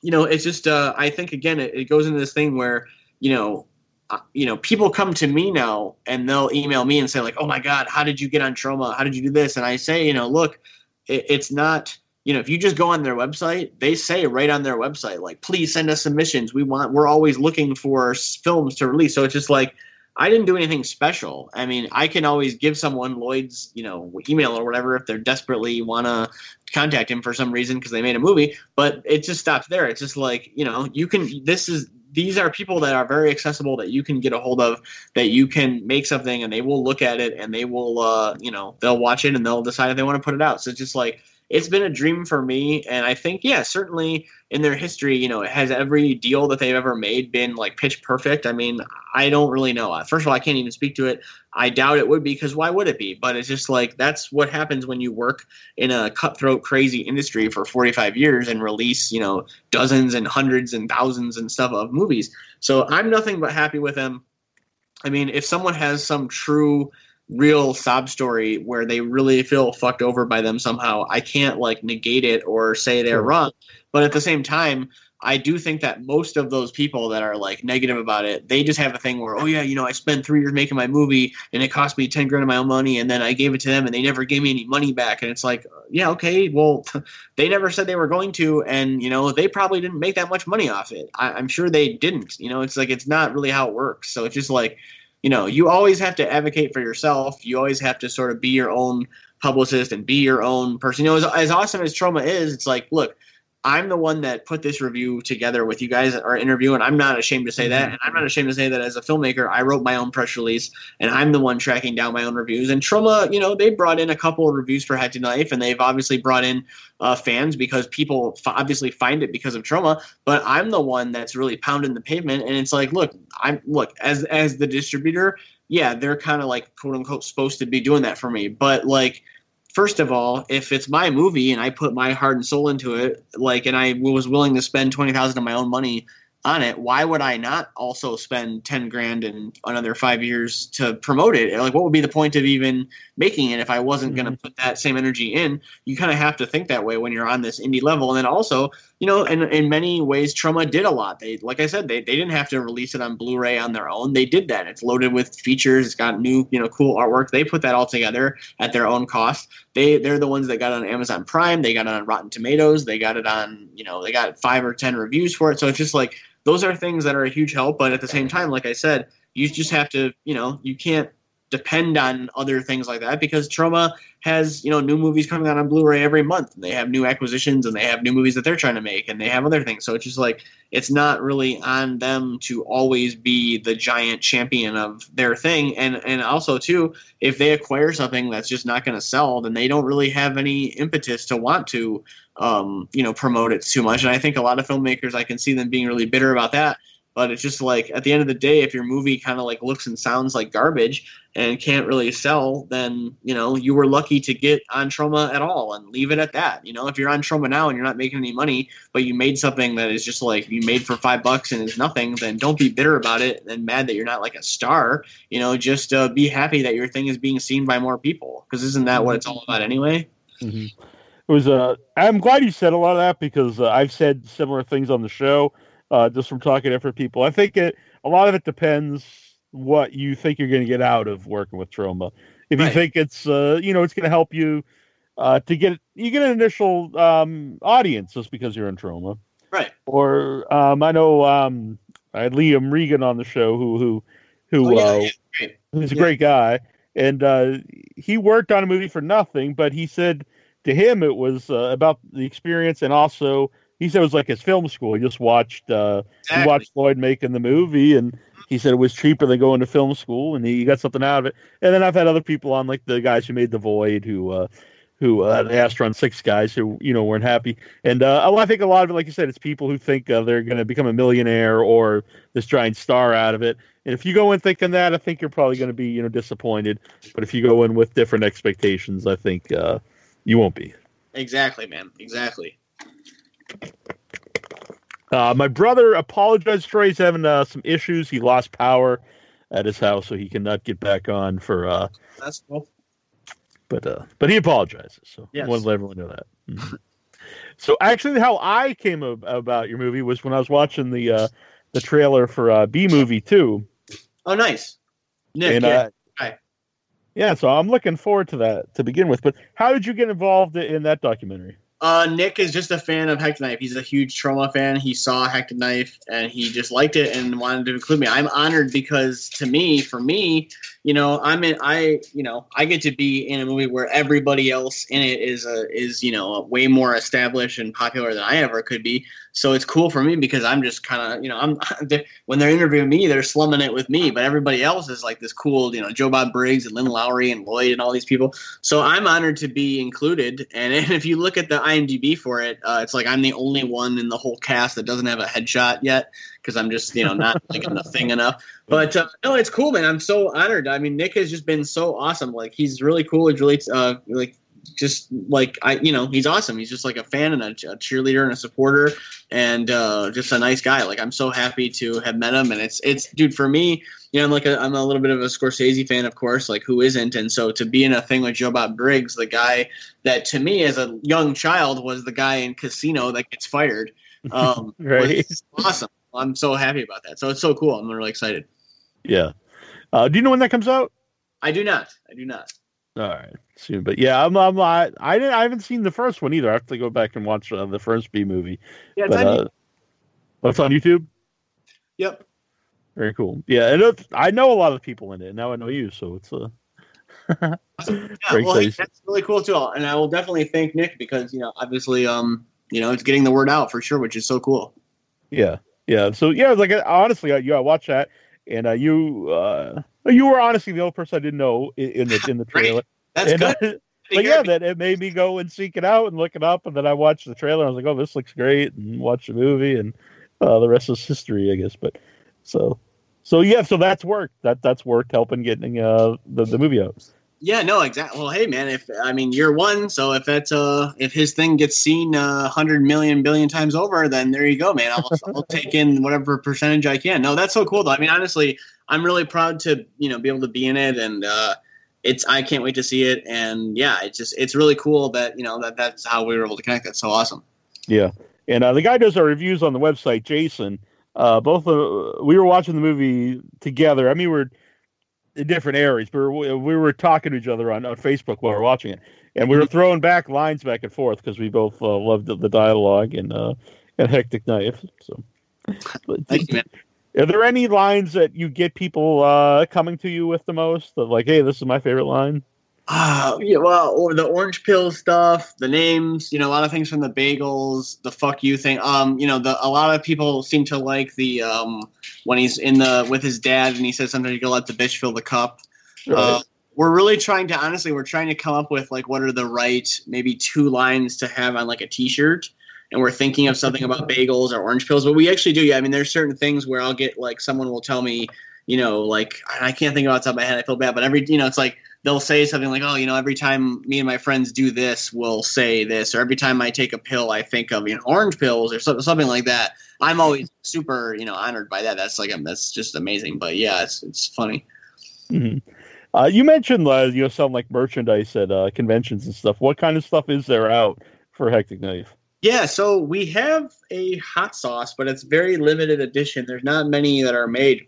you know, it's just uh, I think again it, it goes into this thing where you know, Uh, you know, people come to me now and they'll email me and say like, oh my god, how did you get on Troma? How did you do this? And I say, you know, look, it, it's not. You know, if you just go on their website, they say right on their website, like, please send us submissions. We want, we're always looking for films to release. So it's just like, I didn't do anything special. I mean, I can always give someone Lloyd's, you know, email or whatever if they're desperately want to contact him for some reason because they made a movie. But it just stops there. It's just like, you know, you can. This is these are people that are very accessible that you can get a hold of that you can make something and they will look at it and they will, uh, you know, they'll watch it and they'll decide if they want to put it out. So it's just like it's been a dream for me and i think yeah certainly in their history you know has every deal that they've ever made been like pitch perfect? I mean i don't really know. First of all i can't even speak to it. I doubt it would be because why would it be? But it's just like that's what happens when you work in a cutthroat crazy industry for 45 years and release you know dozens and hundreds and thousands and stuff of movies. So i'm nothing but happy with them. I mean if someone has some true real sob story where they really feel fucked over by them somehow. I can't like negate it or say they're Sure. wrong but at the same time i do think that most of those people that are like negative about it they just have a thing where oh yeah you know i spent three years making my movie and it cost me 10 grand of my own money and then i gave it to them and they never gave me any money back. And it's like uh, yeah okay well they never said they were going to and you know they probably didn't make that much money off it. I, i'm sure they didn't you know it's like it's not really how it works. So it's just like you know, you always have to advocate for yourself. You always have to sort of be your own publicist and be your own person. You know, as, as awesome as Troma is, it's like, look, I'm the one that put this review together with you guys our interview, and I'm not ashamed to say that. And I'm not ashamed to say that as a filmmaker, I wrote my own press release, and I'm the one tracking down my own reviews. And Troma, you know, they brought in a couple of reviews for Hectic Knife, and they've obviously brought in uh, fans because people f- obviously find it because of Troma. But I'm the one that's really pounding the pavement, and it's like, look, I'm look as as the distributor, yeah, they're kind of like quote unquote supposed to be doing that for me, but like first of all, if it's my movie and I put my heart and soul into it, like, and I was willing to spend twenty thousand of my own money on it, why would I not also spend ten grand and another five years to promote it? Like, what would be the point of even making it if I wasn't going to mm-hmm. put that same energy in? You kind of have to think that way when you're on this indie level, and then also, you know, in in many ways, Troma did a lot. They, like I said, they they didn't have to release it on Blu-ray on their own. They did that. It's loaded with features. It's got new, you know, cool artwork. They put that all together at their own cost. They they're the ones that got on Amazon Prime. They got it on Rotten Tomatoes. They got it on, you know, they got five or ten reviews for it. So it's just like those are things that are a huge help. But at the same time, like I said, you just have to, you know, you can't depend on other things like that because Troma has, you know, new movies coming out on Blu-ray every month. They have new acquisitions and they have new movies that they're trying to make and they have other things. So it's just like it's not really on them to always be the giant champion of their thing. And and also too, if they acquire something that's just not going to sell, then they don't really have any impetus to want to um, you know, promote it too much. And I think a lot of filmmakers, I can see them being really bitter about that. But it's just like at the end of the day, if your movie kind of like looks and sounds like garbage and can't really sell, then you know you were lucky to get on Troma at all, and leave it at that. You know, if you're on Troma now and you're not making any money, but you made something that is just like you made for five bucks and is nothing, then don't be bitter about it and mad that you're not like a star. You know, just uh, be happy that your thing is being seen by more people because isn't that what it's all about anyway? Mm-hmm. It was. Uh, I'm glad you said a lot of that because uh, I've said similar things on the show, uh, just from talking to different people. I think it a lot of it depends what you think you're going to get out of working with Troma. If you think it's, uh, you know, it's going to help you uh, to get you get an initial um, audience just because you're in Troma, Right. or um, I know um, I had Liam Regan on the show who who who Oh, yeah, uh, yeah. He's a Yeah. great guy, and uh, he worked on a movie for nothing. But he said to him it was uh, about the experience, and also he said it was like his film school. He just watched uh, he watched Lloyd making the movie, and he said it was cheaper than going to film school, and he got something out of it. And then I've had other people on, like the guys who made The Void, who. Uh, who uh, Astron Six guys who you know weren't happy, and uh, I think a lot of it, like you said, it's people who think uh, they're going to become a millionaire or this giant star out of it. And if you go in thinking that, I think you're probably going to be you know disappointed. But if you go in with different expectations, I think uh, you won't be. Exactly, man. Exactly. Uh, my brother apologized. Troy's having uh, some issues. He lost power at his house, so he cannot get back on for. Uh, That's cool. but uh, but he apologizes. So Yes. I want to let everyone know that. Mhm. so actually, how I came ab- about your movie was when I was watching the uh, the trailer for uh, B movie two, Oh, nice. Nick, and yeah. uh, yeah, so I'm looking forward to that to begin with. But how did you get involved in that documentary? Uh, Nick is just a fan of Hectic Knife. He's a huge Troma fan. He saw Hectic Knife and he just liked it and wanted to include me. I'm honored because to me, for me, you know, I'm in. I, you know, I get to be in a movie where everybody else in it is a is you know way more established and popular than I ever could be. So it's cool for me because I'm just kind of you know I'm they- when they're interviewing me, they're slumming it with me, but everybody else is like this cool you know Joe Bob Briggs and Lynn Lowry and Lloyd and all these people. So I'm honored to be included. And if you look at the IMDb for it, uh, it's like I'm the only one in the whole cast that doesn't have a headshot yet because I'm just you know not like in the thing enough. But uh, no, it's cool, man. I'm so honored. I mean, Nick has just been so awesome. Like he's really cool. He's really uh, like just like I, you know, he's awesome. He's just like a fan and a, a cheerleader and a supporter, and uh, just a nice guy. Like I'm so happy to have met him. And it's it's dude for me. You know, I'm like a, I'm a little bit of a Scorsese fan, of course. Like who isn't? And so to be in a thing with Joe Bob Briggs, the guy that to me as a young child was the guy in Casino that gets fired. Um, Right. awesome. I'm so happy about that. So it's so cool. I'm really excited. Yeah. Uh, do you know when that comes out? I do not. I do not. All right, soon. But yeah, I'm, I'm I, I didn't I haven't seen the first one either. I have to go back and watch uh, the first B movie. Yeah, it's But on uh, what's on YouTube? Yep. Very cool. Yeah, and it's, I know a lot of people in it. Now I know you, so it's uh, Yeah, well, hey, that's really cool too, and I will definitely thank Nick because you know, obviously, um, you know, it's getting the word out for sure, which is so cool. Yeah, yeah. So yeah, like honestly, yeah, I watched that, and uh, you uh, you were honestly the only person I didn't know in, the in the trailer. That's and, good. uh, but yeah, that it made me go and seek it out and look it up, and then I watched the trailer. And I was like, oh, this looks great, and watch the movie, and uh, the rest is history, I guess. But so. So yeah, so that's worked. That that's worked helping getting uh the, the movie out. Yeah, no, exactly. Well, hey, man, if I mean you're one, so if that's uh if his thing gets seen uh, hundred million billion times over, then there you go, man. I'll, I'll take in whatever percentage I can. No, that's so cool though. I mean, honestly, I'm really proud to you know be able to be in it, and uh, it's I can't wait to see it. And yeah, it's just it's really cool that you know that that's how we were able to connect. That's so awesome. Yeah, and uh, the guy does our reviews on the website, Jason. Uh, both uh, we were watching the movie together. I mean, we're in different areas, but we, we were talking to each other on, on Facebook while we were watching it, and we were throwing back lines back and forth because we both uh, loved the, the dialogue and uh, and Hectic Knife. So, Thank you, man. are there any lines that you get people uh, coming to you with the most? Of like, hey, this is my favorite line. Ah, yeah, well, or the orange pill stuff, the names, you know, a lot of things from the bagels, the fuck you thing. Um, you know, the a lot of people seem to like the um when he's in the with his dad and he says something you go let the bitch fill the cup. Uh, we're really trying to honestly, we're trying to come up with like what are the right maybe two lines to have on like a t-shirt. And we're thinking of something about bagels or orange pills, but we actually do. Yeah, I mean, there's certain things where I'll get like someone will tell me, you know, like I can't think about top of my head. I feel bad, but every you know, it's like they'll say something like, "Oh, you know, every time me and my friends do this, we'll say this," or every time I take a pill, I think of you know orange pills or something, something like that. I'm always super, you know, honored by that. That's like, um, that's just amazing. But yeah, it's it's funny. hmm Uh, you mentioned uh, you know selling like merchandise at uh, conventions and stuff. What kind of stuff is there out for Hectic Knife? Yeah, so we have a hot sauce, but it's very limited edition. There's not many that are made.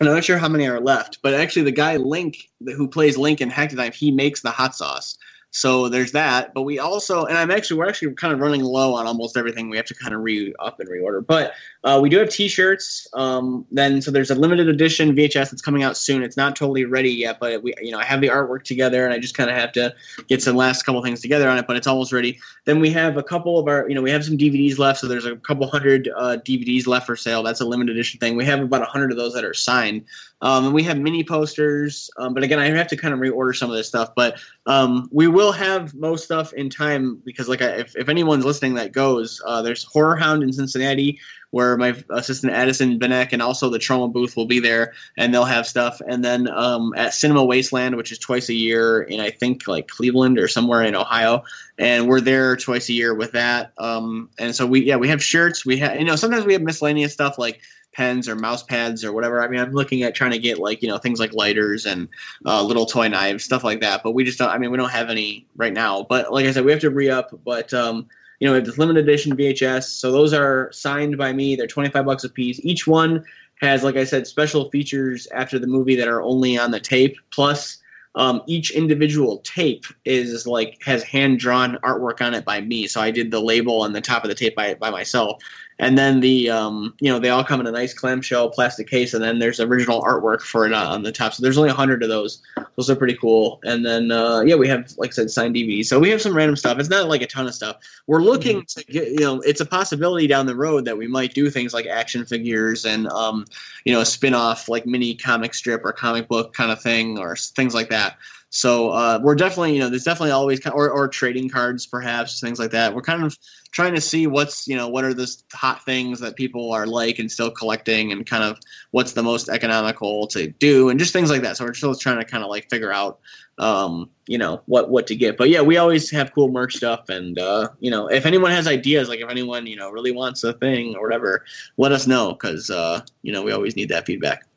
And I'm not sure how many are left, but actually, the guy Link, who plays Link in Hectic Knife, he makes the hot sauce. So there's that. But we also, and I'm actually, we're actually kind of running low on almost everything. We have to kind of re up and reorder. But uh, we do have T-shirts. Um, then so there's a limited edition VHS that's coming out soon. It's not totally ready yet, but we, you know, I have the artwork together, and I just kind of have to get some last couple things together on it. But it's almost ready. Then we have a couple of our, you know, we have some DVDs left. So there's a couple hundred uh, DVDs left for sale. That's a limited edition thing. We have about a hundred of those that are signed. Um, and we have mini posters. Um, but again, I have to kind of reorder some of this stuff. But um, we will have most stuff in time because, like, I, if, if anyone's listening that goes, uh, there's Horror Hound in Cincinnati where my assistant Addison Benek and also the Troma booth will be there and they'll have stuff. And then um, at Cinema Wasteland, which is twice a year in I think like Cleveland or somewhere in Ohio, and we're there twice a year with that. Um, and so we yeah we have shirts. We have you know sometimes we have miscellaneous stuff like pens or mouse pads or whatever. I mean, I'm looking at trying to get like you know things like lighters and uh, little toy knives, stuff like that. But we just don't. I mean, we don't have any right now. But like I said, we have to re up. But um, you know, we have this limited edition VHS. So those are signed by me. They're 25 bucks a piece. Each one has, like I said, special features after the movie that are only on the tape. Plus, um, each individual tape is like has hand drawn artwork on it by me. So I did the label on the top of the tape by by myself. And then the um, you know they all come in a nice clamshell plastic case, and then there's original artwork for it on the top. So there's only a hundred of those. Those are pretty cool. And then uh, yeah, we have like I said signed DVDs. So we have some random stuff. It's not like a ton of stuff. We're looking to get you know it's a possibility down the road that we might do things like action figures and um, you know a spin off like mini comic strip or comic book kind of thing or things like that. So uh, we're definitely, you know, there's definitely always or, or trading cards, perhaps things like that. We're kind of trying to see what's, you know, what are the hot things that people are like and still collecting, and kind of what's the most economical to do, and just things like that. So we're still trying to kind of like figure out, um, you know, what what to get. But yeah, we always have cool merch stuff, and uh, you know, if anyone has ideas, like if anyone you know really wants a thing or whatever, let us know because uh, you know we always need that feedback.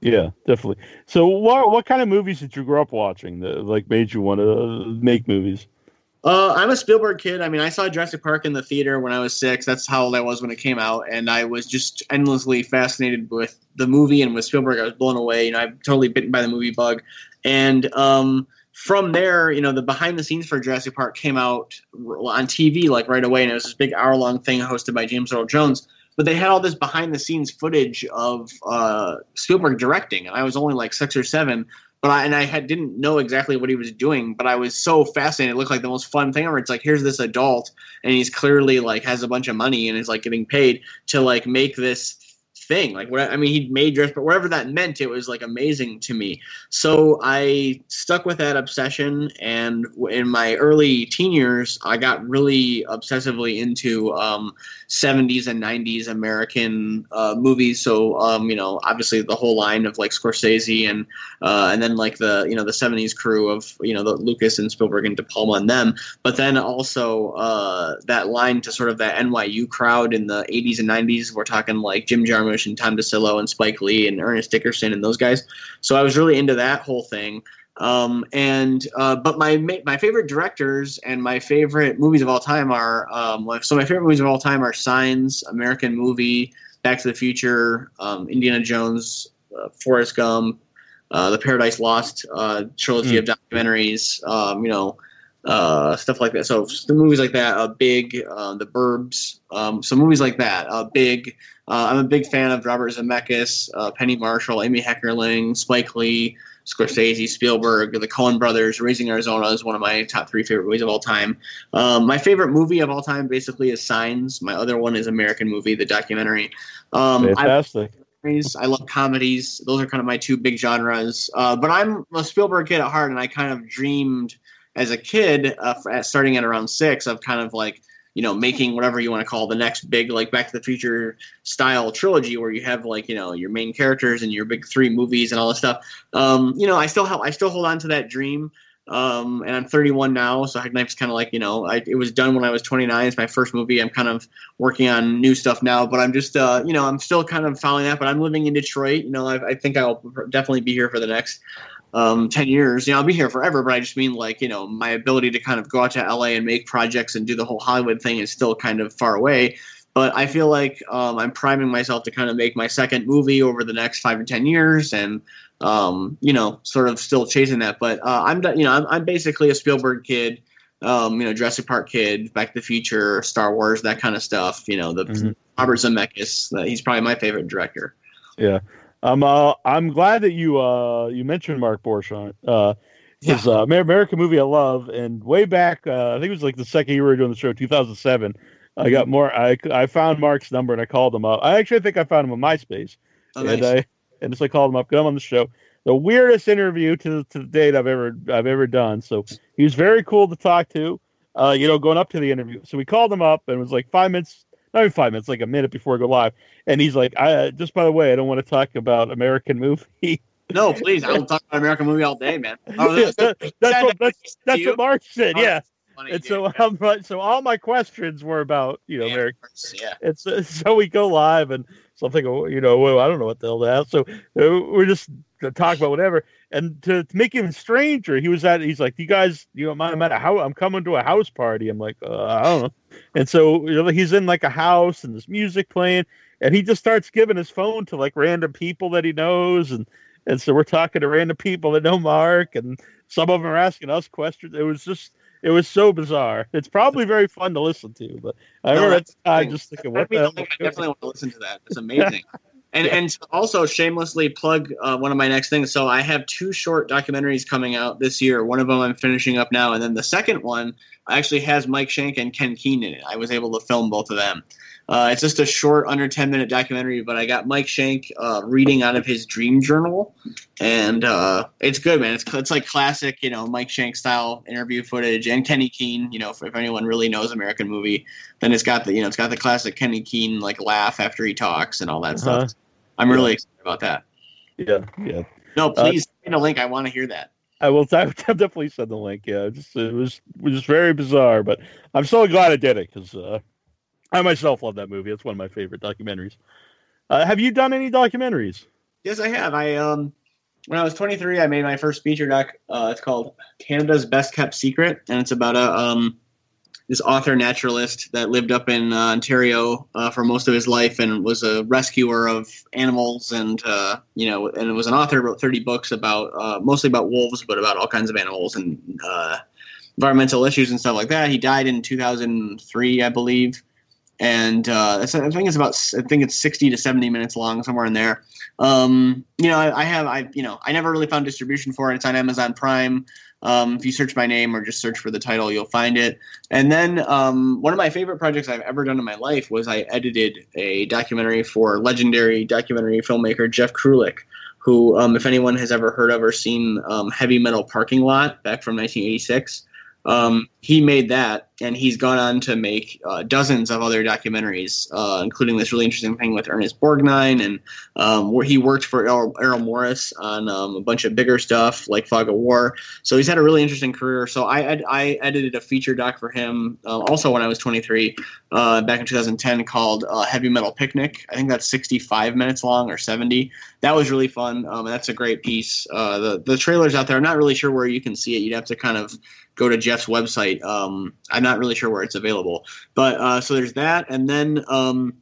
Yeah, definitely. So, what what kind of movies did you grow up watching that like made you want to make movies? Uh, I'm a Spielberg kid. I mean, I saw Jurassic Park in the theater when I was six. That's how old I was when it came out, and I was just endlessly fascinated with the movie and with Spielberg. I was blown away. You know, I'm totally bitten by the movie bug, and um, from there, you know, the behind the scenes for Jurassic Park came out on TV like right away, and it was this big hour long thing hosted by James Earl Jones. But they had all this behind the scenes footage of uh, Spielberg directing, and I was only like six or seven. but I and I had didn't know exactly what he was doing, but I was so fascinated. It looked like the most fun thing ever. It's like here's this adult, and he's clearly like has a bunch of money and is like getting paid to like make this thing. Like what I mean, he made dress, but whatever that meant, it was like amazing to me. So I stuck with that obsession, and in my early teen years, I got really obsessively into um, 70s and 90s American uh, movies. So um, you know, obviously the whole line of like Scorsese and uh, and then like the you know the 70s crew of you know the Lucas and Spielberg and De Palma and them, but then also uh, that line to sort of that NYU crowd in the 80s and 90s. We're talking like Jim Jarmusch and Tom DiCillo and Spike Lee and Ernest Dickerson and those guys. So I was really into that whole thing. Um, and uh, but my my favorite directors and my favorite movies of all time are um, like- so my favorite movies of all time are Signs, American Movie, Back to the Future, um, Indiana Jones, uh, Forrest Gump, uh, the Paradise Lost uh, trilogy of documentaries. Um, you know. Uh, stuff like that. So the movies like that, uh, Big, uh, The Burbs, um, so movies like that, uh, Big. Uh, I'm a big fan of Robert Zemeckis, uh, Penny Marshall, Amy Heckerling, Spike Lee, Scorsese, Spielberg, the Coen Brothers. Raising Arizona is one of my top three favorite movies of all time. Um, my favorite movie of all time basically is Signs. My other one is American Movie, the documentary. Um, I Fantastic. comedies. I love comedies. Those are kind of my two big genres. Uh, but I'm a Spielberg kid at heart, and I kind of dreamed as a kid, uh, starting at around six, of kind of like you know making whatever you want to call the next big like Back to the Future style trilogy, where you have like you know your main characters and your big three movies and all this stuff. Um, you know, I still have I still hold on to that dream. Um, and I'm 31 now, so Hectic Knife's kind of like you know, I, it was done when I was 29. It's my first movie. I'm kind of working on new stuff now, but I'm just, uh, you know, I'm still kind of following that. But I'm living in Detroit. You know, I, I think I'll definitely be here for the next um, 10 years. You know, I'll be here forever, but I just mean like, you know, my ability to kind of go out to LA and make projects and do the whole Hollywood thing is still kind of far away. But I feel like um, I'm priming myself to kind of make my second movie over the next five to 10 years and, um, you know, sort of still chasing that. But uh, I'm, you know, I'm, I'm basically a Spielberg kid. Um, you know, Jurassic Park kid, Back to the Future, Star Wars, that kind of stuff. You know, the Mhm. Robert Zemeckis. Uh, he's probably my favorite director. Yeah. Um, uh, I'm glad that you uh, you mentioned Mark Borchardt. Uh, his uh, American movie I love, and way back, uh, I think it was like the second year we were doing the show, 2007. I got more. I I found Mark's number and I called him up. I actually think I found him on MySpace, Oh, and nice. I and just I called him up. Come on the show. The weirdest interview to to the date I've ever I've ever done. So he was very cool to talk to. Uh, you know, going up to the interview. So we called him up, and it was like five minutes, not even five minutes, like a minute before I go live. And he's like, "I just by the way, I don't want to talk about American movie." No, please. I'll talk about American movie all day, man. Oh, Yeah, that- that's what that's, that's what Mark said. Oh, Yeah, funny, and dude. so um, so all my questions were about you know Yeah, American. yeah. And so, so we go live, and so I'm thinking, well, you know, well, I don't know what the hell ask. So uh, we're just to talk about whatever. And to, to make him stranger, he was at. He's like, "You guys, you know, I'm at a house. I'm coming to a house party." I'm like, uh, "I don't know." And so you know, he's in like a house, and there's music playing, and he just starts giving his phone to like random people that he knows, and and so we're talking to random people that know Mark, and some of them are asking us questions. It was just. It was so bizarre. It's probably very fun to listen to, but I No, remember the just thinking, "What me the the hell?" I definitely want to listen to that. It's amazing. And and also shamelessly plug uh, one of my next things. So I have two short documentaries coming out this year. One of them I'm finishing up now, and then the second one actually has Mike Schank and Ken Keen in it. I was able to film both of them. Uh, it's just a short, under 10 minute documentary, but I got Mike Schank uh, reading out of his dream journal, and uh, it's good, man. It's it's like classic, you know, Mike Schank style interview footage, and Kenny Keene. You know, if, if anyone really knows American movie, then it's got the you know it's got the classic Kenny Keene like laugh after he talks and all that Uh-huh. stuff. I'm really excited about that. Yeah, yeah. No, please send a link. I want to hear that. I will. I will definitely send the link. Yeah, just it was it was very bizarre, but I'm so glad I did it because uh, I myself love that movie. It's one of my favorite documentaries. Uh, have you done any documentaries? Yes, I have. I um when I was 23, I made my first feature doc. Uh, it's called Canada's Best Kept Secret, and it's about a um this author naturalist that lived up in uh, Ontario uh, for most of his life and was a rescuer of animals and uh, you know and was an author wrote 30 books about uh, mostly about wolves but about all kinds of animals and uh, environmental issues and stuff like that. He died in 2003, I believe. And uh, I think it's about I think it's sixty to seventy minutes long, somewhere in there. Um, you know, I, I have I you know I never really found distribution for it. It's on Amazon Prime. Um, if you search my name or just search for the title, you'll find it. And then um, one of my favorite projects I've ever done in my life was I edited a documentary for legendary documentary filmmaker Jeff Krulik, who, um, if anyone has ever heard of or seen um, Heavy Metal Parking Lot back from 1986, um, he made that, and he's gone on to make uh, dozens of other documentaries, uh, including this really interesting thing with Ernest Borgnine, and um, where he worked for Errol, Morris on um, a bunch of bigger stuff like Fog of War. So he's had a really interesting career. So I, ed- I edited a feature doc for him uh, also when I was 23, uh, back in 2010, called uh, Heavy Metal Picnic. I think that's 65 minutes long or 70. That was really fun, um, and that's a great piece. Uh, the the trailers out there, I'm not really sure where you can see it. You'd have to kind of go to Jeff's website. Um, I'm not really sure where it's available, but uh, so there's that, and then um,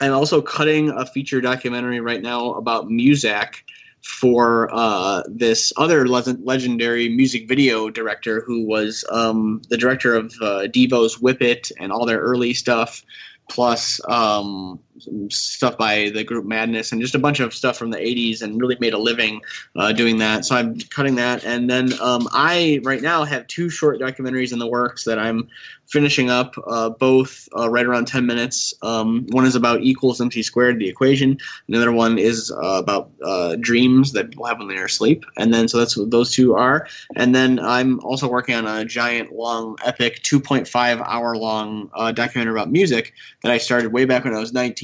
I'm also cutting a feature documentary right now about Muzak for uh, this other le- legendary music video director who was um, the director of uh, Devo's Whip It and all their early stuff, plus um, some stuff by the group Madness and just a bunch of stuff from the 80s and really made a living uh, doing that. So I'm cutting that. And then um, I, right now, have two short documentaries in the works that I'm finishing up, uh, both uh, right around 10 minutes. Um, one is about equals MC squared, the equation. Another one is uh, about uh, dreams that people have when they're asleep. And then, so that's what those two are. And then I'm also working on a giant, long, epic, 2.5 hour long uh, documentary about music that I started way back when I was 19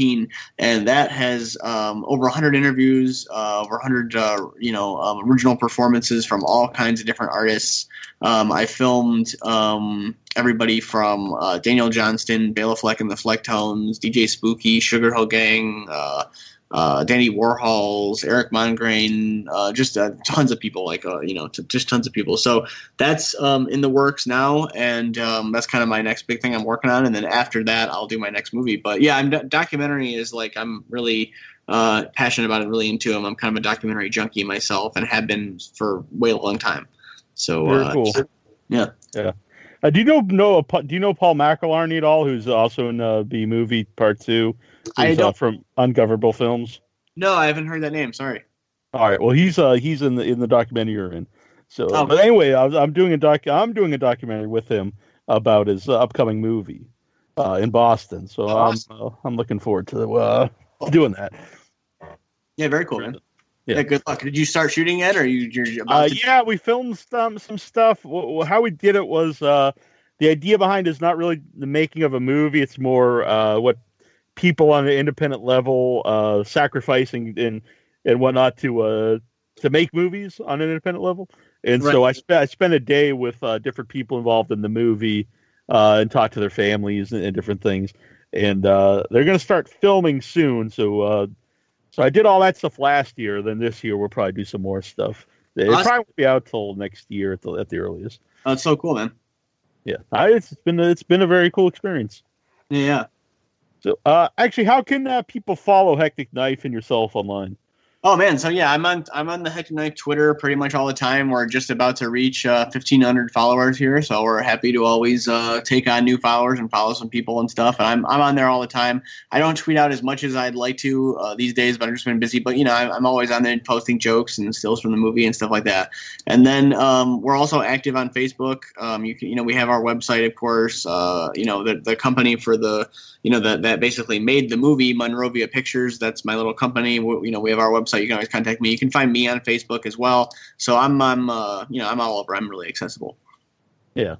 and that has um, over 100 interviews, uh, over 100 uh, you know um, original performances from all kinds of different artists. Um, I filmed um, everybody from uh, Daniel Johnston, Bela Fleck and the Flecktones, DJ Spooky, Sugar Hill Gang. Uh, Dandy Warhols, Erik Mongrain, uh, just uh, tons of people, like uh, you know, t- just tons of people. So that's um, in the works now, and um, that's kind of my next big thing I'm working on. And then after that, I'll do my next movie. But yeah, I'm documentary is like I'm really uh, passionate about it, really into them. I'm kind of a documentary junkie myself, and have been for way a long time. So Very uh, cool. yeah. Yeah. Uh, do you know know do you know Paul McElharney at all? Who's also in uh, B movie Part Two? I uh, don't- from Ungovernable Films. No, I haven't heard that name. Sorry. All right. Well, he's uh he's in the in the documentary you're in. So, Oh. but anyway, I was, I'm doing a doc. I'm doing a documentary with him about his uh, upcoming movie uh, in Boston. So Oh, I'm awesome. uh, I'm looking forward to uh, doing that. Yeah, very cool, man. Yeah. Yeah. good luck. Did you start shooting yet, or you, you're about Uh, to? yeah, we filmed some some stuff. How we did it was uh, the idea behind is not really the making of a movie. It's more uh, what people on an independent level uh, sacrificing and and whatnot to uh, to make movies on an independent level. And so I spent I spent a day with uh, different people involved in the movie uh, and talked to their families and, and different things. And uh, they're going to start filming soon. So uh, so I did all that stuff last year. Then this year we'll probably do some more stuff. It Awesome. probably won't be out till next year at the, at the earliest. It's so cool, man. Yeah, I, it's been a, it's been a very cool experience. Yeah. So uh, actually, how can uh, people follow Hectic Knife and yourself online? Oh man, so yeah, I'm on I'm on the Hectic Knife Twitter pretty much all the time. We're just about to reach uh, 1,500 followers here, so we're happy to always uh, take on new followers and follow some people and stuff. And I'm I'm on there all the time. I don't tweet out as much as I'd like to uh, these days, but I've just been busy. But you know, I'm, I'm always on there posting jokes and stills from the movie and stuff like that. And then um, we're also active on Facebook. Um, you can you know we have our website, of course. Uh, you know the the company for the you know that that basically made the movie Monrovia Pictures. That's my little company. We, you know we have our website. You can always contact me. You can find me on Facebook as well. So I'm I'm uh, you know I'm all over. I'm really accessible. Yeah,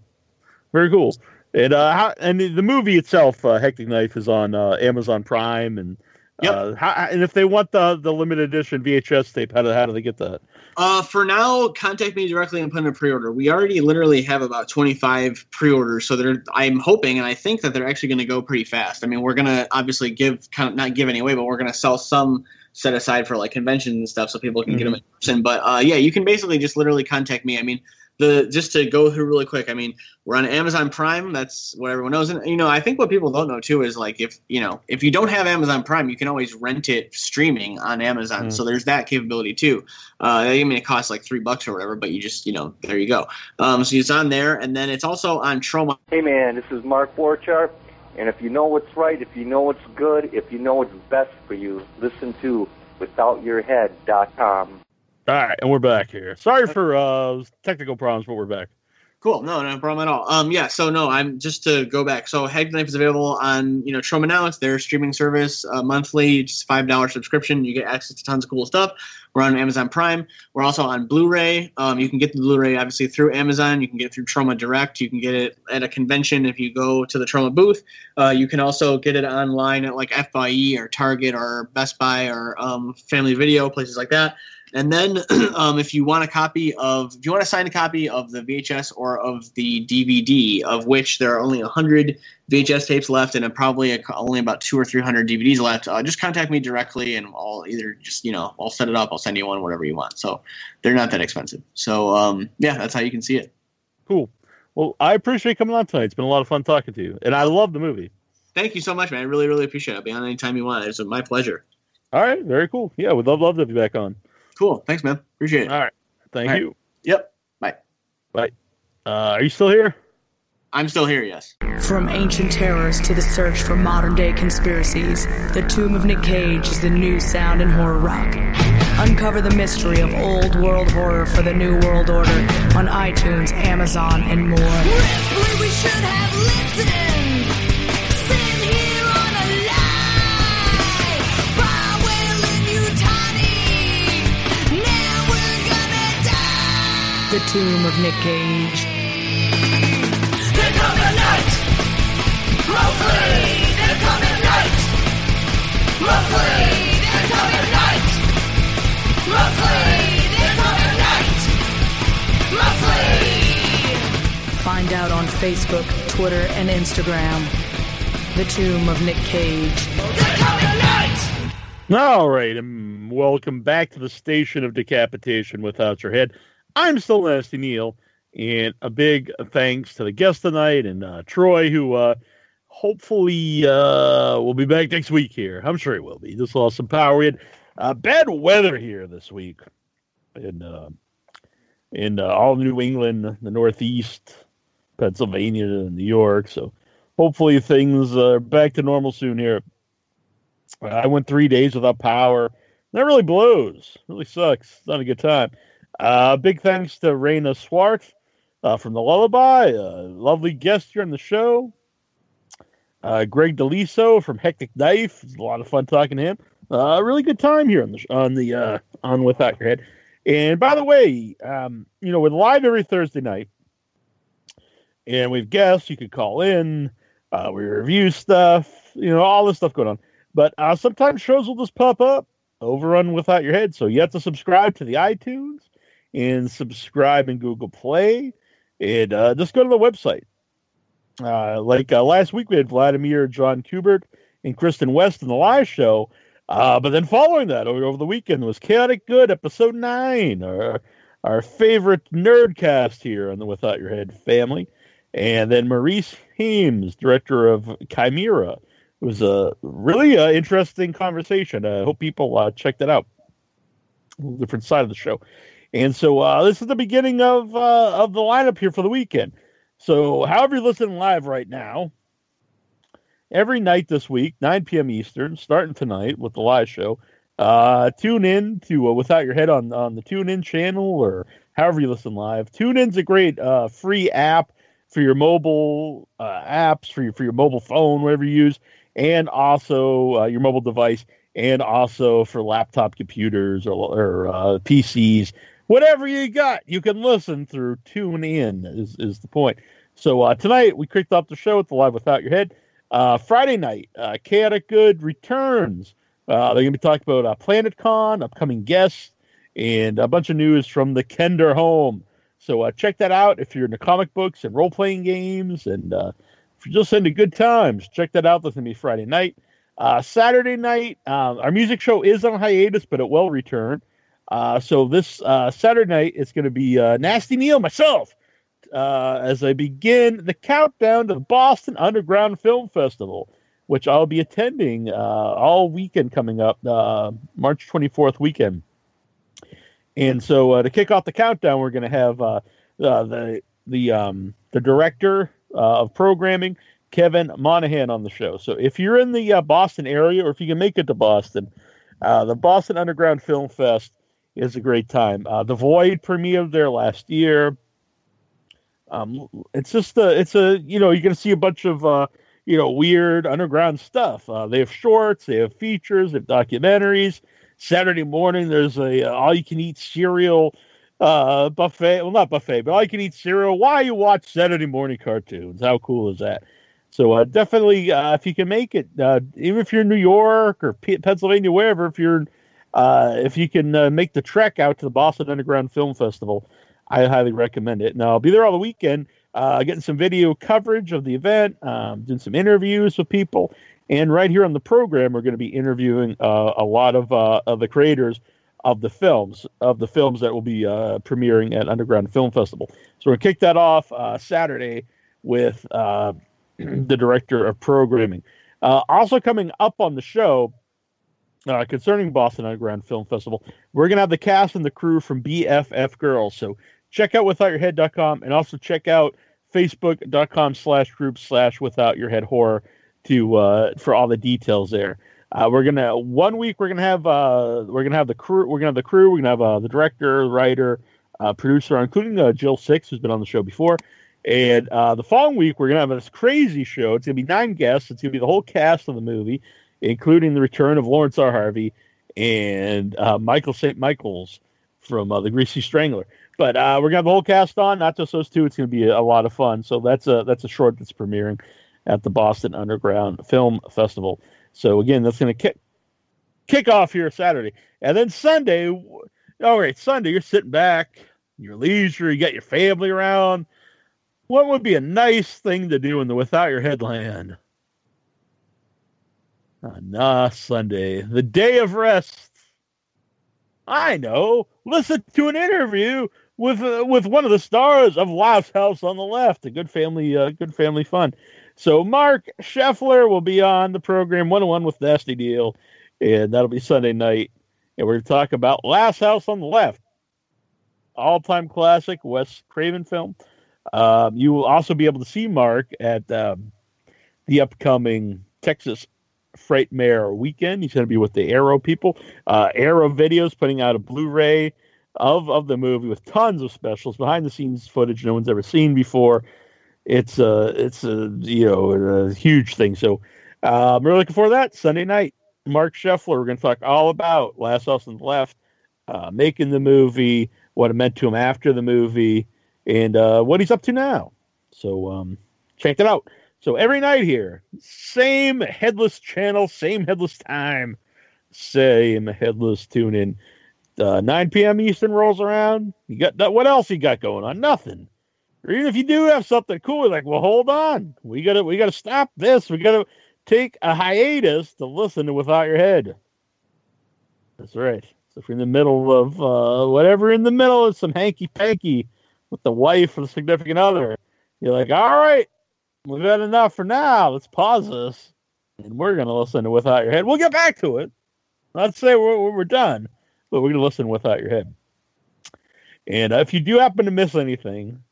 very cool. And uh, how, and the movie itself, uh, Hectic Knife, is on uh, Amazon Prime, and Yep. uh, how, and if they want the the limited edition VHS tape, how do how do they get that? Uh, for now, contact me directly and put in a pre-order. We already literally have about 25 pre-orders, so they're. I'm hoping and I think that they're actually going to go pretty fast. I mean, we're gonna obviously give kind of not give any away, but we're gonna sell some set aside for like conventions and stuff, so people can get them in person. But uh, yeah, you can basically just literally contact me. I mean, the just to go through really quick. I mean, we're on Amazon Prime. That's what everyone knows. And you know, I think what people don't know too is like if you know if you don't have Amazon Prime, you can always rent it streaming on Amazon. Mm. So there's that capability too. Uh, I mean, it costs like three bucks or whatever, but you just you know there you go. Um, so it's on there, and then it's also on Troma. Hey man, this is Mark Borchardt, And if you know what's right, if you know what's good, if you know what's best for you, listen to withoutyourhead.com. All right, and we're back here. Sorry for uh, technical problems, but we're back. Cool. No, no problem at all. Um, yeah. So no, I'm just to go back. So Head Knife is available on you know Troma now. It's their streaming service, uh, monthly, just five dollar subscription. You get access to tons of cool stuff. We're on Amazon Prime. We're also on Blu-ray. Um, you can get the Blu-ray obviously through Amazon. You can get it through Troma Direct. You can get it at a convention if you go to the Troma booth. Uh, you can also get it online at like FYE or Target or Best Buy or um, Family Video places like that. And then, um, if you want a copy of, if you want to sign a copy of the VHS or of the DVD, of which there are only 100 VHS tapes left and probably a, only about two or 300 DVDs left, uh, just contact me directly and I'll either just, you know, I'll set it up, I'll send you one, whatever you want. So they're not that expensive. So, um, yeah, that's how you can see it. Cool. Well, I appreciate coming on tonight. It's been a lot of fun talking to you, and I love the movie. Thank you so much, man. I really, really appreciate it. I'll be on anytime you want. It's my pleasure. All right, very cool. Yeah, we'd love love to be back on. Cool. Thanks, man. Appreciate it. All right, thank All right. you. Yep. Bye. Bye. Uh, are you still here? I'm still here, yes. From ancient terrors to the search for modern day conspiracies, The Tomb of Nick Cage is the new sound in horror rock. Uncover the mystery of old world horror for the new world order on iTunes, Amazon, and more. Ripley, we should have listened. The Tomb of Nick Cage. They're coming night. Mostly, they're coming night. Mostly, they're coming night. Mostly, they're coming night. Mostly. Find out on Facebook, Twitter, and Instagram. The Tomb of Nick Cage. They're coming night. All right, and welcome back to the station of decapitation without your head. I'm still Nasty Neal, and a big thanks to the guest tonight and uh, Troy, who uh, hopefully uh, will be back next week here. I'm sure he will be. Just lost some power. We had uh, bad weather here this week in uh, in uh, all New England, the Northeast, Pennsylvania, and New York. So hopefully things are back to normal soon here. I went three days without power. That really blows. Really sucks. It's not a good time. Uh, big thanks to Reine Swart uh, from the Lullaby. Lovely guest here on the show. Uh, Greg DeLiso from Hectic Knife. It's a lot of fun talking to him. Uh, really good time here on the on the uh, on Without Your Head. And by the way, um, you know we're live every Thursday night, and we've guests. You could call in. Uh, we review stuff. You know all this stuff going on. But uh, sometimes shows will just pop up over on Without Your Head. So you have to subscribe to the iTunes and subscribe in Google Play. And uh, just go to the website. Uh, like uh, last week, we had Vladimir John Kubert and Kristen West in the live show. Uh, but then following that, over, over the weekend, was Chaotic Good, episode nine, our, our favorite nerdcast here on the Without Your Head family. And then Maurice Haeems, director of Chimera. It was a really uh, interesting conversation. I hope people uh, check that out. Different side of the show. And so uh, this is the beginning of uh, of the lineup here for the weekend. So, however you're listening live right now, every night this week, 9 p.m. Eastern, starting tonight with the live show, uh, tune in to uh, Without Your Head on, on the TuneIn channel or however you listen live. Tune TuneIn's a great uh, free app for your mobile uh, apps, for your, for your mobile phone, whatever you use, and also uh, your mobile device, and also for laptop computers or, or uh, PCs whatever you got, you can listen through Tune In. Is is the point? So uh, tonight we kicked off the show with the live without your head. Uh, Friday night, uh, Chaotic Good returns. Uh, they're going to be talking about uh, Planet Con, upcoming guests, and a bunch of news from the Kender home. So uh, check that out if you're into comic books and role playing games, and uh, if you're just into good times, check that out. That's going to be Friday night. Saturday night, our music show is on hiatus, but it will return. Uh, so this uh, Saturday night, it's going to be uh, Nasty Neal, myself, uh, as I begin the countdown to the Boston Underground Film Festival, which I'll be attending uh, all weekend coming up, uh, March 24th weekend. And so to kick off the countdown, we're going to have the the um, the director of programming, Kevin Monahan on the show. So if you're in the Boston area, or if you can make it to Boston, the Boston Underground Film Fest is a great time. Uh, the Void premiered there last year. Um, it's just a, it's a, you know, you're gonna see a bunch of, uh, you know, weird underground stuff. Uh, they have shorts, they have features, they have documentaries. Saturday morning, there's a uh, all-you-can-eat cereal uh, buffet. Well, not buffet, but all-you-can-eat cereal. Why you watch Saturday morning cartoons? How cool is that? So uh, definitely, uh, if you can make it, uh, even if you're in New York or P- Pennsylvania, wherever, if you're, uh, if you can uh, make the trek out to the Boston Underground Film Festival, I highly recommend it. Now I'll be there all the weekend, uh, getting some video coverage of the event, um, doing some interviews with people, and right here on the program, we're going to be interviewing uh, a lot of uh, of the creators of the films of the films that will be uh, premiering at Underground Film Festival. So we're to kick that off uh, Saturday with uh, the director of programming. Uh, also coming up on the show uh, concerning Boston Underground Film Festival, we're going to have the cast and the crew from BFF Girls. So check out withoutyourhead.com and also check out facebook.com slash group slash without your head horror to uh, for all the details there. Uh, we're gonna one week we're gonna have uh, we're gonna have the crew we're gonna have the crew we're gonna have uh, the director writer uh, producer including uh, Jill Sixx who's been on the show before and uh, the following week we're gonna have this crazy show it's gonna be nine guests it's gonna be the whole cast of the movie including the return of Lawrence R Harvey and uh, Michael St Michaels from uh, the Greasy Strangler but uh, we're gonna have the whole cast on not just those two it's gonna be a, a lot of fun so that's a that's a short that's premiering at the Boston Underground Film Festival. So again, that's to kick kick off here Saturday, and then Sunday. All right, Sunday you're sitting back, your leisure, you got your family around. What would be a nice thing to do in the without your headland? Ah, nah, Sunday, the day of rest. I know. Listen to an interview with uh, with one of the stars of Last House on the Left. A good family, uh, good family fun. So Marc Sheffler will be on the program one on one with Nasty Neal, and that'll be Sunday night. And we're going to talk about Last House on the Left, all time classic Wes Craven film. Um, you will also be able to see Mark at um, the upcoming Texas Frightmare weekend. He's going to be with the Arrow people. Uh, Arrow Videos putting out a Blu-ray of of the movie with tons of specials, behind the scenes footage no one's ever seen before it's a it's a you know a huge thing. So uh, really looking forward to that Sunday night. Marc Sheffler, we're going to talk all about Last House on the Left, uh, making the movie, what it meant to him after the movie, and uh, what he's up to now. So um, check it out. So every night here, same headless channel, same headless time, same headless tune in. Uh, 9 p.m. Eastern rolls around. You got that? what else you got going on? Nothing or even if you do have something cool, you're like, well, hold on, we gotta we gotta stop this. We gotta take a hiatus to listen to Without Your Head. That's right. So if you're in the middle of uh, whatever in the middle of some hanky panky with the wife or the significant other, you're like, all right, we've had enough for now. Let's pause this, and we're gonna listen to Without Your Head. We'll get back to it. Let's say we're we're done, but we're gonna listen Without Your Head. And uh, if you do happen to miss anything,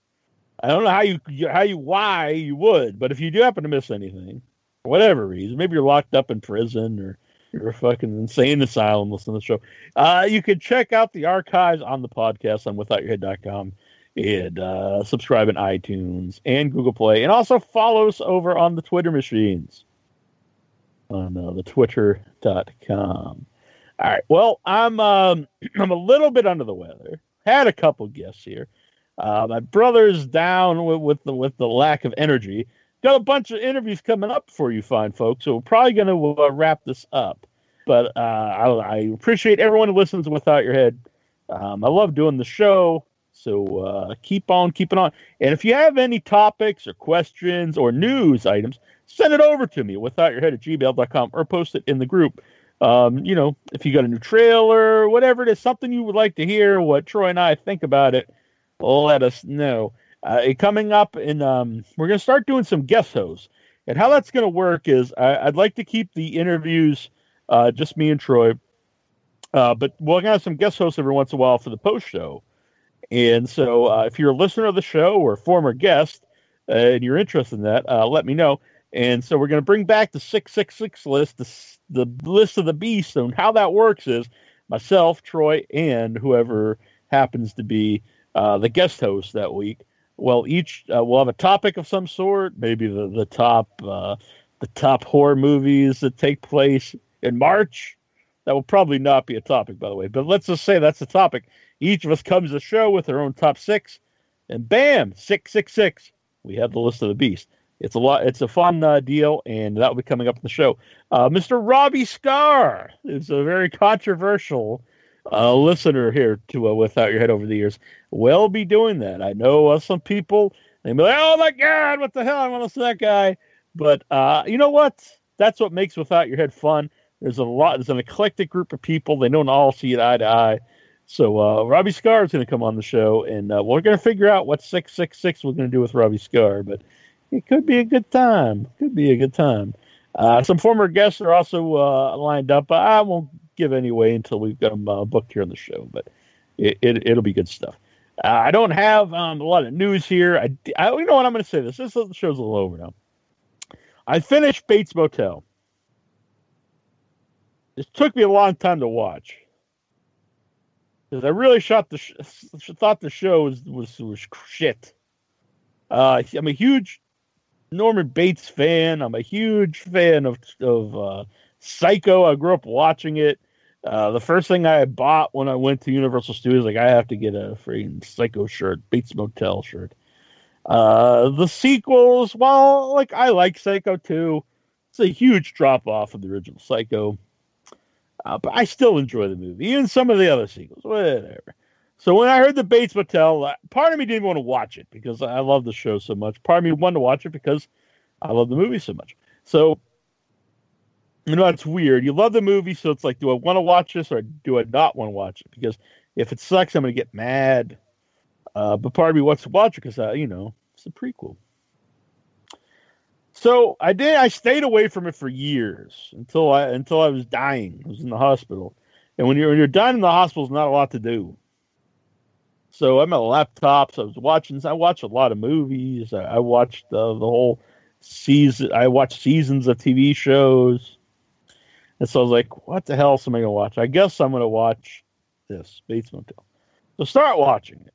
I don't know how you how you why you would, but if you do happen to miss anything, for whatever reason, maybe you're locked up in prison or you're a fucking insane asylum listening to the show, uh, you can check out the archives on the podcast on withoutyourhead.com and uh, subscribe in iTunes and Google Play, and also follow us over on the Twitter machines on uh, the twitter.com. All right. Well, I'm um, I'm a little bit under the weather. Had a couple guests here. Uh, my brother's down with, with the with the lack of energy. Got a bunch of interviews coming up for you, fine folks. So we're probably going to uh, wrap this up. But uh, I, I, appreciate everyone who listens without your head. Um, I love doing the show. So uh, keep on keeping on. And if you have any topics or questions or news items, send it over to me without your head at gmail.com or post it in the group. Um, you know, if you got a new trailer, whatever it is, something you would like to hear, what Troy and I think about it, let us know. Uh, coming up, and um, we're going to start doing some guest hosts. And how that's going to work is I, would like to keep the interviews uh, just me and Troy, uh, but we'll have some guest hosts every once in a while for the post show. And so, uh, if you're a listener of the show or a former guest uh, and you're interested in that, uh, let me know. And so we're going to bring back the 666 list, the, the list of the beast. And how that works is myself, Troy, and whoever happens to be uh, the guest host that week. Well, each uh, we'll have a topic of some sort, maybe the the top uh, the top horror movies that take place in March. That will probably not be a topic, by the way. But let's just say that's a topic. Each of us comes to the show with our own top six, and bam, six six six. We have the list of the beast. It's a lot. It's a fun uh, deal, and that will be coming up in the show. Uh, Mr. Robbie Scar is a very controversial uh, listener here to uh, Without Your Head Over the Years. Will be doing that. I know uh, some people they be like, "Oh my God, what the hell? I want to to that guy." But uh, you know what? That's what makes Without Your Head fun. There's a lot. There's an eclectic group of people. They don't all see it eye to eye. So uh, Robbie Scar is going to come on the show, and uh, we're going to figure out what six six six we're going to do with Robbie Scar. But it could be a good time. Could be a good time. Uh, some former guests are also uh, lined up. I won't give any away until we've got them uh, booked here on the show, but it, it, it'll be good stuff. Uh, I don't have um, a lot of news here. I, I you know what I'm going to say this. This show's a little over now. I finished Bates Motel. It took me a long time to watch because I really shot the sh- thought the show was was, was shit. Uh, I'm a huge Norman Bates fan. I'm a huge fan of of uh, Psycho. I grew up watching it. Uh, the first thing I bought when I went to Universal Studios, like I have to get a freaking Psycho shirt, Bates Motel shirt. Uh, the sequels, well, like I like Psycho too. It's a huge drop off of the original Psycho, uh, but I still enjoy the movie, even some of the other sequels, whatever. So when I heard the Bates Motel, uh, part of me didn't want to watch it because I love the show so much. Part of me wanted to watch it because I love the movie so much. So you know it's weird. You love the movie, so it's like, do I want to watch this or do I not want to watch it? Because if it sucks, I'm gonna get mad. Uh, but part of me wants to watch it because you know it's a prequel. So I did. I stayed away from it for years until I until I was dying. I was in the hospital, and when you're when you're dying in the hospital, there's not a lot to do. So I'm at laptops. I was watching. I watch a lot of movies. I, I watched uh, the whole season. I watched seasons of TV shows. And so I was like, what the hell am I to watch? I guess I'm going to watch this, Bates Motel. So start watching it.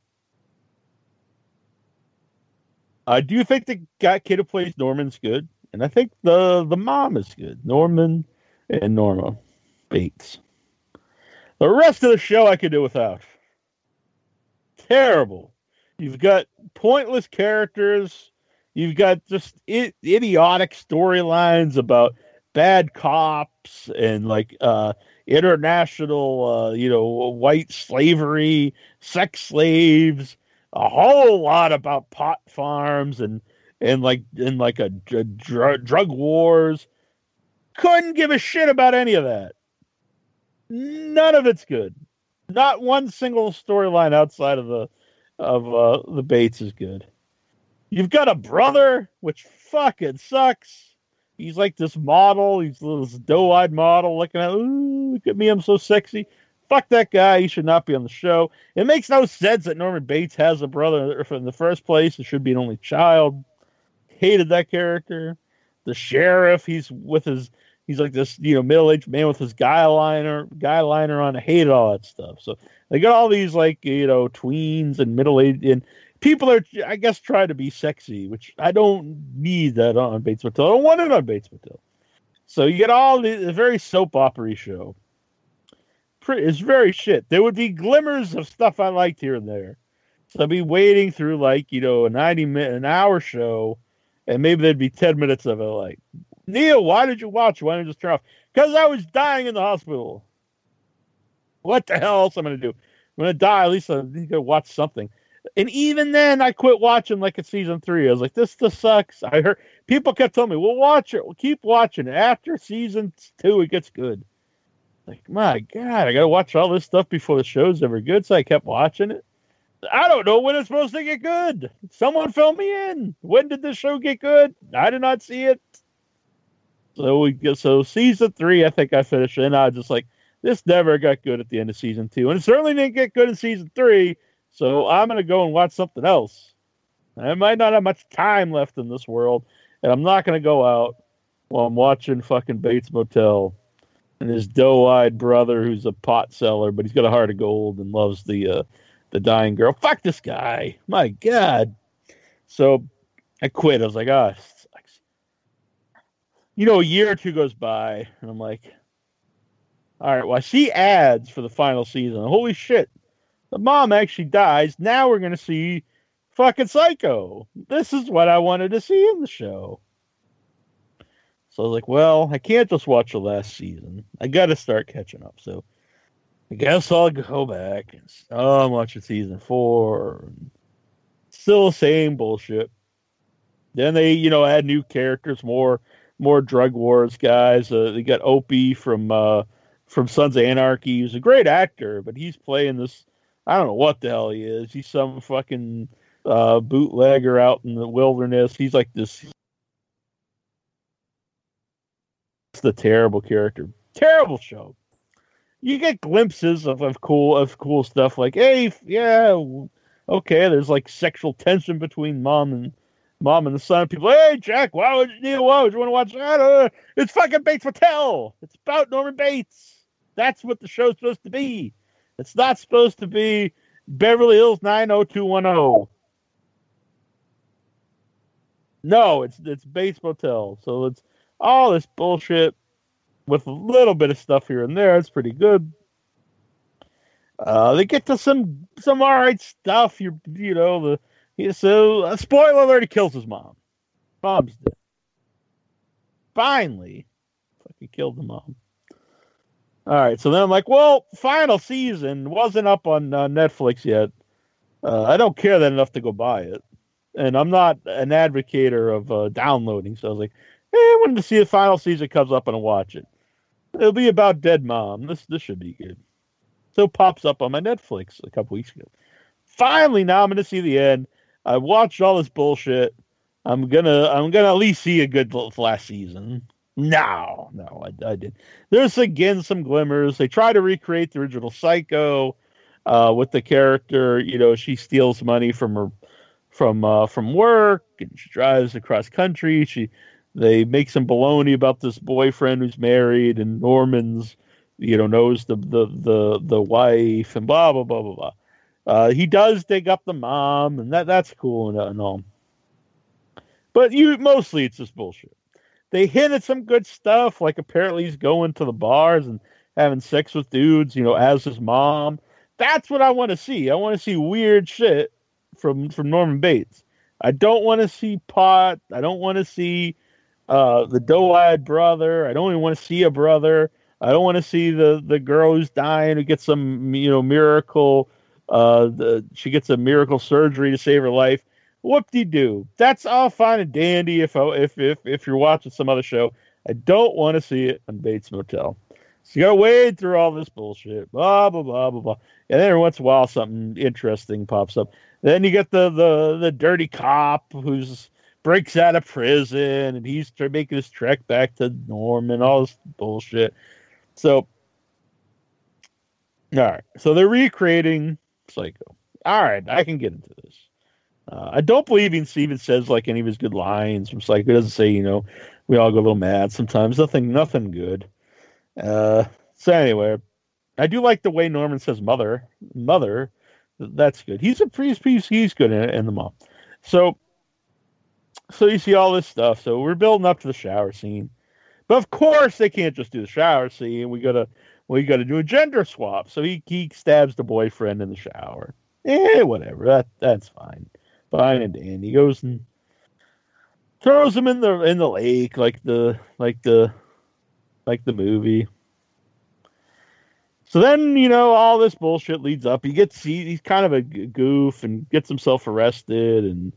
I do think the guy kid who plays Norman's good. And I think the, the mom is good. Norman and Norma Bates. The rest of the show I could do without. Terrible. You've got pointless characters. You've got just I- idiotic storylines about bad cops and like uh international uh you know white slavery sex slaves a whole lot about pot farms and and like and like a, a dr- drug wars. Couldn't give a shit about any of that. None of it's good. Not one single storyline outside of the of uh the bates is good. You've got a brother which fucking sucks. He's like this model. He's this doe-eyed model looking at, ooh, look at me, I'm so sexy. Fuck that guy. He should not be on the show. It makes no sense that Norman Bates has a brother in the first place. It should be an only child. Hated that character. The sheriff, he's with his, he's like this, you know, middle-aged man with his guy liner, guy liner on. I hated all that stuff. So they got all these like, you know, tweens and middle-aged and people are, I guess, trying to be sexy, which I don't need that on Bates Motel. I don't want it on Bates Motel. So you get all the very soap opera show. Pretty, it's very shit. There would be glimmers of stuff I liked here and there. So I'd be waiting through like you know a ninety minute, an hour show, and maybe there'd be ten minutes of it. Like, Neal, why did you watch? Why didn't you just turn off? Because I was dying in the hospital. What the hell else am I gonna do? I'm gonna die. At least I'm gonna watch something. And even then, I quit watching like at season three. I was like, this just sucks. I heard people kept telling me, "We'll watch it. We'll keep watching. After season two, it gets good." Like, my God, I gotta watch all this stuff before the show's ever good. So I kept watching it. I don't know when it's supposed to get good. Someone fill me in. When did the show get good? I did not see it. So we get so season three. I think I finished, and I was just like, this never got good at the end of season two, and it certainly didn't get good in season three. So I'm gonna go and watch something else. I might not have much time left in this world, and I'm not gonna go out while I'm watching fucking Bates Motel and his doe-eyed brother who's a pot seller, but he's got a heart of gold and loves the uh, the dying girl. Fuck this guy. My God. So I quit. I was like, ah, oh. You know, a year or two goes by, and I'm like, all right, well, I see ads for the final season. Holy shit. The mom actually dies. Now we're to see fucking Psycho. This is what I wanted to see in the show. So I was like, well, I can't just watch the last season. I got to start catching up. So I guess I'll go back and oh, I'm watching season four. Still the same bullshit. Then they, you know, add new characters, more more drug wars guys. Uh, they got Opie from uh, from Sons of Anarchy. He's a great actor, but he's playing this. I don't know what the hell he is. He's some fucking uh, bootlegger out in the wilderness. He's like this. The terrible character. Terrible show. You get glimpses of, of cool of cool stuff like, hey, yeah, okay. There's like sexual tension between mom and mom and the son. People, hey, Jack, why would you, why would you want to watch that? Uh, it's fucking Bates Motel. It's about Norman Bates. That's what the show's supposed to be. It's not supposed to be Beverly Hills 90210. No, it's it's Bates Motel. So it's all this bullshit with a little bit of stuff here and there. It's pretty good. Uh, they get to some some all right stuff. You you know the so uh, spoiler alert: he kills his mom. Mom's dead. Finally, fucking killed the mom. All right, so then I'm like, well, final season wasn't up on uh, Netflix yet. Uh, I don't care that enough to go buy it, and I'm not an advocator of uh, downloading. So I was like, I wanted to see the final season comes up and watch it. It'll be about dead mom. This this should be good. So pops up on my Netflix a couple weeks ago. Finally, now I'm to see the end. I watched all this bullshit. I'm gonna I'm gonna at least see a good last season. No, no, I, I did. There's again some glimmers. They try to recreate the original Psycho uh, with the character. You know, she steals money from her from uh, from work and she drives across country. She they make some baloney about this boyfriend who's married and Norman's you know knows the the the the wife and blah blah blah blah blah. Uh, he does dig up the mom and that that's cool and, and all. But you mostly it's just bullshit they hint at some good stuff, like apparently he's going to the bars and having sex with dudes, you know, as his mom. That's what I want to see. I want to see weird shit from from Norman Bates. I don't want to see pot. I don't want to see uh, the doe-eyed brother. I don't even want to see a brother. I don't want to see the the girl who's dying who gets some you know miracle. Uh, the, she gets a miracle surgery to save her life whoop de doo. That's all fine and dandy if if if if you're watching some other show. I don't want to see it on Bates Motel. So you gotta wade through all this bullshit, blah blah blah blah blah, and then every once in a while something interesting pops up. Then you get the the the dirty cop who's breaks out of prison and he's making his trek back to Norman, all this bullshit. So, all right, so they're recreating Psycho. All right, I can get into this. Uh, I don't believe even says like any of his good lines from Psycho. He doesn't say, you know, we all go a little mad sometimes. Nothing, nothing good. Uh, so anyway, I do like the way Norman says "mother," "mother." That's good. He's a priest. He's he's good in, in the mom. So, so you see all this stuff. So we're building up to the shower scene, but of course they can't just do the shower scene. We gotta we gotta do a gender swap. So he he stabs the boyfriend in the shower. Eh, whatever. That that's fine fine and. He goes and throws him in the in the lake like the like the like the movie. So then you know all this bullshit leads up. He gets he, he's kind of a goof and gets himself arrested and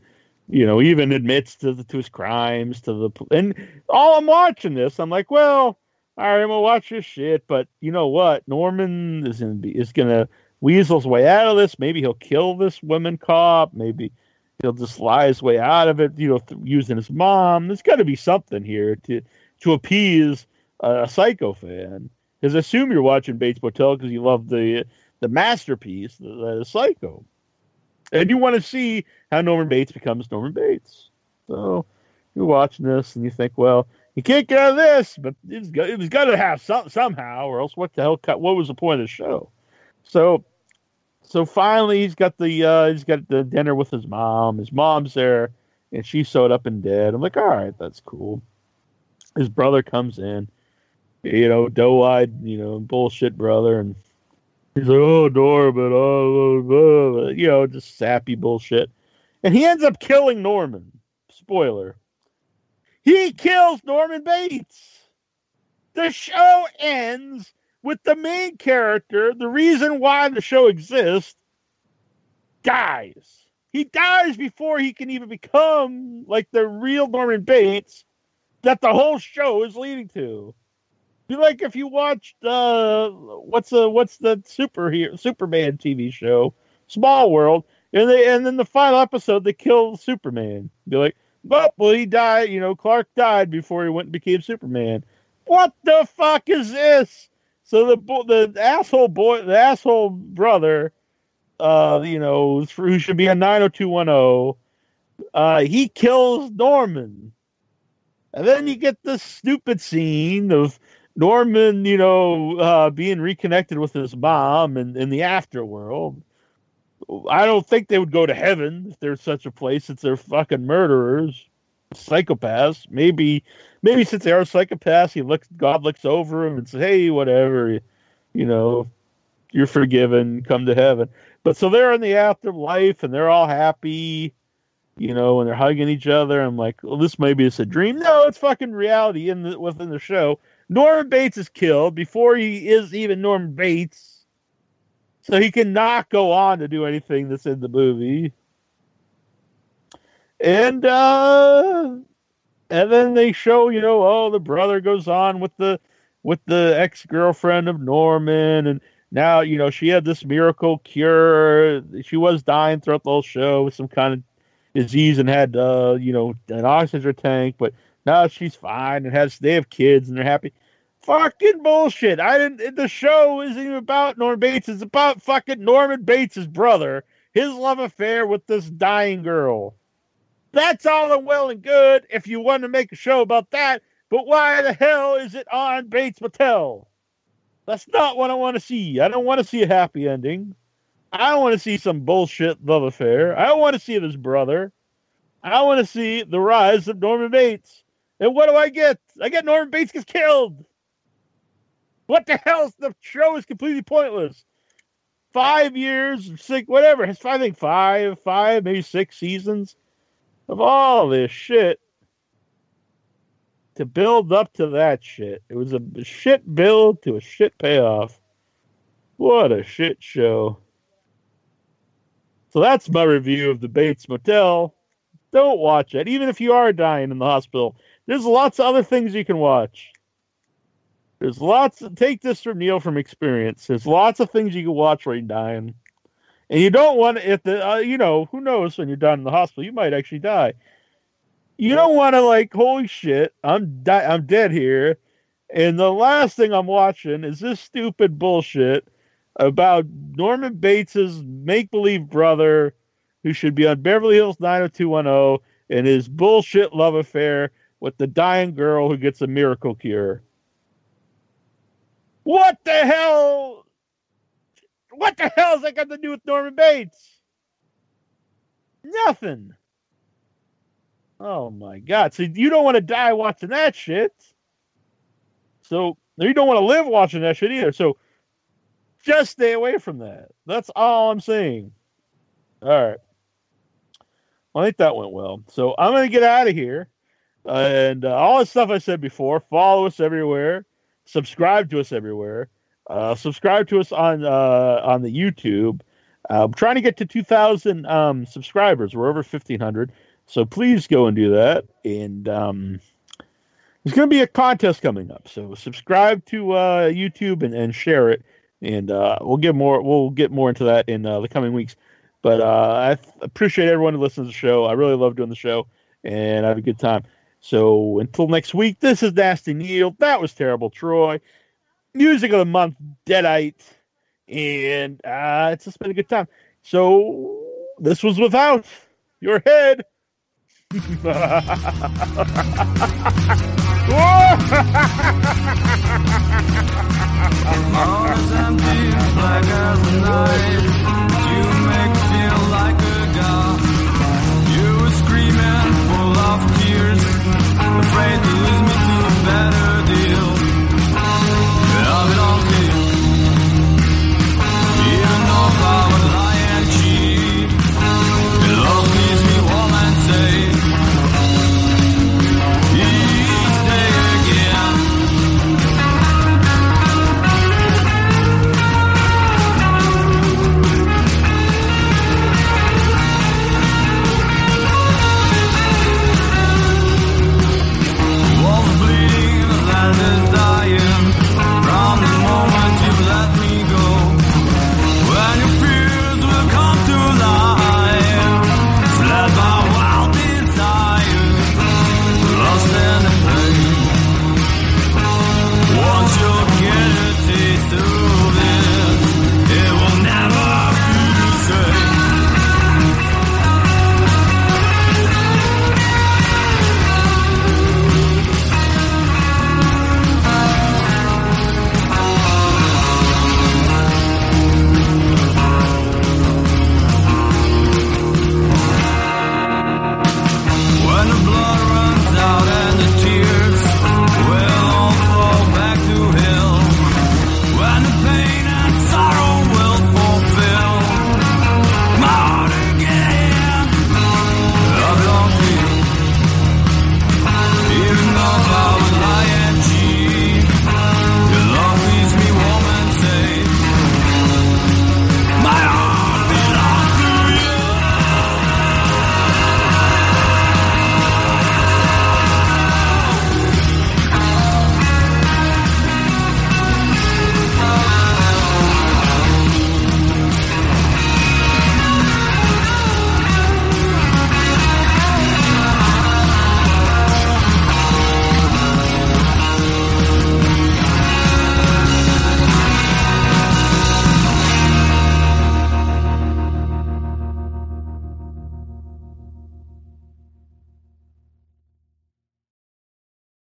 you know even admits to the, to his crimes to the and all I'm watching this I'm like well all right I'm gonna watch this shit but you know what Norman is gonna be is gonna weasel his way out of this maybe he'll kill this woman cop maybe he'll just lie his way out of it, you know, th- using his mom. There's got to be something here to to appease a, a psycho fan. Because assume you're watching Bates Motel because you love the the masterpiece, the, the Psycho, and you want to see how Norman Bates becomes Norman Bates. So you're watching this and you think, well, you can't get out of this, but it's got, it was got to have some somehow, or else what the hell? cut- What was the point of the show? So, so finally, he's got the uh, he's got the dinner with his mom. His mom's there, and she's sewed up and dead. I'm like, all right, that's cool. His brother comes in, you know, doe-eyed, you know, bullshit brother, and he's like, oh, Norman, oh, oh, oh blah, blah," you know, just sappy bullshit, and he ends up killing Norman. Spoiler. He kills Norman Bates. The show ends with the main character, the reason why the show exists, dies. He dies before he can even become like the real Norman Bates that the whole show is leading to. Be like if you watched uh what's the what's the superhero Superman TV show, Small World, and they and then the final episode they kill Superman. Be like, but well he died, you know, Clark died before he went and became Superman. What the fuck is this? So the the asshole boy, the asshole brother, uh, you know, who should be a nine hundred two one zero, uh, he kills Norman, and then you get this stupid scene of Norman, you know, uh, being reconnected with his mom in, in the afterworld. I don't think they would go to heaven if there's such a place. Since they're fucking murderers, psychopaths. Maybe, maybe since they are psychopaths, he looks, God looks over him and says, "Hey, whatever, you know, you're forgiven. Come to heaven." But so they're in the afterlife and they're all happy, you know, and they're hugging each other. I'm like, well, this maybe it's a dream. No, it's fucking reality in the, within the show. Norman Bates is killed before he is even Norman Bates. So he cannot go on to do anything that's in the movie. And uh and then they show, you know, oh the brother goes on with the with the ex-girlfriend of Norman and now, you know, she had this miracle cure. She was dying throughout the whole show with some kind of disease and had uh, you know, an oxygen tank, but now she's fine and has they have kids and they're happy. Fucking bullshit. I didn't the show isn't even about Norman Bates, it's about fucking Norman Bates' brother, his love affair with this dying girl. That's all well and good if you want to make a show about that, but why the hell is it on Bates Motel? That's not what I want to see. I don't want to see a happy ending. I don't want to see some bullshit love affair. I want to see his brother. I want to see the rise of Norman Bates. And what do I get? I get Norman Bates gets killed. What the hell? The show is completely pointless. Five years, six, whatever. It's I think five, five, maybe six seasons of all this shit to build up to that shit. It was a shit build to a shit payoff. What a shit show. So that's my review of the Bates Motel. Don't watch it, even if you are dying in the hospital. There's lots of other things you can watch. There's lots. Of, take this from Neal from experience. There's lots of things you can watch while you're dying, and you don't want if the uh, you know who knows when you're done in the hospital you might actually die. You don't want to like holy shit I'm di- I'm dead here, and the last thing I'm watching is this stupid bullshit about Norman Bates's make believe brother who should be on Beverly Hills 90210 and his bullshit love affair with the dying girl who gets a miracle cure. What the hell? What the hell has that got to do with Norman Bates? Nothing. Oh my god. So you don't want to die watching that shit. So you don't want to live watching that shit either. So just stay away from that. That's all I'm saying. All right. Well, I think that went well. So I'm going to get out of here. And uh, all the stuff I said before, follow us everywhere, subscribe to us everywhere, uh, subscribe to us on uh, on the YouTube. I'm trying to get to 2,000 um, subscribers. We're over 1,500. So please go and do that. And um, there's going to be a contest coming up. So subscribe to uh, YouTube and, and share it. And uh, we'll get more. We'll get more into that in uh, the coming weeks. But I th- appreciate everyone who listens to the show. I really love doing the show, and I have a good time. So until next week, this is Nasty Neal. That was terrible, Troy. Music of the month, Deadite, and uh, it's just been a good time. So this was without your head. afraid to lose me to the better.